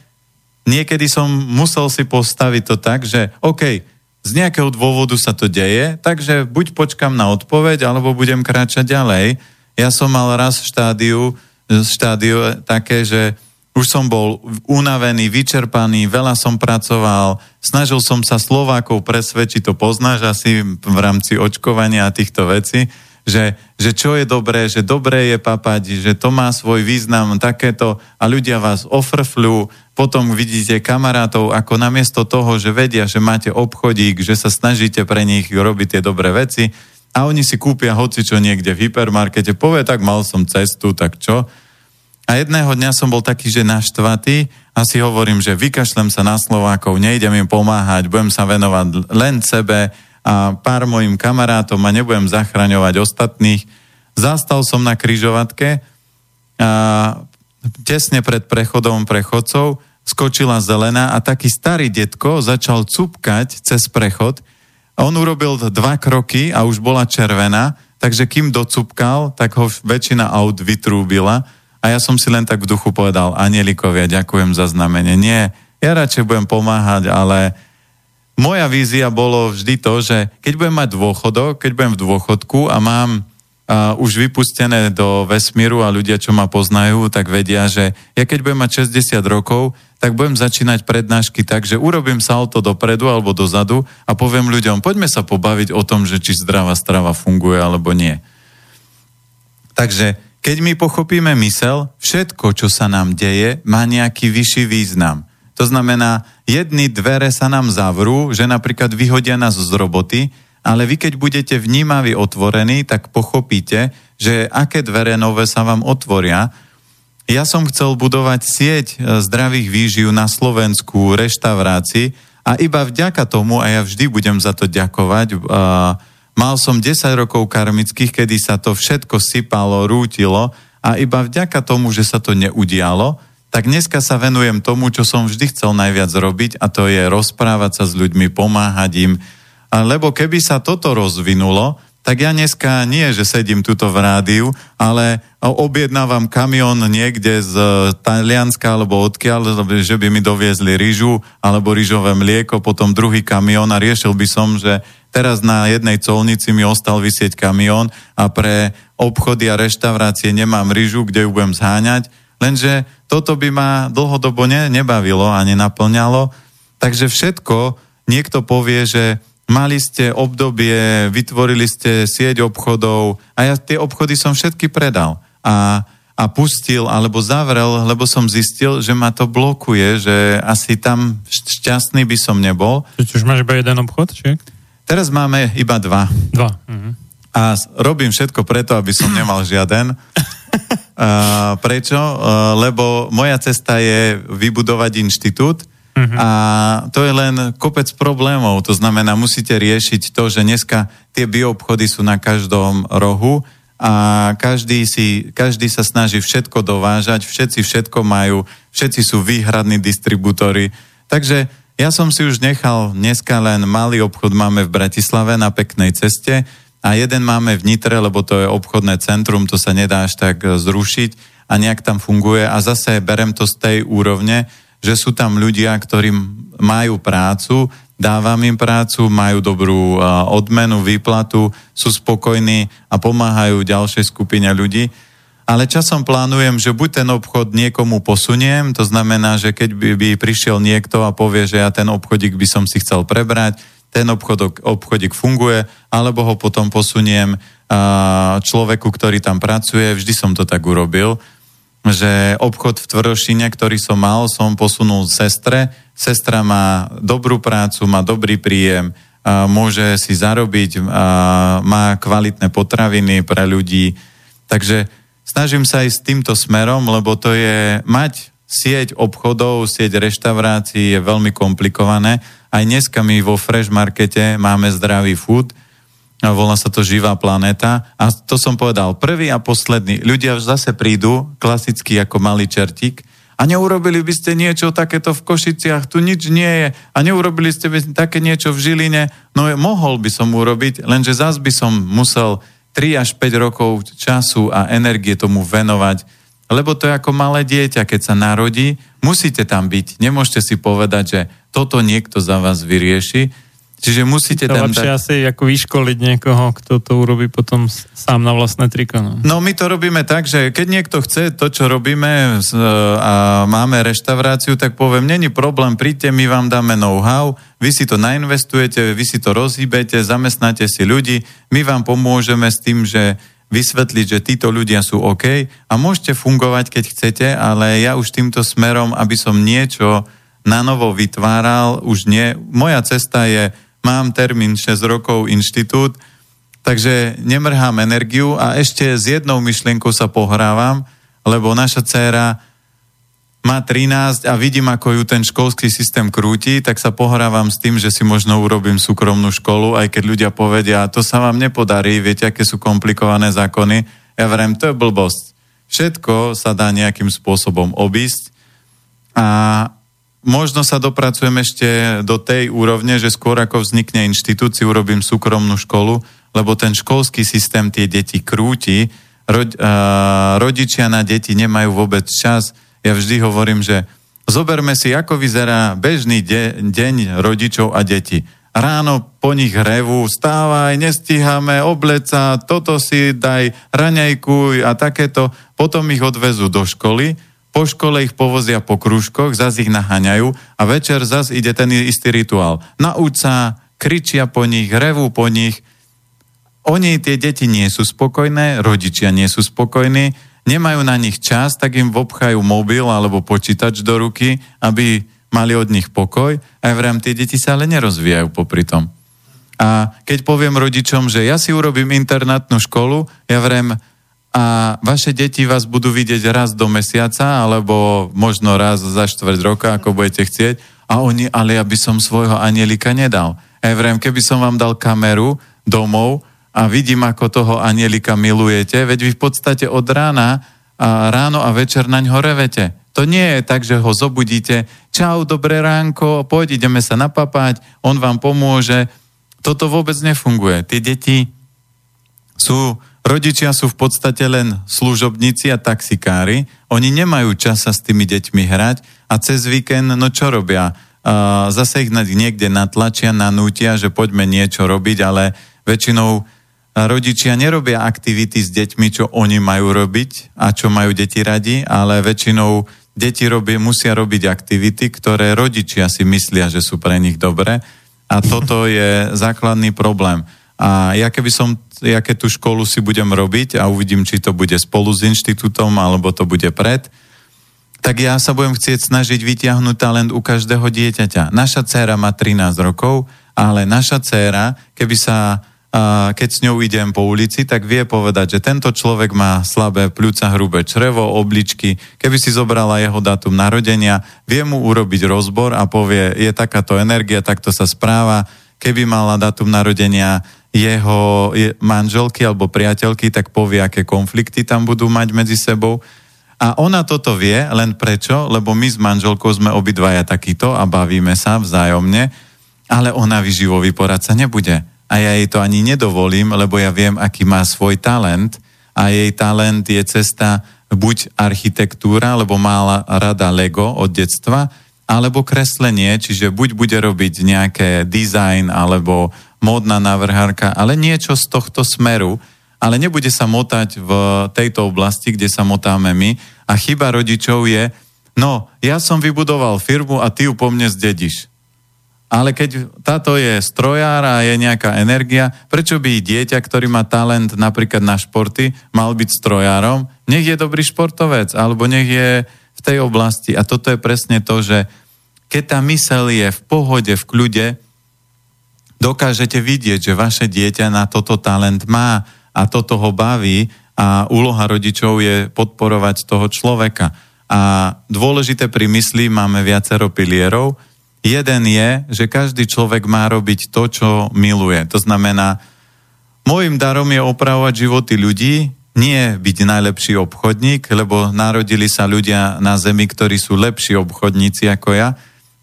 niekedy som musel si postaviť to tak, že OK, z nejakého dôvodu sa to deje, takže buď počkam na odpoveď, alebo budem kráčať ďalej. Ja som mal raz štádiu, štádiu také, že už som bol unavený, vyčerpaný, veľa som pracoval, snažil som sa Slovákov presvedčiť, to poznáš asi v rámci očkovania a týchto vecí, že, že čo je dobré, že dobré je papať, že to má svoj význam, takéto a ľudia vás ofrfľú, potom vidíte kamarátov, ako namiesto toho, že vedia, že máte obchodík, že sa snažíte pre nich robiť tie dobré veci a oni si kúpia hoci čo niekde v hypermarkete, povie, tak mal som cestu, tak čo? A jedného dňa som bol taký, že naštvatý a si hovorím, že vykašlem sa na Slovákov, nejdem im pomáhať, budem sa venovať len sebe a pár mojim kamarátom a nebudem zachraňovať ostatných. Zastal som na kryžovatke a tesne pred prechodom prechodcov skočila zelená a taký starý detko začal cupkať cez prechod. On urobil dva kroky a už bola červená, takže kým docupkal, tak ho väčšina aut vytrúbila a ja som si len tak v duchu povedal, anielikovia, ďakujem za znamenie. Nie, ja radšej budem pomáhať, ale moja vízia bolo vždy to, že keď budem mať dôchodok, keď budem v dôchodku a mám uh, už vypustené do vesmíru a ľudia, čo ma poznajú, tak vedia, že ja keď budem mať 60 rokov, tak budem začínať prednášky tak, že urobím salto dopredu alebo dozadu a poviem ľuďom, poďme sa pobaviť o tom, že či zdravá strava funguje alebo nie. Takže keď my pochopíme mysel, všetko, čo sa nám deje, má nejaký vyšší význam. To znamená, jedny dvere sa nám zavrú, že napríklad vyhodia nás z roboty, ale vy keď budete vnímaví otvorení, tak pochopíte, že aké dvere nové sa vám otvoria. Ja som chcel budovať sieť e, zdravých výživ na Slovensku, reštaurácii a iba vďaka tomu, a ja vždy budem za to ďakovať, uh, Mal som 10 rokov karmických, kedy sa to všetko sypalo, rútilo a iba vďaka tomu, že sa to neudialo, tak dneska sa venujem tomu, čo som vždy chcel najviac robiť a to je rozprávať sa s ľuďmi, pomáhať im. Lebo keby sa toto rozvinulo, tak ja dneska nie, že sedím tuto v rádiu, ale objednávam kamión niekde z Talianska alebo odkiaľ, že by mi doviezli rýžu alebo rýžové mlieko, potom druhý kamión a riešil by som, že teraz na jednej colnici mi ostal vysieť kamión a pre obchody a reštaurácie nemám rýžu, kde ju budem zháňať, lenže toto by ma dlhodobo ne, nebavilo a nenaplňalo, takže všetko niekto povie, že Mali ste obdobie, vytvorili ste sieť obchodov a ja tie obchody som všetky predal. A, a pustil alebo zavrel, lebo som zistil, že ma to blokuje, že asi tam šťastný by som nebol. Čiže už máš iba jeden obchod, či? Teraz máme iba dva. Dva. Mhm. A robím všetko preto, aby som nemal žiaden. Uh, prečo? Uh, lebo moja cesta je vybudovať inštitút, Uh-huh. A to je len kopec problémov. To znamená, musíte riešiť to, že dneska tie bioobchody sú na každom rohu a každý, si, každý sa snaží všetko dovážať, všetci všetko majú, všetci sú výhradní distribútory. Takže ja som si už nechal, dneska len malý obchod máme v Bratislave na peknej ceste a jeden máme v Nitre, lebo to je obchodné centrum, to sa nedá až tak zrušiť a nejak tam funguje a zase berem to z tej úrovne, že sú tam ľudia, ktorí majú prácu, dávam im prácu, majú dobrú odmenu, výplatu, sú spokojní a pomáhajú ďalšej skupine ľudí. Ale časom plánujem, že buď ten obchod niekomu posuniem, to znamená, že keď by, by prišiel niekto a povie, že ja ten obchodík by som si chcel prebrať, ten obchodok, obchodík funguje, alebo ho potom posuniem človeku, ktorý tam pracuje. Vždy som to tak urobil že obchod v Tvorošine, ktorý som mal, som posunul sestre. Sestra má dobrú prácu, má dobrý príjem, môže si zarobiť, má kvalitné potraviny pre ľudí. Takže snažím sa ísť týmto smerom, lebo to je mať sieť obchodov, sieť reštaurácií je veľmi komplikované. Aj dneska my vo Fresh Markete máme zdravý food, volá sa to Živá planéta. A to som povedal, prvý a posledný. Ľudia zase prídu, klasicky ako malý čertík, a neurobili by ste niečo takéto v Košiciach, tu nič nie je, a neurobili ste by také niečo v Žiline, no mohol by som urobiť, lenže zas by som musel 3 až 5 rokov času a energie tomu venovať, lebo to je ako malé dieťa, keď sa narodí, musíte tam byť. Nemôžete si povedať, že toto niekto za vás vyrieši, Čiže musíte to tam lepšie dať... asi ako vyškoliť niekoho, kto to urobí potom sám na vlastné triko. No. no my to robíme tak, že keď niekto chce to, čo robíme a máme reštauráciu, tak poviem, není problém, príďte, my vám dáme know-how, vy si to nainvestujete, vy si to rozhýbete, zamestnáte si ľudí, my vám pomôžeme s tým, že vysvetliť, že títo ľudia sú OK a môžete fungovať, keď chcete, ale ja už týmto smerom, aby som niečo na novo vytváral, už nie. Moja cesta je mám termín 6 rokov inštitút, takže nemrhám energiu a ešte s jednou myšlienkou sa pohrávam, lebo naša dcéra má 13 a vidím, ako ju ten školský systém krúti, tak sa pohrávam s tým, že si možno urobím súkromnú školu, aj keď ľudia povedia, to sa vám nepodarí, viete, aké sú komplikované zákony. Ja verím, to je blbosť. Všetko sa dá nejakým spôsobom obísť a možno sa dopracujem ešte do tej úrovne, že skôr ako vznikne inštitúcii, urobím súkromnú školu, lebo ten školský systém tie deti krúti, Rod, uh, rodičia na deti nemajú vôbec čas. Ja vždy hovorím, že zoberme si, ako vyzerá bežný de- deň rodičov a detí. Ráno po nich revu, stávaj, nestíhame, obleca, toto si daj, raňajkuj a takéto. Potom ich odvezú do školy, po škole ich povozia po krúžkoch, zase ich naháňajú a večer zase ide ten istý rituál. Nauč sa, kričia po nich, revú po nich. Oni, tie deti nie sú spokojné, rodičia nie sú spokojní, nemajú na nich čas, tak im vopchajú mobil alebo počítač do ruky, aby mali od nich pokoj. A ja tie deti sa ale nerozvíjajú popri tom. A keď poviem rodičom, že ja si urobím internátnu školu, ja vrem, a vaše deti vás budú vidieť raz do mesiaca, alebo možno raz za štvrť roka, ako budete chcieť. A oni, ale ja by som svojho anielika nedal. Evrem, keby som vám dal kameru domov a vidím, ako toho anielika milujete, veď vy v podstate od rána a ráno a večer naň ho revete. To nie je tak, že ho zobudíte, čau, dobré ránko, poď, ideme sa napapať, on vám pomôže. Toto vôbec nefunguje. Tie deti sú Rodičia sú v podstate len služobníci a taxikári. Oni nemajú čas s tými deťmi hrať a cez víkend, no čo robia? Uh, zase ich niekde natlačia, nanútia, že poďme niečo robiť, ale väčšinou rodičia nerobia aktivity s deťmi, čo oni majú robiť a čo majú deti radi, ale väčšinou deti robia, musia robiť aktivity, ktoré rodičia si myslia, že sú pre nich dobré a toto je základný problém. A ja keby som, keď tú školu si budem robiť a uvidím, či to bude spolu s inštitútom, alebo to bude pred, tak ja sa budem chcieť snažiť vytiahnuť talent u každého dieťaťa. Naša dcéra má 13 rokov, ale naša dcéra, keby sa, keď s ňou idem po ulici, tak vie povedať, že tento človek má slabé pľúca, hrubé črevo, obličky. Keby si zobrala jeho dátum narodenia, vie mu urobiť rozbor a povie, je takáto energia, takto sa správa. Keby mala dátum narodenia jeho manželky alebo priateľky, tak povie, aké konflikty tam budú mať medzi sebou. A ona toto vie, len prečo? Lebo my s manželkou sme obidvaja takýto a bavíme sa vzájomne, ale ona vyživový poradca nebude. A ja jej to ani nedovolím, lebo ja viem, aký má svoj talent a jej talent je cesta buď architektúra, lebo má rada Lego od detstva, alebo kreslenie, čiže buď bude robiť nejaké design alebo módna návrhárka, ale niečo z tohto smeru, ale nebude sa motať v tejto oblasti, kde sa motáme my. A chyba rodičov je, no, ja som vybudoval firmu a ty ju po mne zdediš. Ale keď táto je strojár a je nejaká energia, prečo by dieťa, ktorý má talent napríklad na športy, mal byť strojárom? Nech je dobrý športovec, alebo nech je v tej oblasti. A toto je presne to, že keď tá mysel je v pohode, v kľude, dokážete vidieť, že vaše dieťa na toto talent má a toto ho baví a úloha rodičov je podporovať toho človeka. A dôležité pri mysli máme viacero pilierov. Jeden je, že každý človek má robiť to, čo miluje. To znamená, môjim darom je opravovať životy ľudí, nie byť najlepší obchodník, lebo narodili sa ľudia na zemi, ktorí sú lepší obchodníci ako ja,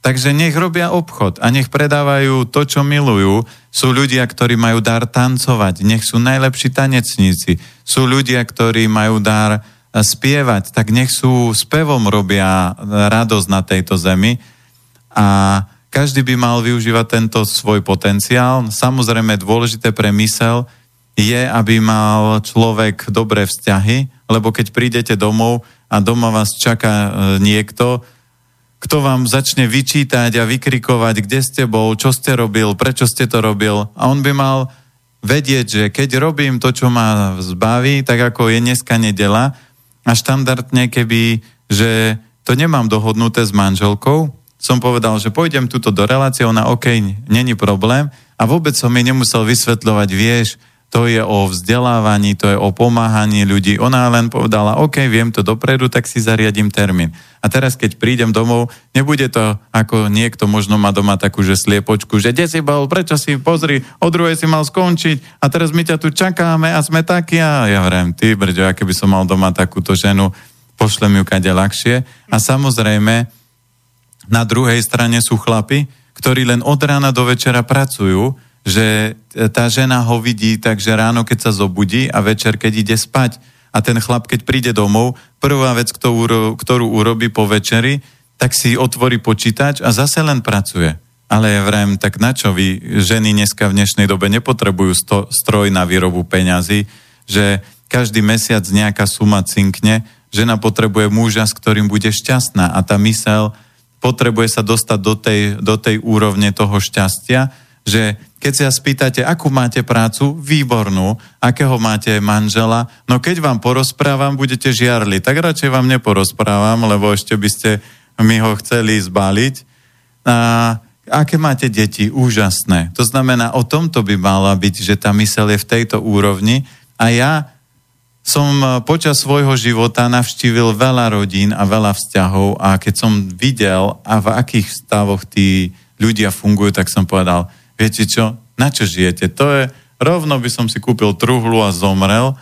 Takže nech robia obchod a nech predávajú to, čo milujú. Sú ľudia, ktorí majú dar tancovať, nech sú najlepší tanecníci. Sú ľudia, ktorí majú dar spievať, tak nech sú spevom robia radosť na tejto zemi a každý by mal využívať tento svoj potenciál. Samozrejme, dôležité pre mysel je, aby mal človek dobré vzťahy, lebo keď prídete domov a doma vás čaká e, niekto, kto vám začne vyčítať a vykrikovať, kde ste bol, čo ste robil, prečo ste to robil. A on by mal vedieť, že keď robím to, čo ma zbaví, tak ako je dneska nedela, a štandardne, keby, že to nemám dohodnuté s manželkou, som povedal, že pôjdem túto do relácie, ona OK, není problém a vôbec som jej nemusel vysvetľovať, vieš, to je o vzdelávaní, to je o pomáhaní ľudí. Ona len povedala, OK, viem to dopredu, tak si zariadím termín. A teraz, keď prídem domov, nebude to ako niekto možno má doma takú, že sliepočku, že kde si bol, prečo si, pozri, o druhej si mal skončiť a teraz my ťa tu čakáme a sme takí a ja vrem, ty brďo, aké by som mal doma takúto ženu, pošlem ju kade ľahšie. A samozrejme, na druhej strane sú chlapi, ktorí len od rána do večera pracujú, že tá žena ho vidí takže ráno, keď sa zobudí a večer, keď ide spať. A ten chlap, keď príde domov, prvá vec, ktorú, urobí po večeri, tak si otvorí počítač a zase len pracuje. Ale ja vrajím, tak na čo vy ženy dneska v dnešnej dobe nepotrebujú sto, stroj na výrobu peňazí, že každý mesiac nejaká suma cinkne, žena potrebuje muža, s ktorým bude šťastná a tá mysel potrebuje sa dostať do tej, do tej úrovne toho šťastia, že keď sa spýtate, akú máte prácu, výbornú, akého máte manžela, no keď vám porozprávam, budete žiarli. Tak radšej vám neporozprávam, lebo ešte by ste mi ho chceli zbaliť. A aké máte deti? Úžasné. To znamená, o tomto by mala byť, že tá mysel je v tejto úrovni a ja som počas svojho života navštívil veľa rodín a veľa vzťahov a keď som videl, a v akých stavoch tí ľudia fungujú, tak som povedal, viete čo, na čo žijete? To je, rovno by som si kúpil truhlu a zomrel,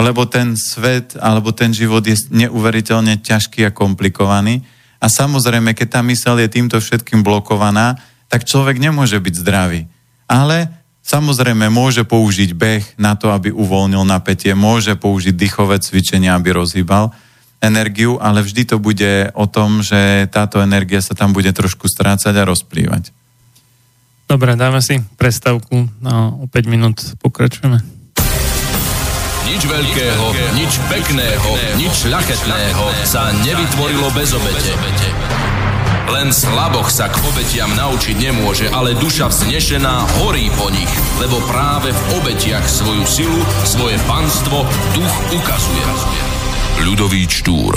lebo ten svet alebo ten život je neuveriteľne ťažký a komplikovaný. A samozrejme, keď tá mysel je týmto všetkým blokovaná, tak človek nemôže byť zdravý. Ale samozrejme môže použiť beh na to, aby uvoľnil napätie, môže použiť dýchové cvičenia, aby rozhýbal energiu, ale vždy to bude o tom, že táto energia sa tam bude trošku strácať a rozplývať. Dobre, dáme si prestavku a o 5 minút pokračujeme. Nič veľkého, nič pekného, nič ľachetného sa nevytvorilo bez obete. Len slaboch sa k obetiam naučiť nemôže, ale duša vznešená horí po nich, lebo práve v obetiach svoju silu, svoje panstvo duch ukazuje. Ľudový Štúr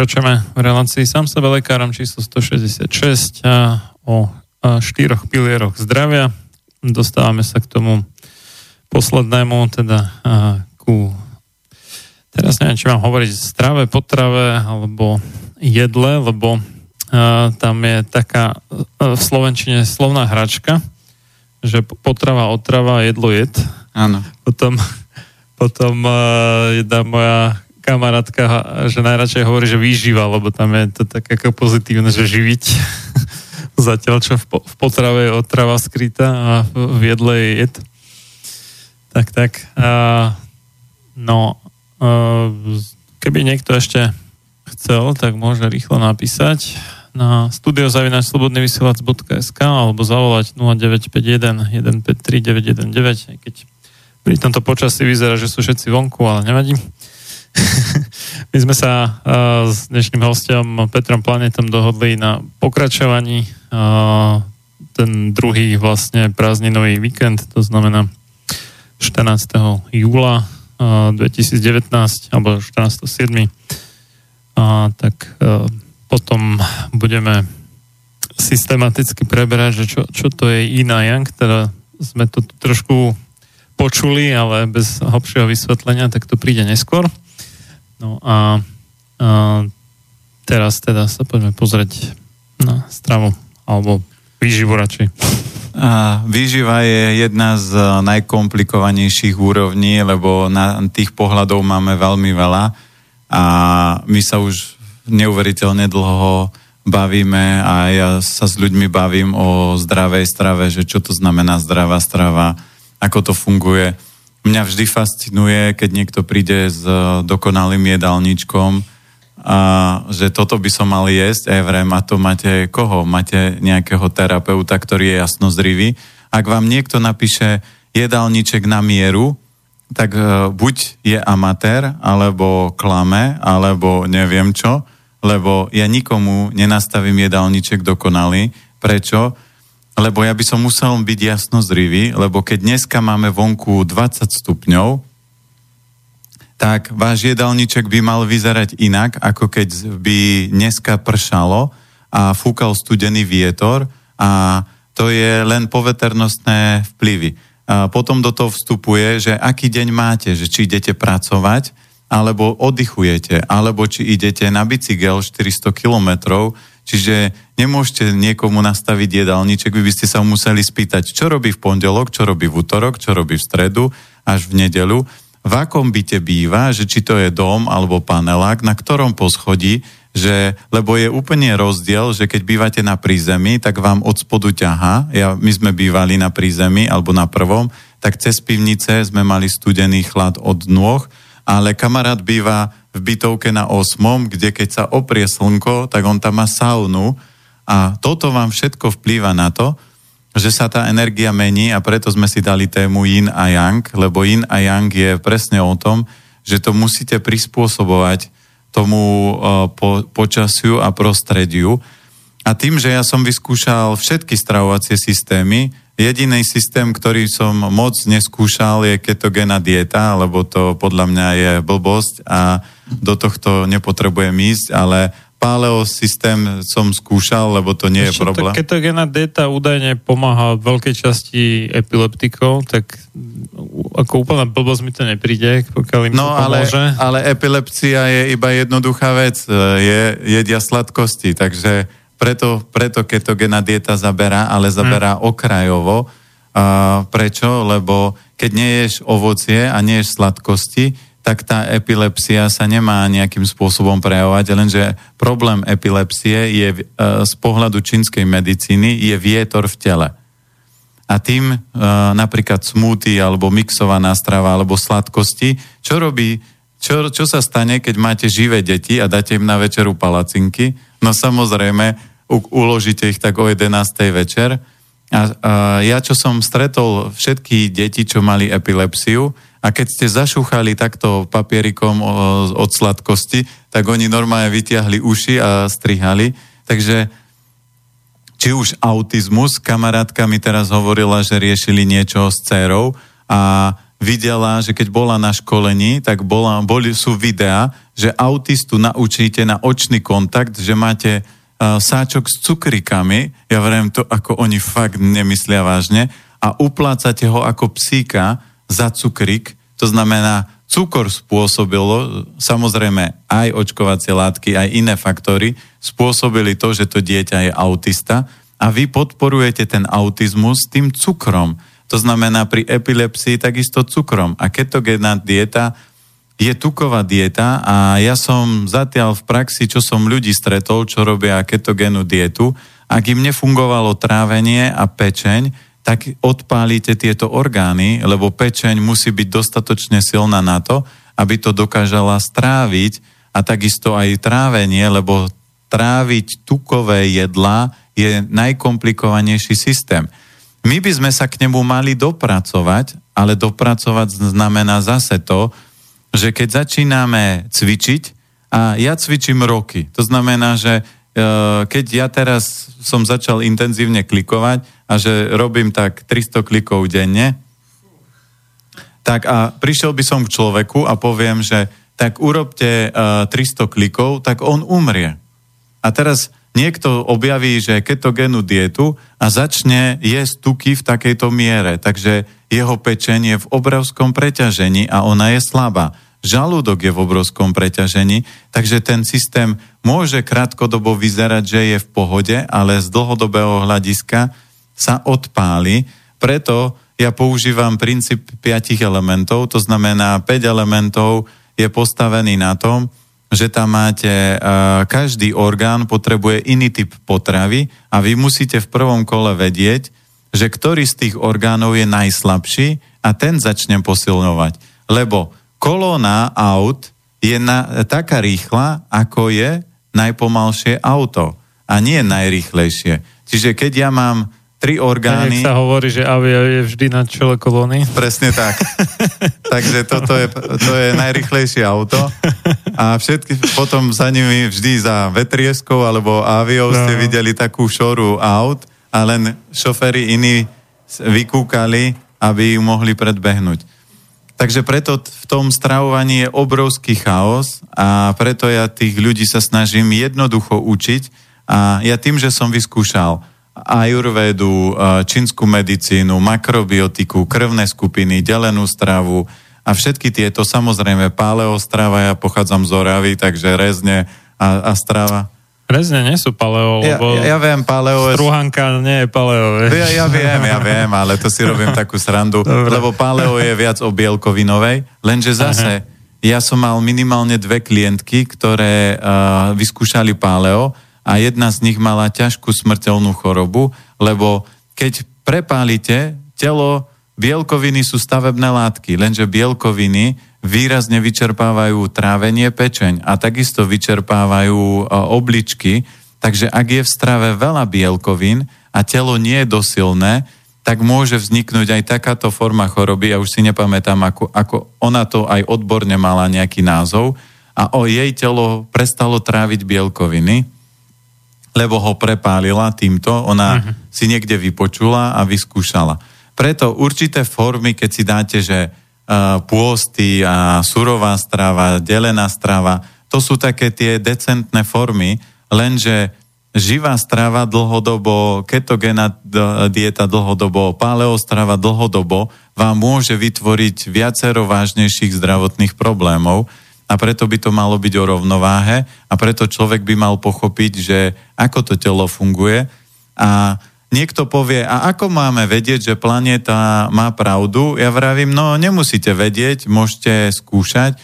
Pokračujeme v relácii sám sebe lekárom číslo 166 a o štyroch pilieroch zdravia. Dostávame sa k tomu poslednému, teda ku teraz neviem, či mám hovoriť zdravé potrave alebo jedle, lebo tam je taká v Slovenčine slovná hračka, že potrava, otrava, jedlo, jed. Áno. Potom, potom jedna moja kamarátka, že najradšej hovorí, že výživa, lebo tam je to tak ako pozitívne, že živiť. Zatiaľ, čo v, po, v potrave je otrava skrytá a v jedle je jed. Tak, tak. A, no, a, keby niekto ešte chcel, tak môže rýchlo napísať na studiozavinačslobodnyvysielac.sk alebo zavolať 0951 153 919, keď pri tomto počasí vyzerá, že sú všetci vonku, ale nevadí. My sme sa uh, s dnešným hostom Petrom Planetom dohodli na pokračovaní uh, ten druhý vlastne prázdninový víkend, to znamená 14. júla uh, 2019 alebo 14.7. A tak potom budeme systematicky preberať, že čo, čo to je iná yang, teda sme to trošku počuli, ale bez hlbšieho vysvetlenia, tak to príde neskôr. No a, a teraz teda sa poďme pozrieť na stravu alebo výživu radšej. A výživa je jedna z najkomplikovanejších úrovní, lebo na tých pohľadov máme veľmi veľa a my sa už neuveriteľne dlho bavíme a ja sa s ľuďmi bavím o zdravej strave, že čo to znamená zdravá strava, ako to funguje Mňa vždy fascinuje, keď niekto príde s dokonalým jedálničkom a že toto by som mal jesť, Evrem, a to máte koho? Máte nejakého terapeuta, ktorý je jasnozrivý. Ak vám niekto napíše jedálniček na mieru, tak uh, buď je amatér, alebo klame, alebo neviem čo, lebo ja nikomu nenastavím jedálniček dokonalý. Prečo? Lebo ja by som musel byť jasnozrivý, lebo keď dneska máme vonku 20 stupňov, tak váš jedálniček by mal vyzerať inak, ako keď by dneska pršalo a fúkal studený vietor a to je len poveternostné vplyvy. A potom do toho vstupuje, že aký deň máte, že či idete pracovať, alebo oddychujete, alebo či idete na bicykel 400 kilometrov, Čiže nemôžete niekomu nastaviť jedálniček, vy by ste sa museli spýtať, čo robí v pondelok, čo robí v útorok, čo robí v stredu, až v nedelu, v akom byte býva, že či to je dom alebo panelák, na ktorom poschodí, že, lebo je úplne rozdiel, že keď bývate na prízemí, tak vám od spodu ťaha, ja, my sme bývali na prízemí alebo na prvom, tak cez pivnice sme mali studený chlad od nôh, ale kamarát býva v bytovke na 8, kde keď sa oprie slnko, tak on tam má saunu a toto vám všetko vplýva na to, že sa tá energia mení a preto sme si dali tému yin a yang, lebo yin a yang je presne o tom, že to musíte prispôsobovať tomu uh, po, počasiu a prostrediu. A tým, že ja som vyskúšal všetky stravovacie systémy, Jediný systém, ktorý som moc neskúšal, je ketogéna dieta, lebo to podľa mňa je blbosť a do tohto nepotrebujem ísť, ale paleo systém som skúšal, lebo to nie Ešte je problém. Ketogéna dieta údajne pomáha veľkej časti epileptikov, tak ako úplná blbosť mi to nepríde, pokiaľ im no, to pomôže. Ale, ale epilepsia je iba jednoduchá vec. Je, jedia sladkosti, takže preto, preto ketogénna dieta zaberá, ale zaberá hmm. okrajovo. A prečo? Lebo keď neješ ovocie a neješ sladkosti, tak tá epilepsia sa nemá nejakým spôsobom prejavovať, lenže problém epilepsie je e, z pohľadu čínskej medicíny je vietor v tele. A tým e, napríklad smúty alebo mixovaná strava alebo sladkosti, čo robí, čo, čo sa stane, keď máte živé deti a dáte im na večeru palacinky? No samozrejme, uložíte ich tak o 11. večer. A, a ja, čo som stretol všetky deti, čo mali epilepsiu, a keď ste zašúchali takto papierikom od sladkosti, tak oni normálne vytiahli uši a strihali. Takže či už autizmus, kamarátka mi teraz hovorila, že riešili niečo s dcerou a videla, že keď bola na školení, tak bola, boli, sú videá, že autistu naučíte na očný kontakt, že máte uh, sáčok s cukrikami, ja viem to, ako oni fakt nemyslia vážne, a uplácate ho ako psíka za cukrik, to znamená, cukor spôsobilo, samozrejme aj očkovacie látky, aj iné faktory, spôsobili to, že to dieťa je autista. A vy podporujete ten autizmus tým cukrom. To znamená pri epilepsii takisto cukrom. A ketogénna dieta je tuková dieta a ja som zatiaľ v praxi, čo som ľudí stretol, čo robia ketogénnu dietu, ak im nefungovalo trávenie a pečeň, tak odpálite tieto orgány, lebo pečeň musí byť dostatočne silná na to, aby to dokážala stráviť a takisto aj trávenie, lebo tráviť tukové jedlá je najkomplikovanejší systém. My by sme sa k nemu mali dopracovať, ale dopracovať znamená zase to, že keď začíname cvičiť, a ja cvičím roky, to znamená, že e, keď ja teraz som začal intenzívne klikovať, a že robím tak 300 klikov denne, tak a prišiel by som k človeku a poviem, že tak urobte uh, eh, 300 klikov, tak on umrie. A teraz niekto objaví, že ketogénu dietu a začne jesť tuky v takejto miere, takže jeho pečenie je v obrovskom preťažení a ona je slabá. Žalúdok je v obrovskom preťažení, takže ten systém môže krátkodobo vyzerať, že je v pohode, ale z dlhodobého hľadiska sa odpáli. Preto ja používam princíp piatich elementov, to znamená 5 elementov je postavený na tom, že tam máte, každý orgán potrebuje iný typ potravy a vy musíte v prvom kole vedieť, že ktorý z tých orgánov je najslabší a ten začnem posilňovať. Lebo kolóna aut je na, taká rýchla, ako je najpomalšie auto a nie najrýchlejšie. Čiže keď ja mám tri orgány. Tak, sa hovorí, že avia je vždy na čele kolóny. Presne tak. Takže toto je, to je najrychlejšie auto a všetky potom za nimi vždy za vetrieskou alebo aviou no. ste videli takú šoru aut a len šoféry iní vykúkali, aby ju mohli predbehnúť. Takže preto v tom stravovaní je obrovský chaos a preto ja tých ľudí sa snažím jednoducho učiť a ja tým, že som vyskúšal ajurvedu, čínsku medicínu, makrobiotiku, krvné skupiny, delenú stravu a všetky tieto, samozrejme paleostrava, ja pochádzam z Oravy, takže rezne a, a strava. Rezne nie sú paleo, lebo ja, ja, viem, paleo. Struhanka nie je paleo, vieš. Ja, ja viem, ja viem, ale to si robím takú srandu, Dobre. lebo paleo je viac o bielkovinovej, lenže zase Aha. ja som mal minimálne dve klientky, ktoré uh, vyskúšali paleo a jedna z nich mala ťažkú smrteľnú chorobu, lebo keď prepálite telo, bielkoviny sú stavebné látky, lenže bielkoviny výrazne vyčerpávajú trávenie pečeň a takisto vyčerpávajú obličky, takže ak je v strave veľa bielkovín a telo nie je dosilné, tak môže vzniknúť aj takáto forma choroby, ja už si nepamätám, ako, ako ona to aj odborne mala nejaký názov, a o jej telo prestalo tráviť bielkoviny, lebo ho prepálila týmto, ona uh-huh. si niekde vypočula a vyskúšala. Preto určité formy, keď si dáte, že uh, pôsty a surová strava, delená strava, to sú také tie decentné formy, lenže živá strava dlhodobo, ketogénna dieta dlhodobo, paleostrava dlhodobo vám môže vytvoriť viacero vážnejších zdravotných problémov, a preto by to malo byť o rovnováhe a preto človek by mal pochopiť, že ako to telo funguje a niekto povie, a ako máme vedieť, že planéta má pravdu? Ja vravím, no nemusíte vedieť, môžete skúšať,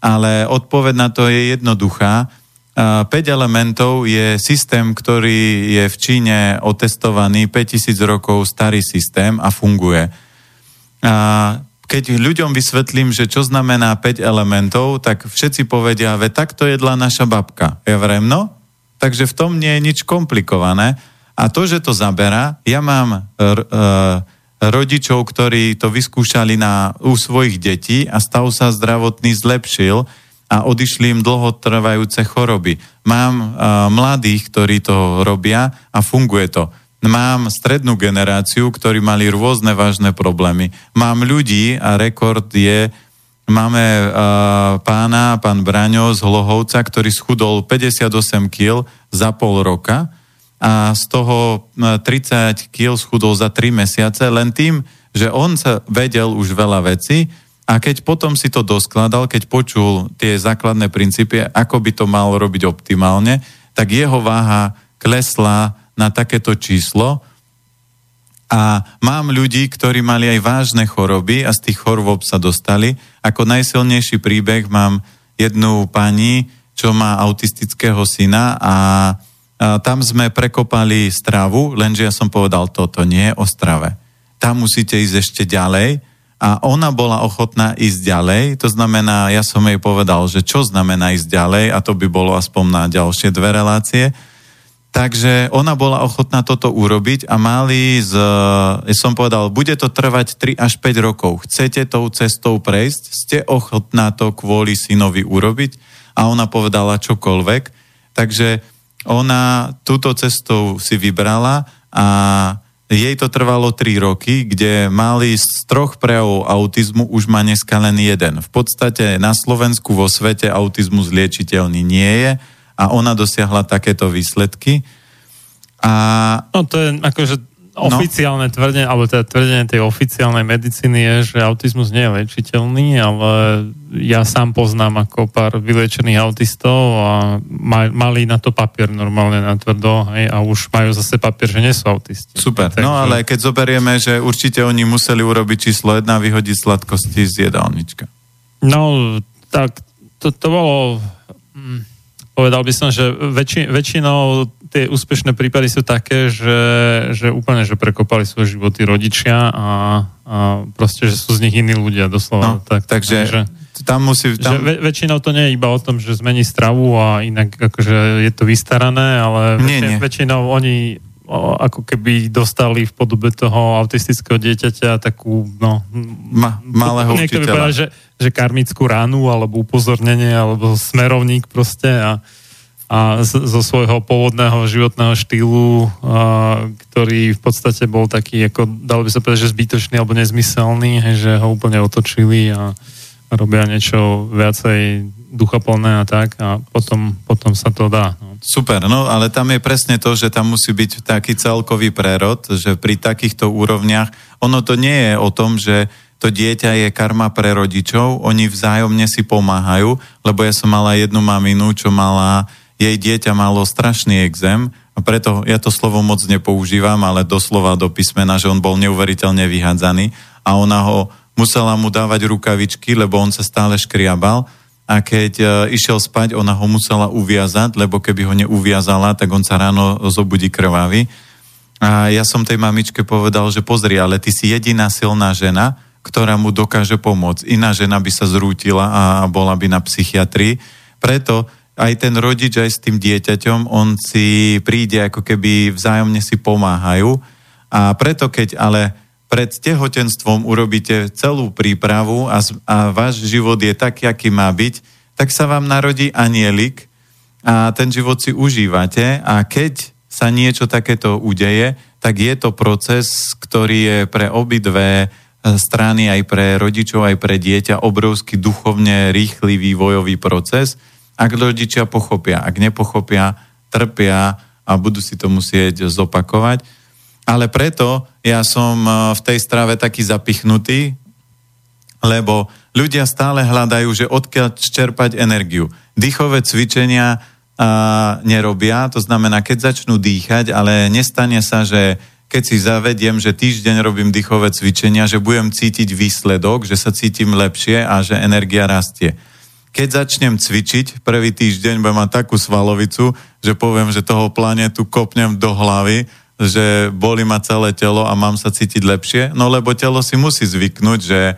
ale odpoveď na to je jednoduchá. 5 elementov je systém, ktorý je v Číne otestovaný 5000 rokov starý systém a funguje. A keď ľuďom vysvetlím, že čo znamená 5 elementov, tak všetci povedia, ve takto jedla naša babka. Ja vrem, no, Takže v tom nie je nič komplikované. A to, že to zabera, ja mám r, r, rodičov, ktorí to vyskúšali na, u svojich detí a stav sa zdravotný zlepšil a odišli im dlhotrvajúce choroby. Mám uh, mladých, ktorí to robia a funguje to. Mám strednú generáciu, ktorí mali rôzne vážne problémy. Mám ľudí a rekord je, máme uh, pána, pán Braňo z Hlohovca, ktorý schudol 58 kg za pol roka a z toho 30 kg schudol za 3 mesiace len tým, že on sa vedel už veľa vecí a keď potom si to doskladal, keď počul tie základné princípy, ako by to mal robiť optimálne, tak jeho váha klesla na takéto číslo a mám ľudí, ktorí mali aj vážne choroby a z tých chorôb sa dostali. Ako najsilnejší príbeh mám jednu pani, čo má autistického syna a tam sme prekopali stravu, lenže ja som povedal, toto nie je o strave. Tam musíte ísť ešte ďalej a ona bola ochotná ísť ďalej, to znamená, ja som jej povedal, že čo znamená ísť ďalej a to by bolo aspoň na ďalšie dve relácie. Takže ona bola ochotná toto urobiť a mali z, ja som povedal, bude to trvať 3 až 5 rokov. Chcete tou cestou prejsť? Ste ochotná to kvôli synovi urobiť? A ona povedala čokoľvek. Takže ona túto cestou si vybrala a jej to trvalo 3 roky, kde mali z troch prejavov autizmu už má dneska len jeden. V podstate na Slovensku vo svete autizmus liečiteľný nie je a ona dosiahla takéto výsledky. A... No to je akože oficiálne no. tvrdenie, alebo teda tvrdenie tej oficiálnej medicíny je, že autizmus nie je liečiteľný, ale ja sám poznám ako pár vyliečených autistov a mali na to papier normálne na tvrdo hej, a už majú zase papier, že nie sú autisti. Super, Takže... no ale keď zoberieme, že určite oni museli urobiť číslo jedna, vyhodiť sladkosti z jedálnička. No, tak to, to bolo... Hm, povedal by som, že väčši, väčšinou tie úspešné prípady sú také, že, že úplne, že prekopali svoje životy rodičia a, a proste, že sú z nich iní ľudia, doslova. No, tak, takže, takže tam musí... Tam... Že väč, väčšinou to nie je iba o tom, že zmení stravu a inak akože je to vystarané, ale nie, väčšinou, nie. väčšinou oni ako keby dostali v podobe toho autistického dieťaťa takú, no... Ma, malého učiteľa. Povedal, že, že karmickú ránu, alebo upozornenie, alebo smerovník proste a a z, zo svojho pôvodného životného štýlu, a, ktorý v podstate bol taký, ako dalo by sa povedať, že zbytočný alebo nezmyselný, hej, že ho úplne otočili a, a robia niečo viacej duchaplné a tak a potom, potom sa to dá. No. Super, no ale tam je presne to, že tam musí byť taký celkový prerod, že pri takýchto úrovniach, ono to nie je o tom, že to dieťa je karma pre rodičov, oni vzájomne si pomáhajú, lebo ja som mala jednu maminu, čo mala jej dieťa malo strašný exém a preto ja to slovo moc nepoužívam, ale doslova do písmena, že on bol neuveriteľne vyhádzaný a ona ho musela mu dávať rukavičky, lebo on sa stále škriabal a keď e, išiel spať, ona ho musela uviazať, lebo keby ho neuviazala, tak on sa ráno zobudí krvavý. A ja som tej mamičke povedal, že pozri, ale ty si jediná silná žena, ktorá mu dokáže pomôcť. Iná žena by sa zrútila a bola by na psychiatrii. Preto aj ten rodič aj s tým dieťaťom, on si príde ako keby vzájomne si pomáhajú a preto keď ale pred tehotenstvom urobíte celú prípravu a, a váš život je taký, aký má byť, tak sa vám narodí anielik a ten život si užívate a keď sa niečo takéto udeje, tak je to proces, ktorý je pre obidve strany, aj pre rodičov, aj pre dieťa obrovský duchovne rýchly vývojový proces ak rodičia pochopia. Ak nepochopia, trpia a budú si to musieť zopakovať. Ale preto ja som e, v tej strave taký zapichnutý, lebo ľudia stále hľadajú, že odkiaľ čerpať energiu. Dýchové cvičenia a, nerobia, to znamená, keď začnú dýchať, ale nestane sa, že keď si zavediem, že týždeň robím dýchové cvičenia, že budem cítiť výsledok, že sa cítim lepšie a že energia rastie keď začnem cvičiť, prvý týždeň budem mať takú svalovicu, že poviem, že toho planetu kopnem do hlavy, že boli ma celé telo a mám sa cítiť lepšie, no lebo telo si musí zvyknúť, že e,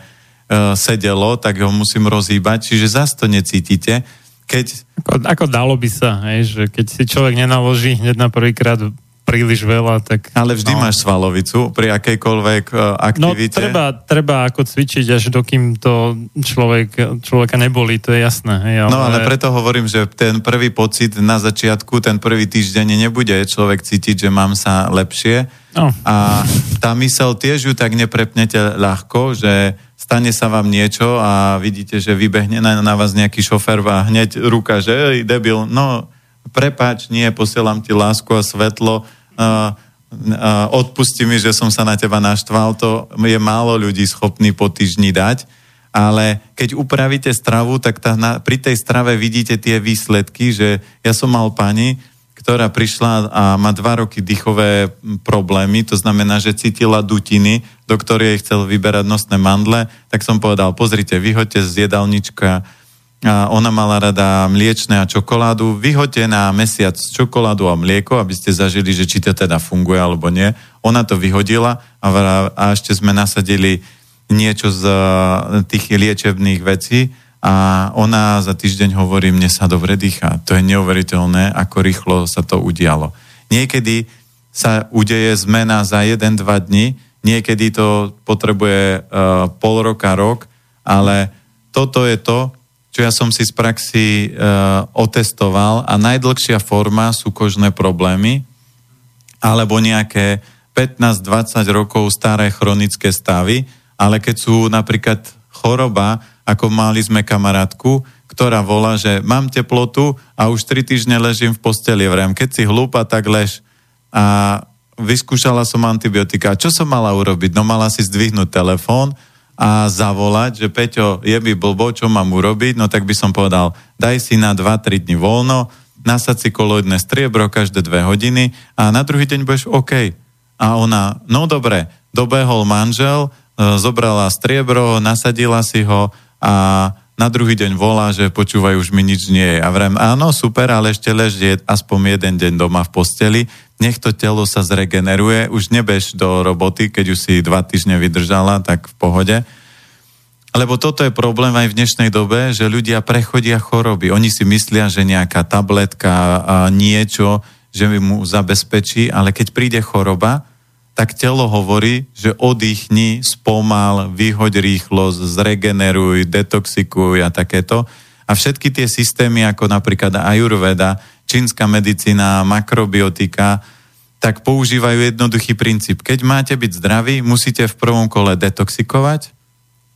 sedelo, tak ho musím rozhýbať, čiže zase to necítite. keď... Ako, ako dalo by sa, hej, že keď si človek nenaloží hneď na prvýkrát príliš veľa, tak... Ale vždy no. máš svalovicu pri akejkoľvek uh, aktivite. No treba, treba ako cvičiť, až dokým to človek, človeka neboli, to je jasné. Hej, ale... No ale preto hovorím, že ten prvý pocit na začiatku, ten prvý týždeň nebude človek cítiť, že mám sa lepšie. No. A tá mysel tiež ju tak neprepnete ľahko, že stane sa vám niečo a vidíte, že vybehne na, na vás nejaký šofer a hneď ruka, že debil, no prepáč, nie, posielam ti lásku a svetlo, uh, odpusti mi, že som sa na teba naštval, to je málo ľudí schopný po týždni dať, ale keď upravíte stravu, tak tá, na, pri tej strave vidíte tie výsledky, že ja som mal pani, ktorá prišla a má dva roky dýchové problémy, to znamená, že cítila dutiny, do ktorej chcel vyberať nosné mandle, tak som povedal, pozrite, vyhoďte z jedálnička ona mala rada mliečne a čokoládu. Vyhoďte na mesiac čokoládu a mlieko, aby ste zažili, že či to teda funguje alebo nie. Ona to vyhodila a, a ešte sme nasadili niečo z e, tých liečebných vecí a ona za týždeň hovorí, mne sa dobre dýcha. To je neuveriteľné, ako rýchlo sa to udialo. Niekedy sa udeje zmena za 1-2 dní, niekedy to potrebuje uh, pol roka, rok, ale toto je to, čo ja som si z praxi e, otestoval a najdlhšia forma sú kožné problémy alebo nejaké 15-20 rokov staré chronické stavy, ale keď sú napríklad choroba, ako mali sme kamarátku, ktorá volá, že mám teplotu a už 3 týždne ležím v posteli. Vrem, keď si hlúpa, tak lež. A vyskúšala som antibiotika. Čo som mala urobiť? No mala si zdvihnúť telefón, a zavolať, že Peťo, je by blbo, čo mám urobiť, no tak by som povedal, daj si na 2-3 dní voľno, nasad si koloidné striebro každé dve hodiny a na druhý deň budeš OK. A ona, no dobre, dobehol manžel, e, zobrala striebro, nasadila si ho a na druhý deň volá, že počúvaj, už mi nič nie je. A vrem, áno, super, ale ešte ležie aspoň jeden deň doma v posteli, nech to telo sa zregeneruje, už nebež do roboty, keď už si dva týždne vydržala, tak v pohode. Lebo toto je problém aj v dnešnej dobe, že ľudia prechodia choroby. Oni si myslia, že nejaká tabletka a niečo, že mu zabezpečí, ale keď príde choroba, tak telo hovorí, že oddychni, spomal, vyhoď rýchlosť, zregeneruj, detoxikuj a takéto. A všetky tie systémy, ako napríklad Ayurveda, čínska medicína, makrobiotika, tak používajú jednoduchý princíp. Keď máte byť zdraví, musíte v prvom kole detoxikovať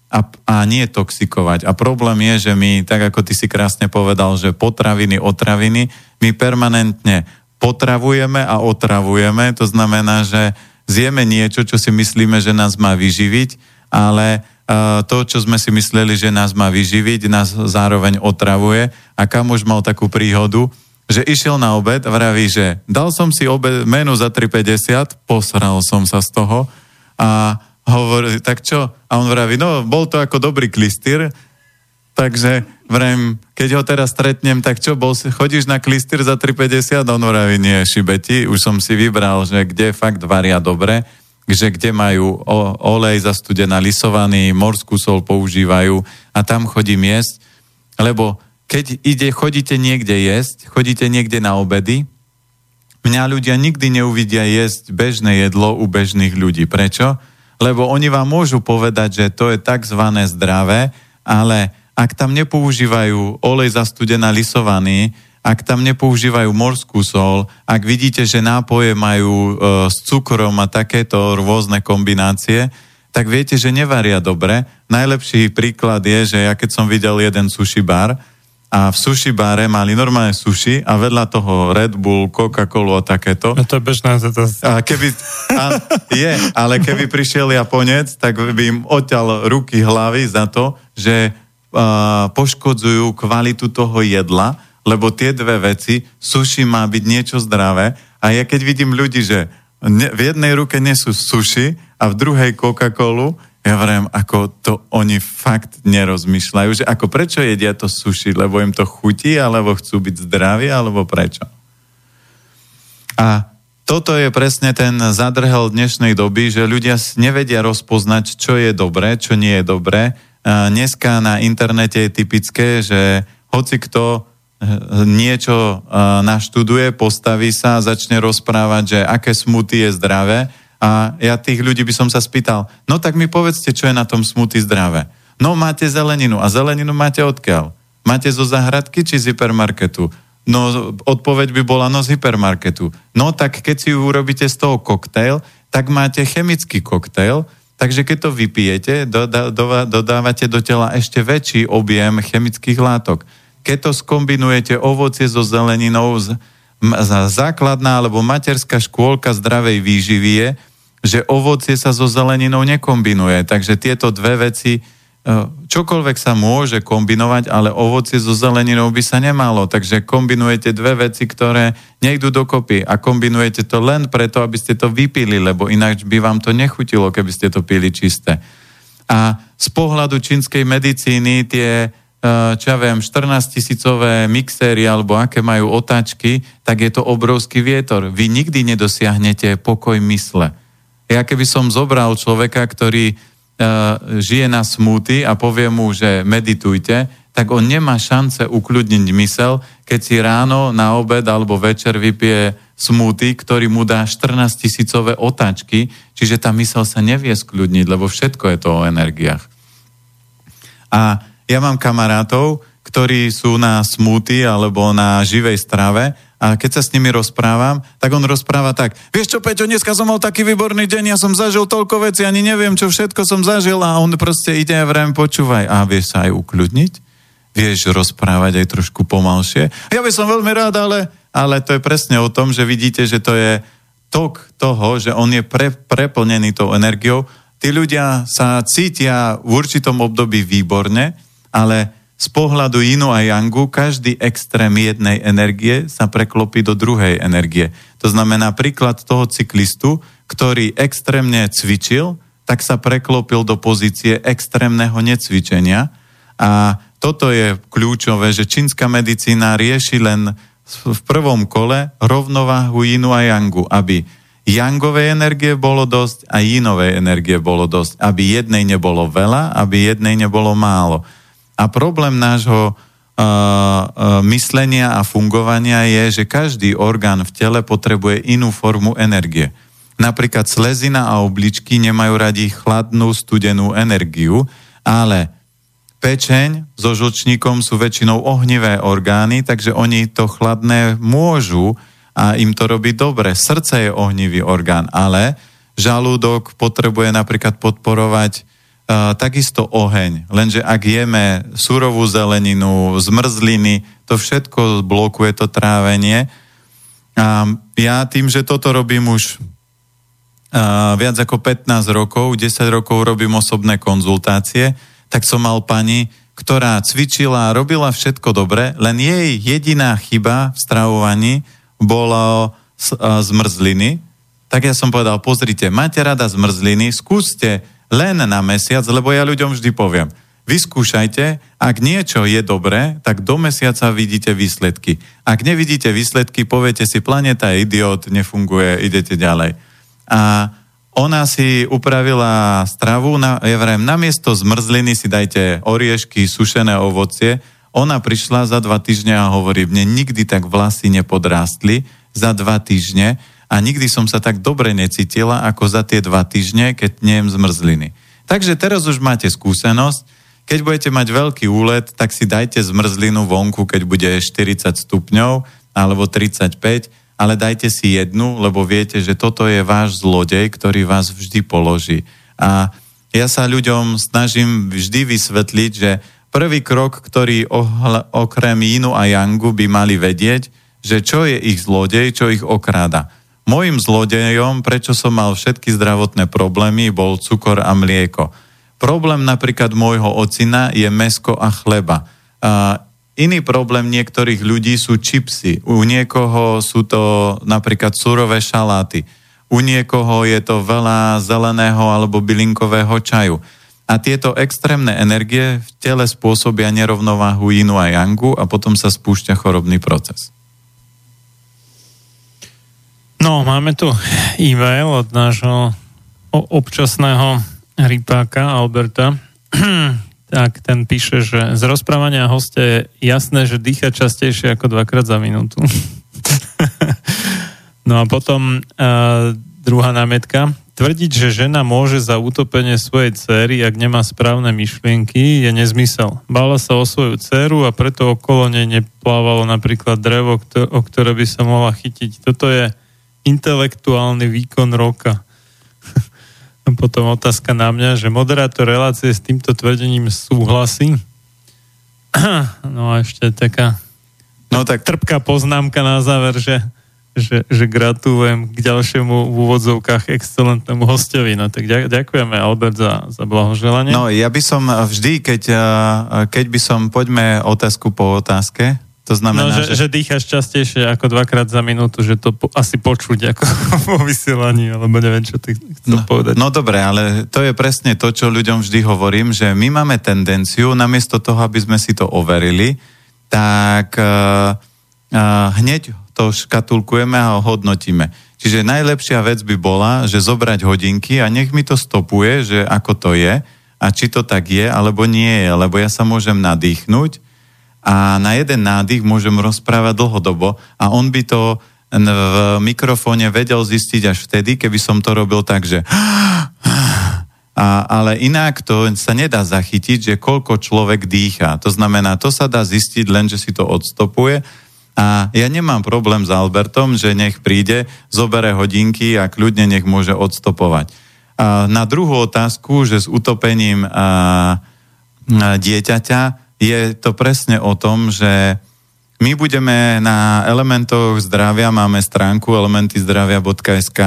a, a nie toxikovať. A problém je, že my, tak ako ty si krásne povedal, že potraviny, otraviny, my permanentne potravujeme a otravujeme. To znamená, že zjeme niečo, čo si myslíme, že nás má vyživiť, ale uh, to, čo sme si mysleli, že nás má vyživiť, nás zároveň otravuje. A už mal takú príhodu, že išiel na obed a vraví, že dal som si obed, menu za 3,50, posral som sa z toho a hovorí, tak čo? A on vraví, no, bol to ako dobrý klistýr, Takže vrem, keď ho teraz stretnem, tak čo, bol, chodíš na klistýr za 3,50? A on vraví, nie, šibeti, už som si vybral, že kde fakt varia dobre, že kde majú olej zastudená lisovaný, morskú sol používajú a tam chodím jesť, lebo keď ide, chodíte niekde jesť, chodíte niekde na obedy, mňa ľudia nikdy neuvidia jesť bežné jedlo u bežných ľudí. Prečo? Lebo oni vám môžu povedať, že to je tzv. zdravé, ale ak tam nepoužívajú olej zastudená lisovaný, ak tam nepoužívajú morskú sol, ak vidíte, že nápoje majú e, s cukrom a takéto rôzne kombinácie, tak viete, že nevaria dobre. Najlepší príklad je, že ja keď som videl jeden sushi bar a v sushi bare mali normálne sushi a vedľa toho Red Bull, Coca-Colu a takéto. A to je bežné. To... A keby, a, je, ale keby prišiel Japonec, tak by im odťal ruky, hlavy za to, že poškodzujú kvalitu toho jedla, lebo tie dve veci, suši má byť niečo zdravé a ja keď vidím ľudí, že ne, v jednej ruke nesú suši a v druhej Coca-Colu, ja vrem, ako to oni fakt nerozmýšľajú, že ako prečo jedia to suši, lebo im to chutí, alebo chcú byť zdraví, alebo prečo. A toto je presne ten zadrhel dnešnej doby, že ľudia nevedia rozpoznať, čo je dobré, čo nie je dobré dneska na internete je typické, že hoci kto niečo naštuduje, postaví sa a začne rozprávať, že aké smuty je zdravé. A ja tých ľudí by som sa spýtal, no tak mi povedzte, čo je na tom smuty zdravé. No máte zeleninu. A zeleninu máte odkiaľ? Máte zo zahradky či z hypermarketu? No odpoveď by bola no z hypermarketu. No tak keď si urobíte z toho koktejl, tak máte chemický koktejl, takže keď to vypijete, dodávate do tela ešte väčší objem chemických látok. Keď to skombinujete ovocie so zeleninou, základná alebo materská škôlka zdravej výživy je, že ovocie sa so zeleninou nekombinuje. Takže tieto dve veci E, čokoľvek sa môže kombinovať, ale ovocie so zeleninou by sa nemalo. Takže kombinujete dve veci, ktoré nejdú dokopy a kombinujete to len preto, aby ste to vypili, lebo ináč by vám to nechutilo, keby ste to pili čisté. A z pohľadu čínskej medicíny tie e, čo ja viem, 14 tisícové mixéry alebo aké majú otáčky, tak je to obrovský vietor. Vy nikdy nedosiahnete pokoj mysle. Ja keby som zobral človeka, ktorý E, žije na smúty a povie mu, že meditujte, tak on nemá šance ukľudniť mysel, keď si ráno, na obed alebo večer vypije smúty, ktorý mu dá 14 tisícové otáčky, čiže tá mysel sa nevie skľudniť, lebo všetko je to o energiách. A ja mám kamarátov, ktorí sú na smúty alebo na živej strave a keď sa s nimi rozprávam, tak on rozpráva tak, vieš čo, Peťo, dneska som mal taký výborný deň, ja som zažil toľko vecí, ani neviem, čo všetko som zažil a on proste ide a vrajím, počúvaj, a vieš sa aj ukľudniť? Vieš rozprávať aj trošku pomalšie? Ja by som veľmi rád, ale, ale to je presne o tom, že vidíte, že to je tok toho, že on je pre, preplnený tou energiou. Tí ľudia sa cítia v určitom období výborne, ale z pohľadu Inu a Yangu každý extrém jednej energie sa preklopí do druhej energie. To znamená príklad toho cyklistu, ktorý extrémne cvičil, tak sa preklopil do pozície extrémneho necvičenia. A toto je kľúčové, že čínska medicína rieši len v prvom kole rovnováhu Inu a Yangu, aby Yangovej energie bolo dosť a Yinovej energie bolo dosť, aby jednej nebolo veľa, aby jednej nebolo málo. A problém nášho uh, uh, myslenia a fungovania je, že každý orgán v tele potrebuje inú formu energie. Napríklad slezina a obličky nemajú radi chladnú, studenú energiu, ale pečeň so žlčníkom sú väčšinou ohnivé orgány, takže oni to chladné môžu a im to robí dobre. Srdce je ohnivý orgán, ale žalúdok potrebuje napríklad podporovať takisto oheň. Lenže ak jeme surovú zeleninu, zmrzliny, to všetko blokuje to trávenie. A ja tým, že toto robím už viac ako 15 rokov, 10 rokov robím osobné konzultácie, tak som mal pani, ktorá cvičila a robila všetko dobre, len jej jediná chyba v stravovaní bolo zmrzliny. Tak ja som povedal, pozrite, máte rada zmrzliny, skúste len na mesiac, lebo ja ľuďom vždy poviem, vyskúšajte, ak niečo je dobré, tak do mesiaca vidíte výsledky. Ak nevidíte výsledky, poviete si, planeta je idiot, nefunguje, idete ďalej. A ona si upravila stravu, na, ja vrem, namiesto zmrzliny si dajte oriešky, sušené ovocie. Ona prišla za dva týždne a hovorí, mne nikdy tak vlasy nepodrástli za dva týždne a nikdy som sa tak dobre necítila, ako za tie dva týždne, keď nejem zmrzliny. Takže teraz už máte skúsenosť, keď budete mať veľký úlet, tak si dajte zmrzlinu vonku, keď bude 40 stupňov alebo 35, ale dajte si jednu, lebo viete, že toto je váš zlodej, ktorý vás vždy položí. A ja sa ľuďom snažím vždy vysvetliť, že prvý krok, ktorý okrem Inu a Yangu by mali vedieť, že čo je ich zlodej, čo ich okráda. Mojim zlodejom, prečo som mal všetky zdravotné problémy, bol cukor a mlieko. Problém napríklad môjho ocina je mesko a chleba. A iný problém niektorých ľudí sú čipsy. U niekoho sú to napríklad surové šaláty. U niekoho je to veľa zeleného alebo bylinkového čaju. A tieto extrémne energie v tele spôsobia nerovnováhu inu a yangu a potom sa spúšťa chorobný proces. No, máme tu e-mail od nášho občasného rypáka Alberta, tak ten píše, že z rozprávania hostia je jasné, že dýcha častejšie ako dvakrát za minútu. no a potom uh, druhá námietka. Tvrdiť, že žena môže za utopenie svojej céry, ak nemá správne myšlienky, je nezmysel. Bála sa o svoju dceru a preto okolo nej neplávalo napríklad drevo, o ktoré by sa mohla chytiť. Toto je intelektuálny výkon roka. Potom otázka na mňa, že moderátor relácie s týmto tvrdením súhlasí. No a ešte taká no tak trpká poznámka na záver, že že, že gratulujem k ďalšiemu v úvodzovkách excelentnému hostovi. No tak ďakujeme Albert za, za blahoželanie. No ja by som vždy, keď, keď by som, poďme otázku po otázke, to znamená, no, že, že... že dýcháš častejšie ako dvakrát za minútu, že to po, asi počuť ako vo vysielaní, alebo neviem, čo ty chcel no, povedať. No dobre, ale to je presne to, čo ľuďom vždy hovorím, že my máme tendenciu, namiesto toho, aby sme si to overili, tak uh, uh, hneď to škatulkujeme a hodnotíme. Čiže najlepšia vec by bola, že zobrať hodinky a nech mi to stopuje, že ako to je a či to tak je, alebo nie je, lebo ja sa môžem nadýchnuť a na jeden nádych môžem rozprávať dlhodobo a on by to v mikrofóne vedel zistiť až vtedy, keby som to robil tak, že a, ale inak to sa nedá zachytiť, že koľko človek dýcha. To znamená, to sa dá zistiť len, že si to odstopuje a ja nemám problém s Albertom, že nech príde, zobere hodinky a kľudne nech môže odstopovať. A na druhú otázku, že s utopením a, a dieťaťa, je to presne o tom, že my budeme na elementoch zdravia, máme stránku elementyzdravia.sk,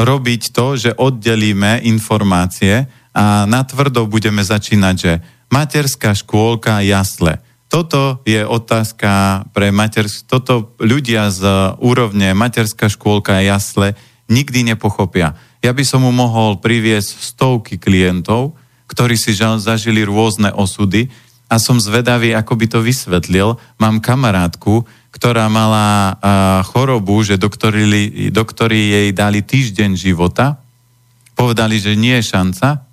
robiť to, že oddelíme informácie a natvrdo budeme začínať, že materská škôlka, jasle toto je otázka pre matersk... Toto ľudia z úrovne materská škôlka jasle nikdy nepochopia. Ja by som mu mohol priviesť stovky klientov, ktorí si zažili rôzne osudy a som zvedavý, ako by to vysvetlil. Mám kamarátku, ktorá mala uh, chorobu, že doktori, doktori jej dali týždeň života, povedali, že nie je šanca.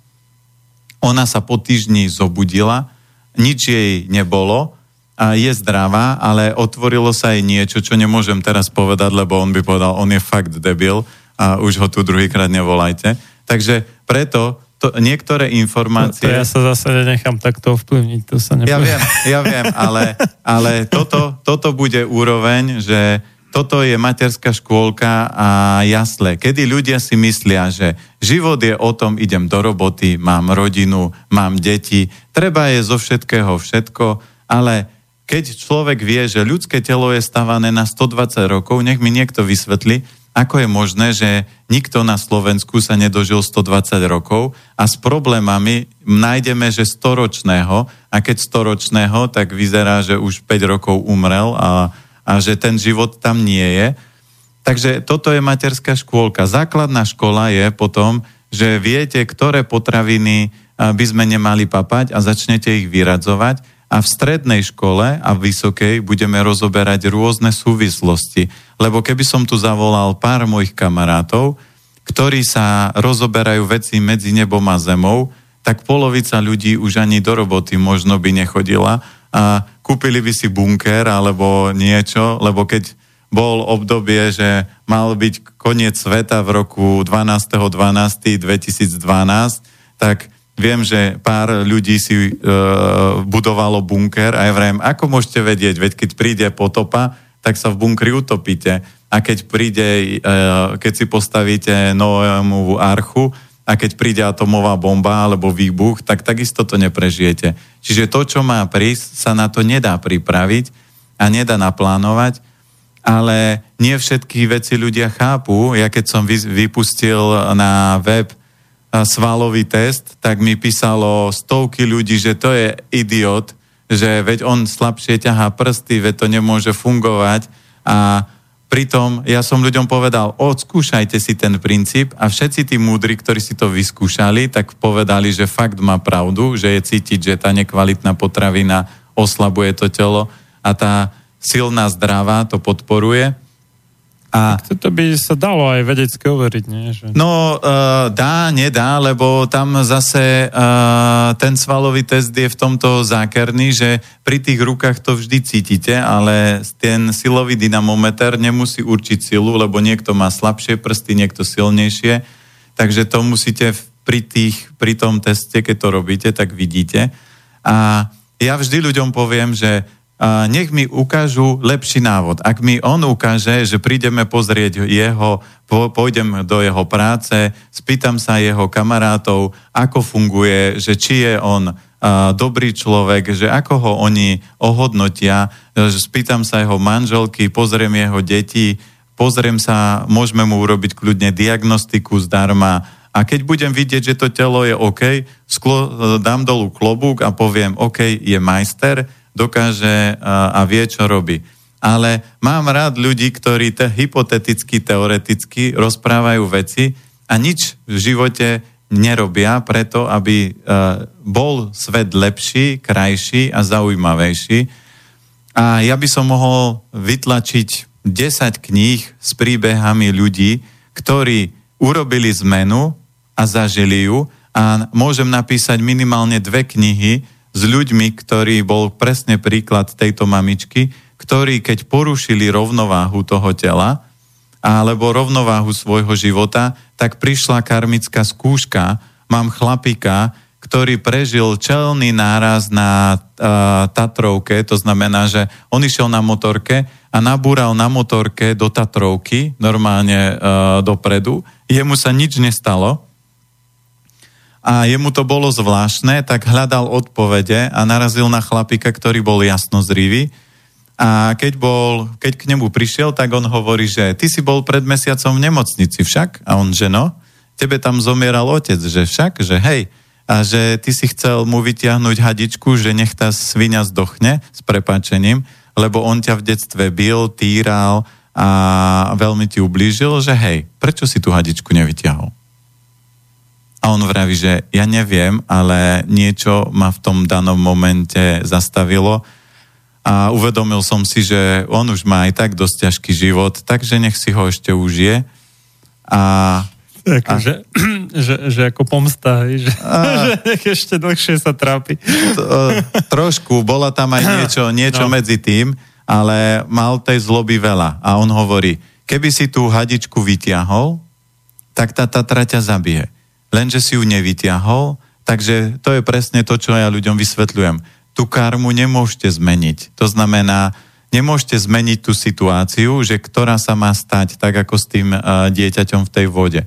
Ona sa po týždni zobudila, nič jej nebolo a je zdravá, ale otvorilo sa jej niečo, čo nemôžem teraz povedať, lebo on by povedal, on je fakt debil a už ho tu druhýkrát nevolajte. Takže preto to, niektoré informácie... To, to ja sa zase nechám takto ovplyvniť, to sa nepoviem. Ja viem, ja viem, ale, ale toto, toto bude úroveň, že toto je materská škôlka a jasle. Kedy ľudia si myslia, že život je o tom, idem do roboty, mám rodinu, mám deti, treba je zo všetkého všetko, ale keď človek vie, že ľudské telo je stavané na 120 rokov, nech mi niekto vysvetli, ako je možné, že nikto na Slovensku sa nedožil 120 rokov a s problémami nájdeme, že storočného a keď storočného, tak vyzerá, že už 5 rokov umrel a a že ten život tam nie je. Takže toto je materská škôlka. Základná škola je potom, že viete, ktoré potraviny by sme nemali papať a začnete ich vyradzovať a v strednej škole a v vysokej budeme rozoberať rôzne súvislosti. Lebo keby som tu zavolal pár mojich kamarátov, ktorí sa rozoberajú veci medzi nebom a zemou, tak polovica ľudí už ani do roboty možno by nechodila a kúpili by si bunker alebo niečo, lebo keď bol obdobie, že mal byť koniec sveta v roku 12.12.2012, tak viem, že pár ľudí si e, budovalo bunker a ja vrem, ako môžete vedieť, veď keď príde potopa, tak sa v bunkri utopíte. A keď príde, e, keď si postavíte Noémovú archu, a keď príde atomová bomba alebo výbuch, tak takisto to neprežijete. Čiže to, čo má prísť, sa na to nedá pripraviť a nedá naplánovať, ale nie všetky veci ľudia chápu. Ja keď som vypustil na web svalový test, tak mi písalo stovky ľudí, že to je idiot, že veď on slabšie ťahá prsty, veď to nemôže fungovať a Pritom ja som ľuďom povedal, odskúšajte si ten princíp a všetci tí múdri, ktorí si to vyskúšali, tak povedali, že fakt má pravdu, že je cítiť, že tá nekvalitná potravina oslabuje to telo a tá silná zdravá to podporuje. A tak to by sa dalo aj vedecky overiť, nie? Že... No, uh, dá, nedá, lebo tam zase uh, ten svalový test je v tomto zákerný, že pri tých rukách to vždy cítite, ale ten silový dynamometer nemusí určiť silu, lebo niekto má slabšie prsty, niekto silnejšie, takže to musíte pri, tých, pri tom teste, keď to robíte, tak vidíte. A ja vždy ľuďom poviem, že nech mi ukážu lepší návod. Ak mi on ukáže, že prídeme pozrieť jeho, pôjdem do jeho práce, spýtam sa jeho kamarátov, ako funguje, že či je on dobrý človek, že ako ho oni ohodnotia, že spýtam sa jeho manželky, pozriem jeho deti, pozriem sa, môžeme mu urobiť kľudne diagnostiku zdarma a keď budem vidieť, že to telo je OK, sklo, dám dolu klobúk a poviem, OK, je majster, dokáže a, vie, čo robí. Ale mám rád ľudí, ktorí te, hypoteticky, teoreticky rozprávajú veci a nič v živote nerobia preto, aby uh, bol svet lepší, krajší a zaujímavejší. A ja by som mohol vytlačiť 10 kníh s príbehami ľudí, ktorí urobili zmenu a zažili ju a môžem napísať minimálne dve knihy, s ľuďmi, ktorý bol presne príklad tejto mamičky, ktorí keď porušili rovnováhu toho tela, alebo rovnováhu svojho života, tak prišla karmická skúška. Mám chlapika, ktorý prežil čelný náraz na uh, Tatrovke, to znamená, že on išiel na motorke a nabúral na motorke do Tatrovky, normálne uh, dopredu. Jemu sa nič nestalo, a jemu to bolo zvláštne, tak hľadal odpovede a narazil na chlapika, ktorý bol jasnozrivý. A keď, bol, keď k nemu prišiel, tak on hovorí, že ty si bol pred mesiacom v nemocnici však? A on, že no, tebe tam zomieral otec, že však, že hej, a že ty si chcel mu vytiahnuť hadičku, že nech tá svinia zdochne s prepáčením, lebo on ťa v detstve bil, týral a veľmi ti ublížil, že hej, prečo si tú hadičku nevytiahol? A on vraví, že ja neviem, ale niečo ma v tom danom momente zastavilo a uvedomil som si, že on už má aj tak dosť ťažký život, takže nech si ho ešte užije. A tak, a... Že, že, že ako pomsta, že, a... že nech ešte dlhšie sa trápi. To, trošku, bola tam aj niečo, niečo no. medzi tým, ale mal tej zloby veľa. A on hovorí, keby si tú hadičku vytiahol, tak tá Tatra ťa zabije lenže si ju nevytiahol, takže to je presne to, čo ja ľuďom vysvetľujem. Tú karmu nemôžete zmeniť. To znamená, nemôžete zmeniť tú situáciu, že ktorá sa má stať, tak ako s tým uh, dieťaťom v tej vode.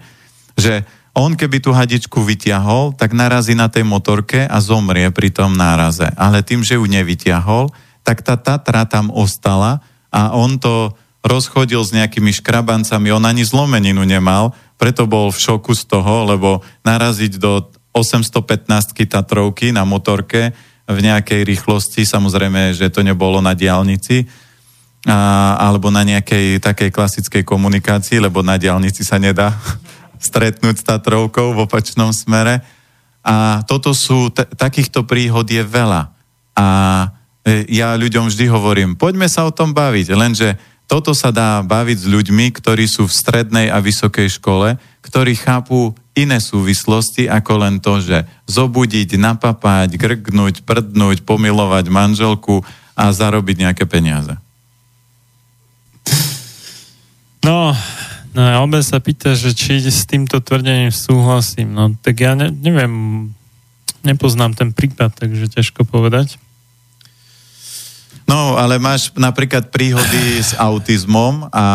Že on keby tú hadičku vytiahol, tak narazí na tej motorke a zomrie pri tom náraze. Ale tým, že ju nevytiahol, tak tá Tatra tam ostala a on to rozchodil s nejakými škrabancami, on ani zlomeninu nemal, preto bol v šoku z toho, lebo naraziť do 815 Tatrovky na motorke v nejakej rýchlosti, samozrejme, že to nebolo na diálnici, a, alebo na nejakej takej klasickej komunikácii, lebo na diálnici sa nedá stretnúť s Tatrovkou v opačnom smere. A toto sú, t- takýchto príhod je veľa. A e, ja ľuďom vždy hovorím, poďme sa o tom baviť, lenže toto sa dá baviť s ľuďmi, ktorí sú v strednej a vysokej škole, ktorí chápu iné súvislosti ako len to, že zobudiť, napapať, grgnúť, prdnúť, pomilovať manželku a zarobiť nejaké peniaze. No, no Albe sa pýta, že či s týmto tvrdením súhlasím. No tak ja ne, neviem, nepoznám ten prípad, takže ťažko povedať. No, ale máš napríklad príhody s autizmom a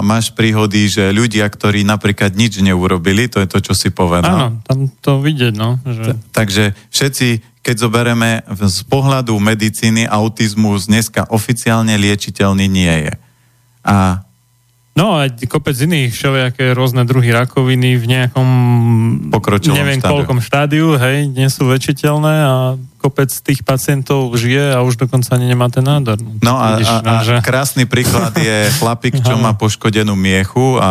máš príhody, že ľudia, ktorí napríklad nič neurobili, to je to, čo si povedal. Áno, tam to vidieť, no. Že... Takže všetci, keď zoberieme z pohľadu medicíny, autizmus dneska oficiálne liečiteľný nie je. A No a kopec iných všelijaké rôzne druhy rakoviny v nejakom pokročilom neviem štádiu. koľkom štádiu, hej, nie sú lečiteľné a kopec tých pacientov žije a už dokonca ani nemá ten nádor. No a, Vidíš, a, a že... krásny príklad je chlapík, čo má poškodenú miechu a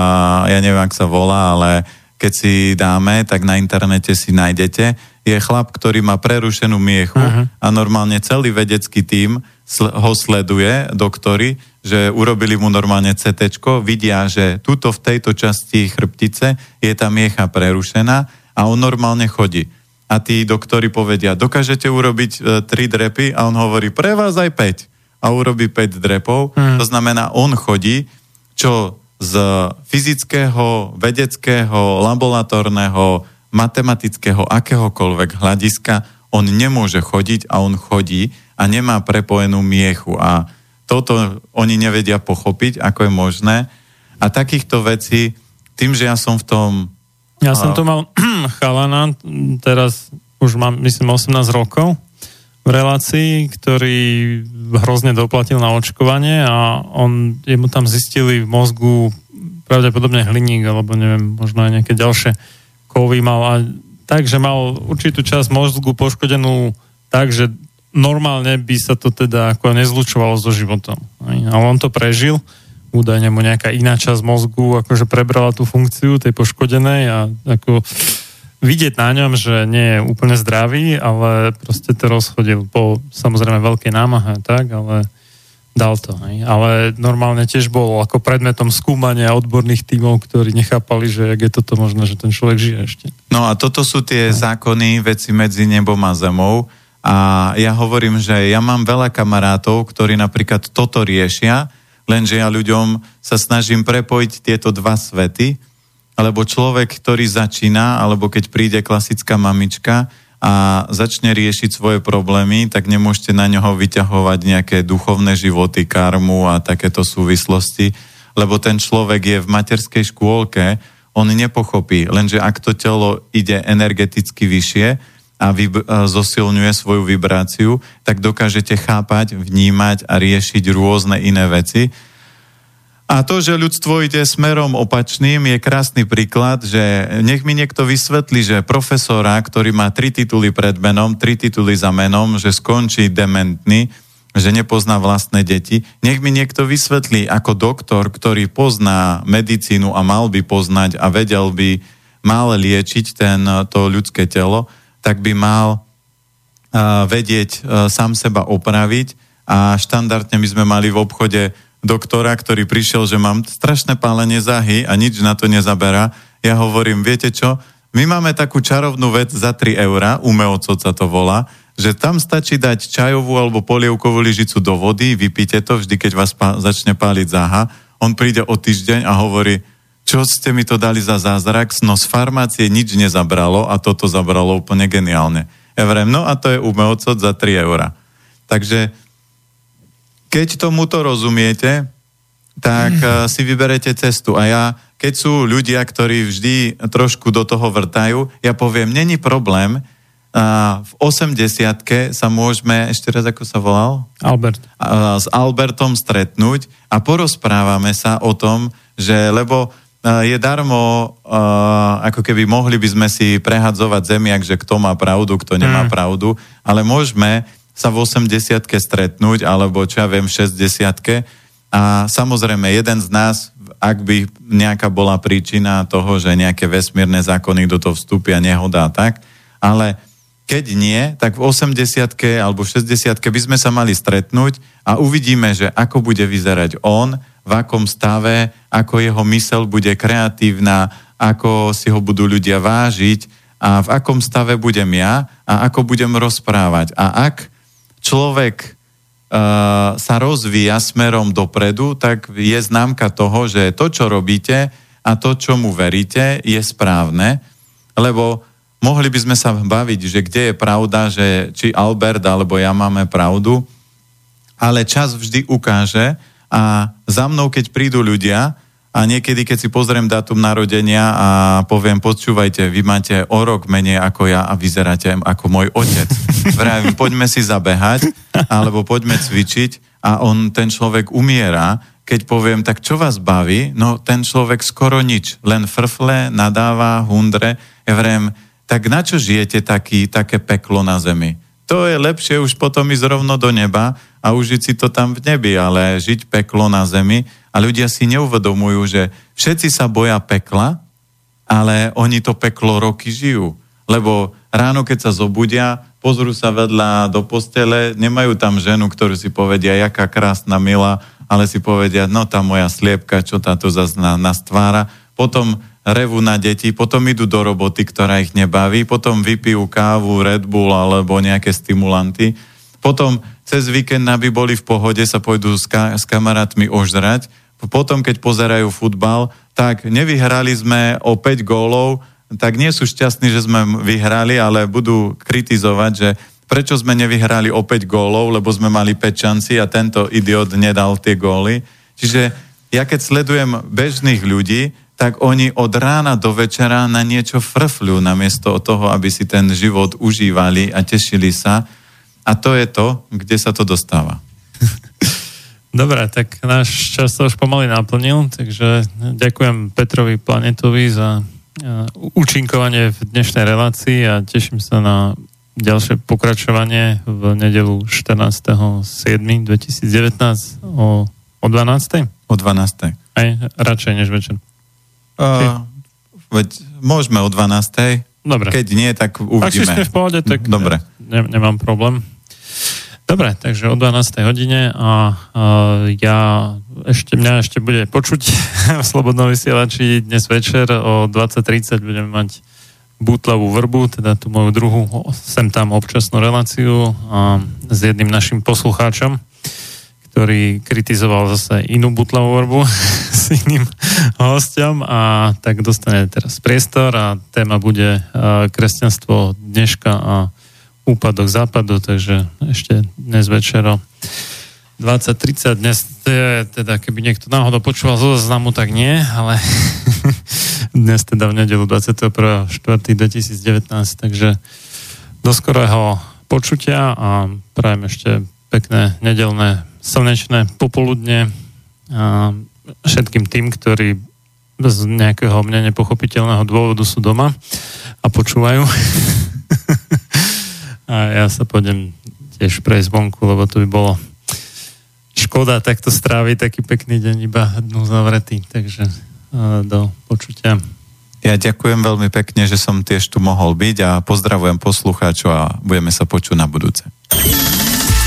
ja neviem, ak sa volá, ale keď si dáme, tak na internete si nájdete. je chlap, ktorý má prerušenú miechu uh-huh. a normálne celý vedecký tím ho sleduje, doktory, že urobili mu normálne CT, vidia, že tuto v tejto časti chrbtice je tá miecha prerušená a on normálne chodí. A tí doktori povedia, dokážete urobiť e, tri drepy? A on hovorí, pre vás aj 5. A urobí 5 drepov. Uh-huh. To znamená, on chodí, čo z fyzického, vedeckého, laboratórneho, matematického, akéhokoľvek hľadiska, on nemôže chodiť a on chodí a nemá prepojenú miechu. A toto oni nevedia pochopiť, ako je možné. A takýchto vecí, tým, že ja som v tom... Ja som to mal chalana, teraz už mám, myslím, 18 rokov v relácii, ktorý hrozne doplatil na očkovanie a on, jemu tam zistili v mozgu pravdepodobne hliník, alebo neviem, možno aj nejaké ďalšie kovy mal a tak, že mal určitú časť mozgu poškodenú tak, že normálne by sa to teda ako nezlučovalo so životom. Ale on to prežil, údajne mu nejaká iná časť mozgu akože prebrala tú funkciu tej poškodenej a ako vidieť na ňom, že nie je úplne zdravý, ale proste to rozchodil po samozrejme veľkej námahe, tak, ale dal to. Hej. Ale normálne tiež bol ako predmetom skúmania odborných tímov, ktorí nechápali, že je toto možné, že ten človek žije ešte. No a toto sú tie no. zákony, veci medzi nebom a zemou. A ja hovorím, že ja mám veľa kamarátov, ktorí napríklad toto riešia, lenže ja ľuďom sa snažím prepojiť tieto dva svety, alebo človek, ktorý začína, alebo keď príde klasická mamička a začne riešiť svoje problémy, tak nemôžete na neho vyťahovať nejaké duchovné životy, karmu a takéto súvislosti, lebo ten človek je v materskej škôlke, on nepochopí, lenže ak to telo ide energeticky vyššie a vy, zosilňuje svoju vibráciu, tak dokážete chápať, vnímať a riešiť rôzne iné veci, a to, že ľudstvo ide smerom opačným, je krásny príklad, že nech mi niekto vysvetlí, že profesora, ktorý má tri tituly pred menom, tri tituly za menom, že skončí dementný, že nepozná vlastné deti. Nech mi niekto vysvetlí, ako doktor, ktorý pozná medicínu a mal by poznať a vedel by, mal liečiť ten, to ľudské telo, tak by mal uh, vedieť uh, sám seba opraviť a štandardne my sme mali v obchode doktora, ktorý prišiel, že mám strašné pálenie záhy a nič na to nezaberá. Ja hovorím, viete čo, my máme takú čarovnú vec za 3 eurá, umeocot sa to volá, že tam stačí dať čajovú alebo polievkovú lyžicu do vody, vypíte to vždy, keď vás pá- začne páliť záha. On príde o týždeň a hovorí, čo ste mi to dali za zázrak, no z farmácie nič nezabralo a toto zabralo úplne geniálne. Ja vrem, no a to je umeocot za 3 eurá. Takže keď tomuto rozumiete, tak mm. si vyberete cestu. A ja, keď sú ľudia, ktorí vždy trošku do toho vrtajú, ja poviem, není problém, a v 80 sa môžeme, ešte raz ako sa volal? Albert. A, s Albertom stretnúť a porozprávame sa o tom, že lebo je darmo, ako keby mohli by sme si prehadzovať zemiak, že kto má pravdu, kto nemá mm. pravdu, ale môžeme sa v 80 stretnúť, alebo čo ja viem, v 60 a samozrejme, jeden z nás, ak by nejaká bola príčina toho, že nejaké vesmírne zákony do toho vstúpia, nehoda tak, ale keď nie, tak v 80 alebo v 60 by sme sa mali stretnúť a uvidíme, že ako bude vyzerať on, v akom stave, ako jeho mysel bude kreatívna, ako si ho budú ľudia vážiť a v akom stave budem ja a ako budem rozprávať. A ak človek uh, sa rozvíja smerom dopredu, tak je známka toho, že to, čo robíte a to, čomu veríte, je správne, lebo mohli by sme sa baviť, že kde je pravda, že či Albert alebo ja máme pravdu, ale čas vždy ukáže a za mnou, keď prídu ľudia, a niekedy, keď si pozriem dátum narodenia a poviem, počúvajte, vy máte o rok menej ako ja a vyzeráte ako môj otec. Vravím, poďme si zabehať, alebo poďme cvičiť a on, ten človek umiera, keď poviem, tak čo vás baví? No ten človek skoro nič, len frfle, nadáva, hundre. Ja vravím, tak na čo žijete taký, také peklo na zemi? To je lepšie už potom ísť rovno do neba a užiť si to tam v nebi, ale žiť peklo na zemi, a ľudia si neuvedomujú, že všetci sa boja pekla, ale oni to peklo roky žijú. Lebo ráno, keď sa zobudia, pozrú sa vedľa do postele, nemajú tam ženu, ktorú si povedia, jaká krásna, milá, ale si povedia, no tá moja sliepka, čo táto zase nás tvára. Potom revu na deti, potom idú do roboty, ktorá ich nebaví, potom vypijú kávu, Red Bull alebo nejaké stimulanty. Potom cez víkend, aby boli v pohode, sa pôjdu s, ka- s kamarátmi ožrať. Potom, keď pozerajú futbal, tak nevyhrali sme o 5 gólov, tak nie sú šťastní, že sme vyhrali, ale budú kritizovať, že prečo sme nevyhrali o 5 gólov, lebo sme mali 5 šanci a tento idiot nedal tie góly. Čiže ja keď sledujem bežných ľudí, tak oni od rána do večera na niečo frfľú namiesto toho, aby si ten život užívali a tešili sa. A to je to, kde sa to dostáva. Dobre, tak náš čas sa už pomaly naplnil, takže ďakujem Petrovi Planetovi za účinkovanie v dnešnej relácii a teším sa na ďalšie pokračovanie v nedelu 14.7.2019 o, o 12. O 12. Aj radšej než večer. Uh, veď môžeme o 12. Dobre. Keď nie, tak uvidíme. Ak si v pohode, tak Dobre. Ne, nemám problém. Dobre, takže o 12. hodine a, a ja ešte, mňa ešte bude počuť v Slobodnom vysielači dnes večer o 20.30 budeme mať bútlavú vrbu, teda tú moju druhú sem tam občasnú reláciu a s jedným našim poslucháčom, ktorý kritizoval zase inú butlavú vrbu s iným hostom a tak dostane teraz priestor a téma bude kresťanstvo dneška a úpadok západu, takže ešte dnes večero 20.30 dnes, teda keby niekto náhodou počúval zo záznamu, tak nie, ale dnes teda v nedelu 21.4.2019, takže do skorého počutia a prajem ešte pekné nedelné slnečné popoludne a všetkým tým, ktorí z nejakého mne nepochopiteľného dôvodu sú doma a počúvajú. A ja sa pôjdem tiež prejsť vonku, lebo to by bolo škoda takto stráviť taký pekný deň iba dnu zavretý. Takže do počutia. Ja ďakujem veľmi pekne, že som tiež tu mohol byť a pozdravujem poslucháčov a budeme sa počuť na budúce.